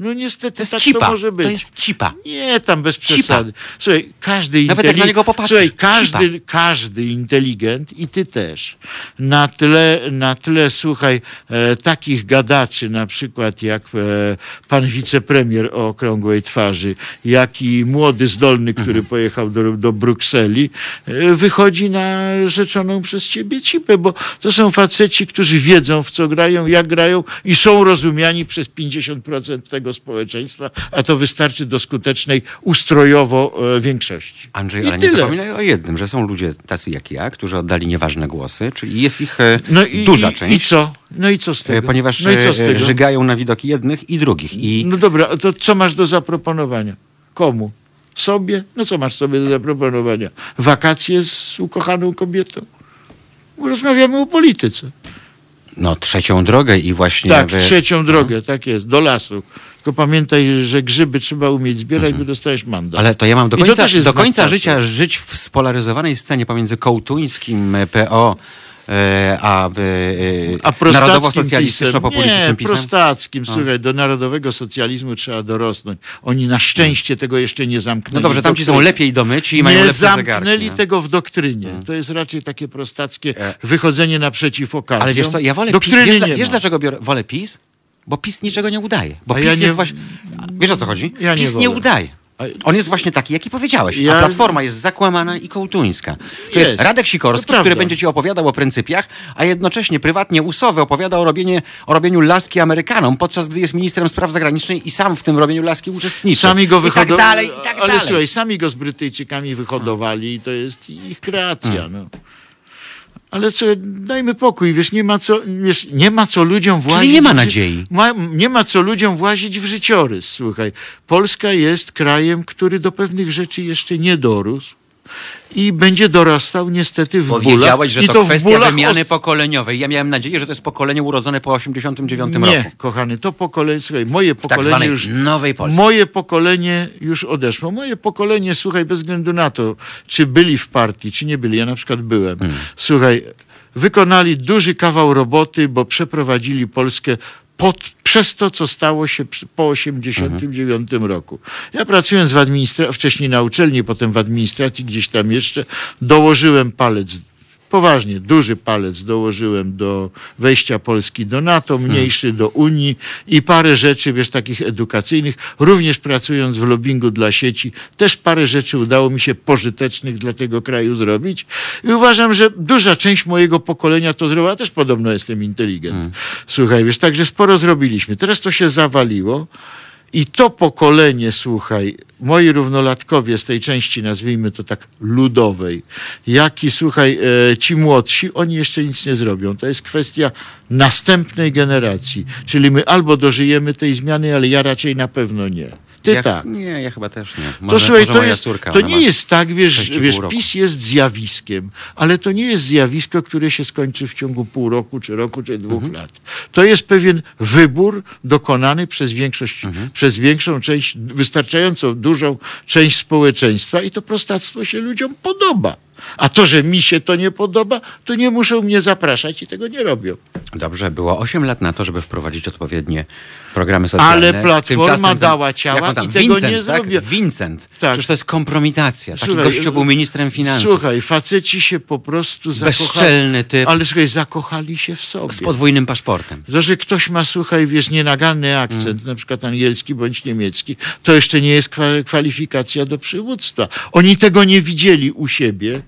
No niestety To jest tak cipa. to może być. To jest cipa. Nie, tam bez Cipa. przesady. Słuchaj, każdy Nawet jak na niego popatrzysz, Słuchaj, każdy, cipa. każdy inteligent i ty też. Na tle, na tle słuchaj, e, takich gadaczy, na przykład jak e, pan wicepremier o okrągłej twarzy, jak i młody, zdolny, który Mhm. pojechał do, do Brukseli, e, wychodzi na rzeczoną przez ciebie cipę, bo to są faceci, którzy wiedzą, w co grają, jak grają i są rozumiani przez 50% tego społeczeństwa, a to wystarczy do skutecznej ustrojowo e, większości. Andrzej, I ale nie tyle. zapominaj o jednym, że są ludzie tacy jak ja, którzy oddali nieważne głosy, czyli jest ich e, No i, duża część. I co? No i co z e, tego? Ponieważ no żygają na widoki jednych i drugich. I No dobra, to co masz do zaproponowania? Komu? Sobie? No co masz sobie do zaproponowania? Wakacje z ukochaną kobietą? Rozmawiamy o polityce. no, trzecią drogę i właśnie... Tak, wy- trzecią drogę, tak jest, do lasu. Tylko pamiętaj, że grzyby trzeba umieć zbierać, bo dostajesz mandat. Ale to ja mam do końca, do końca życia żyć w spolaryzowanej scenie pomiędzy Kołtuńskim, e, PO e, a, e, A narodowo-socjalistyczno-populistycznym Nie, pisem? prostackim. Słuchaj, do narodowego socjalizmu trzeba dorosnąć. Oni na szczęście tego jeszcze nie zamknęli. No dobrze, tamci są lepiej domyci i mają Nie lepsze zamknęli zegarki. no. tego w doktrynie. To jest raczej takie prostackie wychodzenie naprzeciw okazjom. Ale wiesz co, ja wolę PiS. Wiesz, nie wiesz dlaczego biorę, wolę PiS? Bo PiS niczego nie udaje. Bo A PiS ja jest nie- właśnie... Wiesz o co chodzi? Ja nie PiS nie, wolę. udaje. A- On jest właśnie taki, jaki powiedziałeś. A Ja- Platforma jest zakłamana i kołtuńska. To Jest. jest Radek Sikorski, prawda. który będzie ci opowiadał o pryncypiach, a jednocześnie prywatnie usowy opowiada o, robienie, o robieniu laski Amerykanom, podczas gdy jest ministrem spraw zagranicznych i sam w tym robieniu laski uczestniczy. Sami go I tak dalej, i tak ale dalej. słuchaj, sami go z Brytyjczykami wyhodowali i to jest ich kreacja. No. Ale co, dajmy pokój, wiesz, nie ma co, wiesz, nie ma co ludziom włazić. nie ma nadziei. Ma, nie ma co ludziom włazić w życiorys, słuchaj. Polska jest krajem, który do pewnych rzeczy jeszcze nie dorósł i będzie dorastał niestety w bólach. Powiedziałeś, że I to, w kwestia wymiany os- pokoleniowej. Ja miałem nadzieję, że to jest pokolenie urodzone po 89 Nie, roku. kochany, to pokolenie, słuchaj, moje W tak pokolenie zwanej już... nowej Polsce. Moje pokolenie już odeszło. Moje pokolenie, słuchaj, bez względu na to, czy byli w partii, czy nie byli, ja na przykład byłem. Hmm. Słuchaj, wykonali duży kawał roboty, bo przeprowadzili Polskę pod, przez to, co stało się po 89 roku. Ja pracując w administracji, wcześniej na uczelni, potem w administracji, gdzieś tam jeszcze, dołożyłem palec Poważnie, duży palec dołożyłem do wejścia Polski do NATO, mniejszy do Unii i parę rzeczy, wiesz, takich edukacyjnych. Również pracując w lobbingu dla sieci, też parę rzeczy udało mi się pożytecznych dla tego kraju zrobić. I uważam, że duża część mojego pokolenia to zrobiła. Też podobno jestem inteligent. Słuchaj, wiesz, także sporo zrobiliśmy. Teraz to się zawaliło. I to pokolenie, słuchaj, moi równolatkowie z tej części, nazwijmy to tak ludowej, jak i słuchaj, e, ci młodsi, oni jeszcze nic nie zrobią. To jest kwestia następnej generacji. Czyli my albo dożyjemy tej zmiany, ale ja raczej na pewno nie. Ty Ja- tak. Nie, ja chyba też nie. To Może, słuchaj, może to, moja jest, córka. to nie jest tak, wiesz, wiesz. PiS jest zjawiskiem, ale to nie jest zjawisko, które się skończy w ciągu pół roku, czy roku, czy dwóch Mhm. lat. To jest pewien wybór dokonany przez większość, Mhm. przez większą część, wystarczająco dużą część społeczeństwa i to prostactwo się ludziom podoba. A to, że mi się to nie podoba, to nie muszą mnie zapraszać i tego nie robią. Dobrze, było 8 lat na to, żeby wprowadzić odpowiednie programy socjalne. Ale Platforma dała ciała tam, i tego Vincent, nie tak? zrobiła. Vincent. Tak. Przecież to jest kompromitacja. Taki Słuchaj, gościu był ministrem finansów. Słuchaj, faceci się po prostu zakochali. Bezczelny typ. Ale słuchaj, zakochali się w sobie. Z podwójnym paszportem. To, że ktoś ma, słuchaj, wiesz, nienaganny akcent, Mm. na przykład angielski bądź niemiecki, to jeszcze nie jest kwa- kwalifikacja do przywództwa. Oni tego nie widzieli u siebie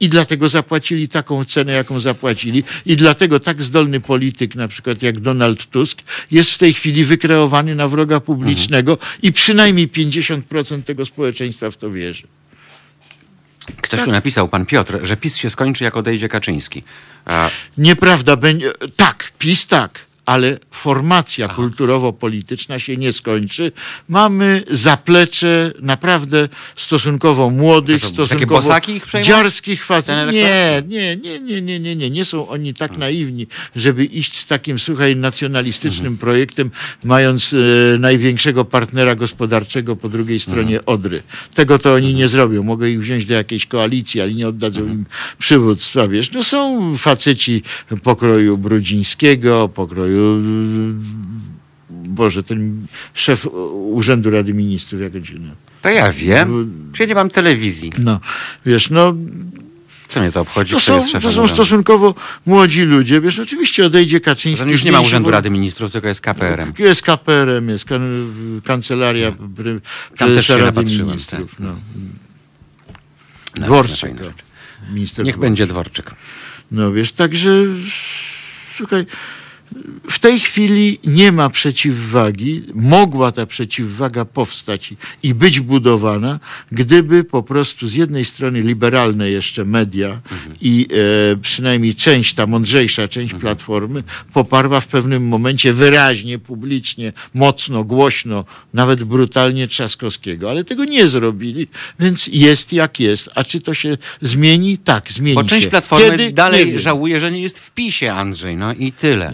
i dlatego zapłacili taką cenę, jaką zapłacili i dlatego tak zdolny polityk, na przykład jak Donald Tusk, jest w tej chwili wykreowany na wroga publicznego Mhm. i przynajmniej 50% tego społeczeństwa w to wierzy. Ktoś Tak. tu napisał, pan Piotr, że PiS się skończy, jak odejdzie Kaczyński. A, Nieprawda, będzie. Tak, PiS tak, ale formacja kulturowo-polityczna się nie skończy. Mamy zaplecze naprawdę stosunkowo młodych, To stosunkowo dziarskich facetów. Nie, nie, nie, nie, nie, nie, nie. Nie są oni tak naiwni, żeby iść z takim, słuchaj, nacjonalistycznym Mhm. projektem, mając e, największego partnera gospodarczego po drugiej stronie Mhm. Odry. Tego to oni nie zrobią. Mogę ich wziąć do jakiejś koalicji, ale nie oddadzą Mhm. im przywództwa, wiesz. No są faceci pokroju Brudzińskiego, pokroju Boże, ten szef Urzędu Rady Ministrów, jak on nazywa. to ja wiem. Przecież nie mam telewizji. No, wiesz, no Co mnie to obchodzi, to są, to są stosunkowo młodzi ludzie, wiesz, oczywiście odejdzie Kaczyński. To już nie ma Urzędu Rady Ministrów, tylko jest KPRM. Jest KPRM, jest kan kancelaria Tam też się Rady Ministrów. tak. No. No, Dworczyk. Niech Dworczyk. będzie Dworczyk. No wiesz, także słuchaj, w tej chwili nie ma przeciwwagi. Mogła ta przeciwwaga powstać i- być budowana, gdyby po prostu z jednej strony liberalne jeszcze media i e, przynajmniej część, ta mądrzejsza część Platformy poparła w pewnym momencie wyraźnie, publicznie, mocno, głośno, nawet brutalnie Trzaskowskiego. Ale tego nie zrobili, więc jest jak jest. A czy to się zmieni? Tak, zmieni Bo część się. Platformy Kiedy? Dalej żałuje, że nie jest w PiSie, Andrzej. No i tyle.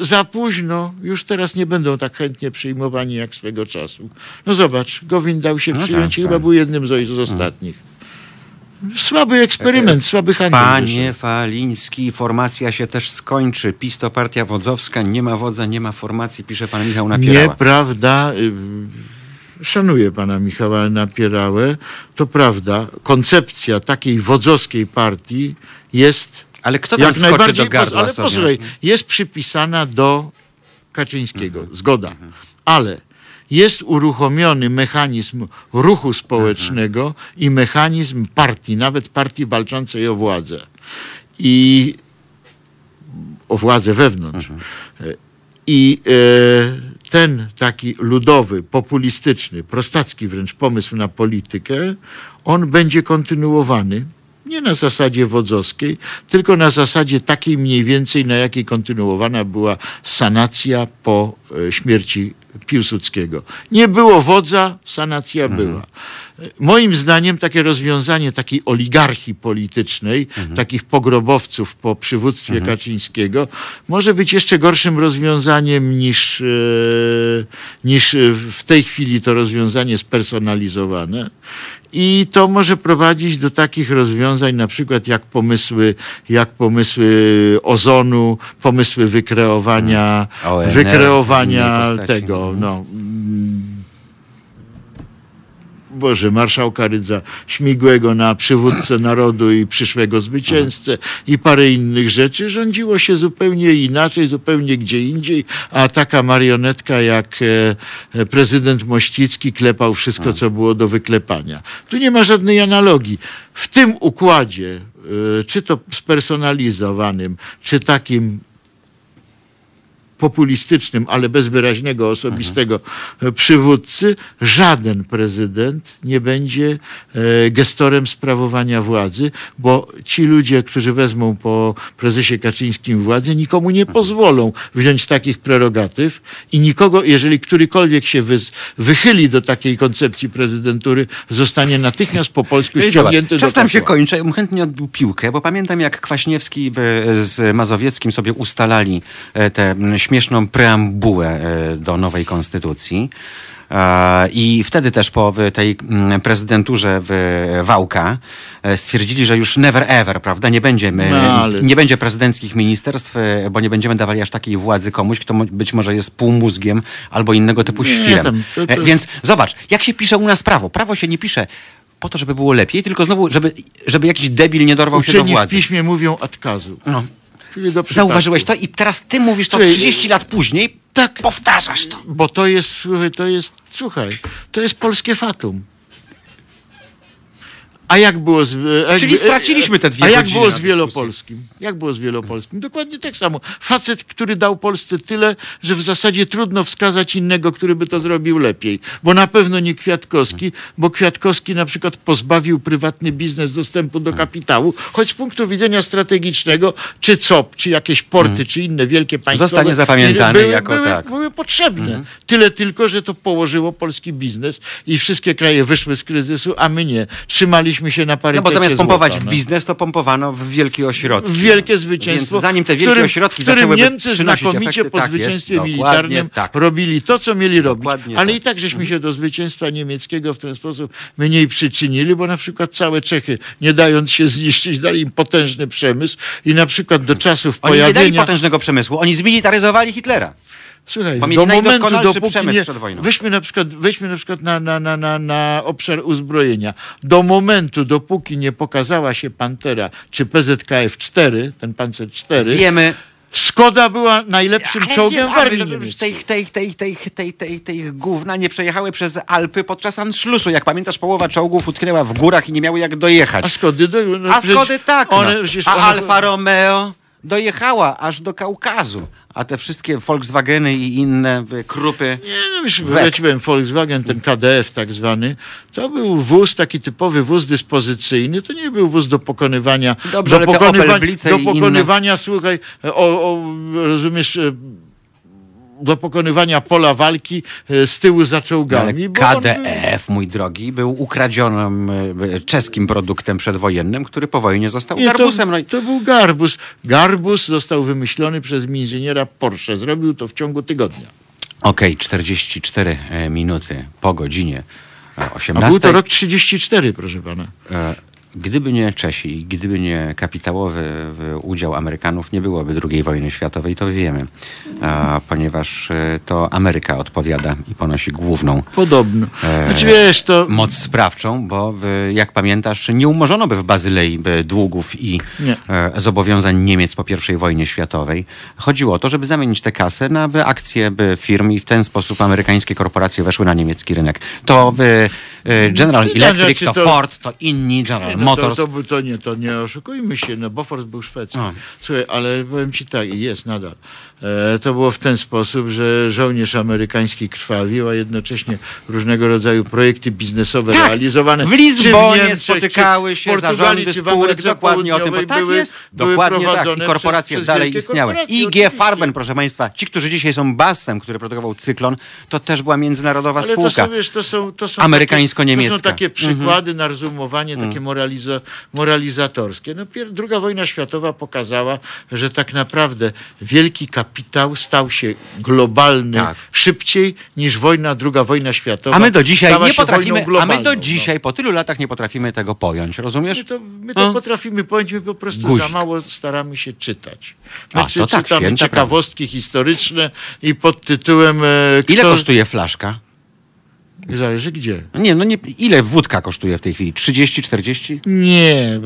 Za późno, już teraz nie będą tak chętnie przyjmowani jak swego czasu. No zobacz, Gowin dał się No przyjąć tak, i chyba tak. był jednym z, z ostatnich. Słaby eksperyment, słaby handel. Panie Faliński, formacja się też skończy. PiS to partia wodzowska, nie ma wodza, nie ma formacji, pisze pan Michał Napierała. Nieprawda. y, Szanuję pana Michała Napierałę. To prawda. Koncepcja takiej wodzowskiej partii jest Ale kto tam jak skoczy do gardła ale sobie? posłuchaj, jest przypisana do Kaczyńskiego. Mhm. Zgoda. Ale jest uruchomiony mechanizm ruchu społecznego i mechanizm partii, nawet partii walczącej o władzę. I o władzę wewnątrz. Mhm. I e, ten taki ludowy, populistyczny, prostacki wręcz pomysł na politykę, on będzie kontynuowany. Nie na zasadzie wodzowskiej, tylko na zasadzie takiej mniej więcej, na jakiej kontynuowana była sanacja po e, śmierci Piłsudskiego. Nie było wodza, sanacja była. Moim zdaniem takie rozwiązanie takiej oligarchii politycznej, takich pogrobowców po przywództwie Kaczyńskiego, może być jeszcze gorszym rozwiązaniem niż, e, niż w tej chwili to rozwiązanie spersonalizowane. I to może prowadzić do takich rozwiązań, na przykład jak pomysły, jak pomysły ozonu, pomysły wykreowania, w wykreowania tego, no. mm, Boże, marszałka Rydza Śmigłego na przywódcę narodu i przyszłego zwycięzcę i parę innych rzeczy. Rządziło się zupełnie inaczej, zupełnie gdzie indziej, a taka marionetka jak e, prezydent Mościcki klepał wszystko, co było do wyklepania. Tu nie ma żadnej analogii. W tym układzie, e, czy to spersonalizowanym, czy takim populistycznym, ale bez wyraźnego osobistego przywódcy, żaden prezydent nie będzie e, gestorem sprawowania władzy, bo ci ludzie, którzy wezmą po prezesie Kaczyńskim władzę, nikomu nie pozwolą wziąć takich prerogatyw i nikogo, jeżeli którykolwiek się wys- wychyli do takiej koncepcji prezydentury, zostanie natychmiast po polsku ściągnięty zobacz, do Czas nam się kończy. Ja chętnie odbił piłkę, bo pamiętam jak Kwaśniewski z Mazowieckim sobie ustalali e, tę m, śmieszną preambułę e, do nowej konstytucji. I wtedy też po tej mm, prezydenturze w Wałka e, stwierdzili, że już never ever, prawda, nie będzie, my, No, ale- nie będzie prezydenckich ministerstw, e, bo nie będziemy dawali aż takiej władzy komuś, kto być może jest półmózgiem albo innego typu świrem. to- Więc zobacz, jak się pisze u nas prawo. Prawo się nie pisze po to, żeby było lepiej, tylko znowu, żeby, żeby jakiś debil nie dorwał się do Uczeni w władzy. piśmie mówią odkazu. No. Czyli do przypadku. Zauważyłeś to i teraz ty mówisz to Słuchaj, 30 lat później, tak. powtarzasz to. Bo to jest, słuchaj, to jest, słuchaj, to jest polskie fatum. A jak było z... e, jak- Czyli straciliśmy te dwie A jak godziny było na z Wielopolskim? Jak było z Wielopolskim? Dokładnie tak samo. Facet, który dał Polsce tyle, że w zasadzie trudno wskazać innego, który by to zrobił lepiej. Bo na pewno nie Kwiatkowski, bo Kwiatkowski na przykład pozbawił prywatny biznes dostępu do kapitału, choć z punktu widzenia strategicznego, czy COP, czy jakieś porty, czy inne wielkie państwa Zostanie zapamiętany jako były, tak. były potrzebne. Tyle tylko, że to położyło polski biznes i wszystkie kraje wyszły z kryzysu, a my nie. Trzymaliśmy się na No parytecie bo zamiast pompować złota, w no. biznes, to pompowano w wielkie ośrodki. W wielkie zwycięstwo. Więc zanim te wielkie którym- ośrodki którym zaczęłyby Niemcy znakomicie efekty, po tak jest, zwycięstwie dokładnie militarnym tak. robili to, co mieli robić. Dokładnie Ale tak. i tak żeśmy się do zwycięstwa niemieckiego w ten sposób mniej przyczynili, bo na przykład całe Czechy, nie dając się zniszczyć, dali im potężny przemysł i na przykład do czasów Oni nie dali pojawienia... potężnego przemysłu, oni zmilitaryzowali Hitlera. Słuchaj, Bo do momentu, dopóki przemysł nie, przed wojną. weźmy na przykład, weźmy na, przykład na, na, na, na, na obszar uzbrojenia. Do momentu, dopóki nie pokazała się Pantera czy PZKF-4, ten Panzer 4, Wiemy, Skoda była najlepszym Ale czołgiem nie, w armii niemieckiej. tej, tej, tej, tej, tej, tej, tej gówna nie przejechały przez Alpy podczas Anschlussu. Jak pamiętasz, połowa czołgów utknęła w górach i nie miały jak dojechać. A Skody, do, no A Skody tak, no. One, przecież A one- Alfa Romeo dojechała aż do Kaukazu. A te wszystkie Volkswageny i inne y, krupy... Nie, no wiesz, ja ci powiem, Volkswagen, ten KDF tak zwany, to był wóz, taki typowy wóz dyspozycyjny, to nie był wóz do pokonywania, Dobrze, do ale pokonywa- do pokonywania, słuchaj, o, o, rozumiesz, e, do pokonywania pola walki e, z tyłu za Ale czołgami. on był- KDF, mój drogi, był ukradzionym y, czeskim produktem przedwojennym, który po wojnie został Nie, garbusem. No To, i to był garbus. Garbus został wymyślony przez inżyniera Porsche. Zrobił to w ciągu tygodnia. Okej, 44 e, minuty po godzinie e, A 18. był to rok 34, proszę pana. E, gdyby nie Czesi, gdyby nie kapitałowy udział Amerykanów, nie byłoby II wojny światowej, to wiemy. A, ponieważ e, to Ameryka odpowiada i ponosi główną Podobno. e, Znaczy, wiesz, to... moc sprawczą, bo w, jak pamiętasz, nie umorzono by w Bazylei długów i Nie. e, zobowiązań Niemiec po I wojnie światowej. Chodziło o to, żeby zamienić tę kasę na akcje by firm i w ten sposób amerykańskie korporacje weszły na niemiecki rynek. To by e, General Electric, to, Ford, to inni, General no Motors. To, to, to, nie, to nie oszukujmy się, no Bofors był Szwecji. Słuchaj, ale powiem ci tak, jest nadal. E, to było w ten sposób, że żołnierz amerykański krwawił, a jednocześnie różnego rodzaju projekty biznesowe Tak, realizowane w Lizbonie Niemczech, spotykały w się zarządy w spółek dokładnie o tym, bo tak były- jest, dokładnie tak. I korporacje przez- przez dalej istniały. IG. Farben, proszę Państwa, ci, którzy dzisiaj są BASF-em, który produkował cyklon, to też była międzynarodowa Ale to spółka. są, wiesz, to są, to są Amerykańsko-niemiecka. To są takie przykłady na rozumowanie, takie moralizo, moralizatorskie. No, druga wojna światowa pokazała, że tak naprawdę wielki kapitał stał się globalny Tak. szybciej niż wojna, druga wojna światowa. A my do dzisiaj nie potrafimy, a my do no. dzisiaj, po tylu latach nie potrafimy tego pojąć, rozumiesz? My to, my to A? potrafimy pojąć, my po prostu Guzik. za mało staramy się czytać. My A, to tak, czytamy ciekawostki historyczne i pod tytułem... E, Ile kto- kosztuje flaszka? Zależy gdzie. Nie, no nie, ile wódka kosztuje w tej chwili? 30, 40? Nie,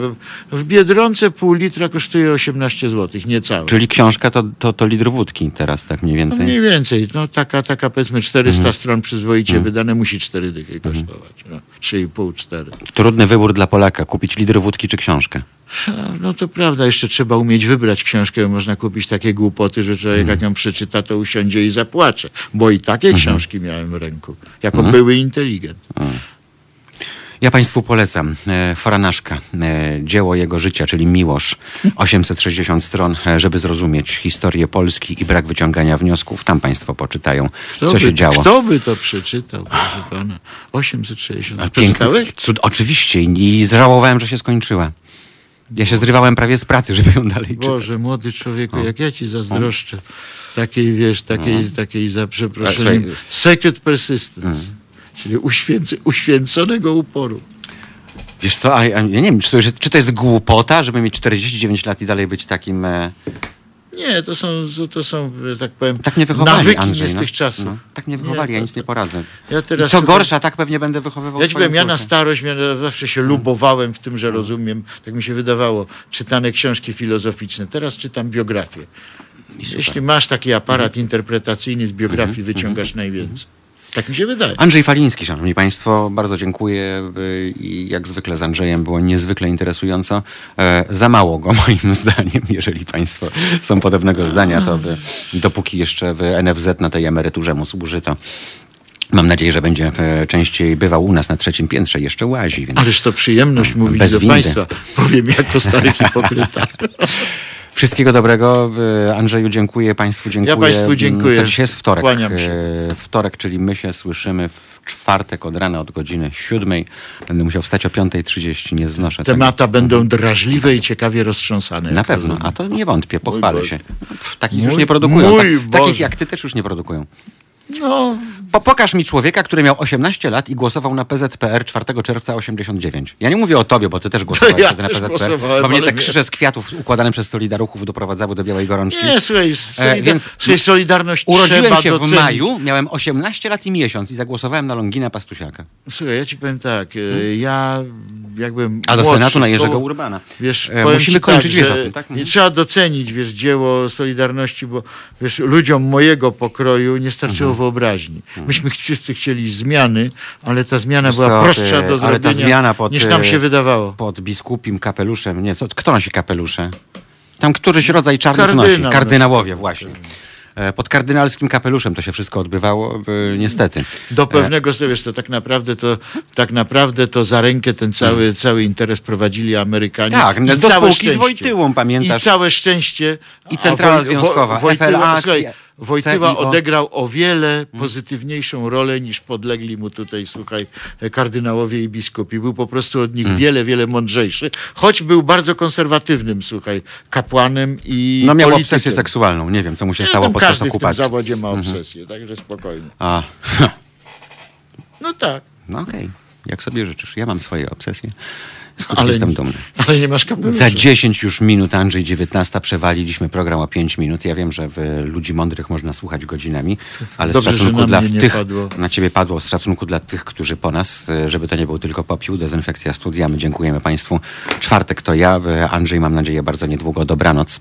w Biedronce pół litra kosztuje 18 zł, niecałe. Czyli książka to, to, to litr wódki teraz, tak mniej No więcej. mniej więcej, no taka, taka powiedzmy 400 Mhm. stron przyzwoicie wydane musi 4 dychy kosztować. No, 3,5, 4. Trudny wybór dla Polaka, kupić litr wódki czy książkę. No to prawda, jeszcze trzeba umieć wybrać książkę, bo można kupić takie głupoty, że człowiek Mhm. jak ją przeczyta, to usiądzie i zapłacze. Bo i takie książki miałem w ręku, jako Mhm. były inteligent. Ja Państwu polecam e, Faranaszka, e, dzieło jego życia, czyli Miłosz, 860 stron, e, żeby zrozumieć historię Polski i brak wyciągania wniosków. Tam Państwo poczytają, Kto co by, się działo. Kto by to przeczytał, proszę pana? 860. A Przeczytałeś? Cud, oczywiście i żałowałem, że się skończyła. Ja się zrywałem prawie z pracy, żeby ją dalej czytać. Boże, młody człowieku, jak ja ci zazdroszczę takiej, wiesz, takiej, takiej za przeproszeniem, sacred persistence, czyli uświęcy, uświęconego uporu. Wiesz co, a, a, ja nie wiem, czy to, jest, czy to jest głupota, żeby mieć 49 lat i dalej być takim... E, Nie, to są, to- są, że tak powiem, tak mnie wychowali, nawyki Andrzej. nie z no. tych czasów. No, tak mnie wychowali, ja nic nie poradzę. Ja I co gorsza, tak pewnie będę wychowywał Ja ci powiem, ja na starość ja zawsze się lubowałem w tym, że rozumiem, tak mi się wydawało, czytane książki filozoficzne. Teraz czytam biografię. Jeśli masz taki aparat Mhm. interpretacyjny z biografii, wyciągasz najwięcej. Tak mi się wydaje. Andrzej Faliński, szanowni państwo, bardzo dziękuję i jak zwykle z Andrzejem było niezwykle interesująco. E, za mało go moim zdaniem, jeżeli państwo są podobnego zdania, to by, dopóki jeszcze w NFZ na tej emeryturze mu służy, to mam nadzieję, że będzie e, częściej bywał u nas na trzecim piętrze, jeszcze łazi. Więc... Ależ to przyjemność mówić Bez do windy. Państwa. Powiem jako stary hipokryta. Wszystkiego dobrego. Andrzeju, dziękuję Państwu, dziękuję. Państwu dziękuję. Co dzisiaj jest wtorek. E, Wtorek, czyli my się słyszymy w czwartek od rana od godziny siódmej. Będę musiał wstać o 5.30, nie znoszę tego. Temata będą drażliwe i ciekawie roztrząsane. Na pewno, rozumiem. a to nie wątpię, pochwalę się. Pff, takich Mój- już nie produkują. mój Ta, takich jak ty też już nie produkują. No, Po, pokaż mi człowieka, który miał 18 lat i głosował na PZPR 4 czerwca 89. Ja nie mówię o tobie, bo ty też głosowałeś Ja wtedy na PZPR, bo mnie te krzyże z kwiatów układane przez Solidaruchów doprowadzały do białej gorączki. nie, słuchaj, solida- więc słuchaj solidarność Urodziłem się w docenić. maju, miałem 18 lat i miesiąc i zagłosowałem na Longina Pastusiaka. Słuchaj, ja ci powiem tak, e, ja jakbym Hmm? A do młodszy, Senatu na Jerzego to- Urbana. Wiesz, E, musimy ci kończyć, tak, wiesz że tak? Nie Mhm. trzeba docenić, wiesz, dzieło Solidarności, bo wiesz, ludziom mojego pokroju nie starczyło Mhm. wyobraźni. Myśmy wszyscy chcieli zmiany, ale ta zmiana była co, prostsza ty, do zrobienia pod, niż nam e, się wydawało. Pod biskupim kapeluszem. Nie, co, kto nosi kapelusze? Tam któryś rodzaj czarnych Kardynał nosi. Kardynałowie, właśnie. E, Pod kardynalskim kapeluszem to się wszystko odbywało, e, niestety. Do pewnego, stopnia, wiesz, to tak naprawdę to, tak naprawdę to za rękę ten cały, cały interes prowadzili Amerykanie. Tak, I do spółki z szczęście. Wojtyłą, pamiętasz? I całe szczęście. I centrala związkowa, Wojtyła, FLA, słuchaj. Wojtyła odegrał o wiele pozytywniejszą rolę niż podlegli mu tutaj, słuchaj, kardynałowie i biskupi. Był po prostu od nich Mm. wiele, wiele mądrzejszy, choć był bardzo konserwatywnym, słuchaj, kapłanem i No miał politykiem. obsesję seksualną. Nie wiem, co mu się Nie, stało tam podczas każdy w tym okupacji. zawodzie ma obsesję, także spokojnie. A, No tak. no okej, jak sobie życzysz. Ja mam swoje obsesje. Których jestem dumny. Ale nie masz kapelusza. Za 10 już minut, Andrzej, 19 przewaliliśmy program o 5 minut. Ja wiem, że w ludzi mądrych można słuchać godzinami, ale Dobrze, z szacunku dla tych, padło. na ciebie padło, z szacunku dla tych, którzy po nas, e, żeby to nie był tylko popiół, dezynfekcja studia. My dziękujemy Państwu. Czwartek to ja, e, Andrzej, mam nadzieję, bardzo niedługo. Dobranoc.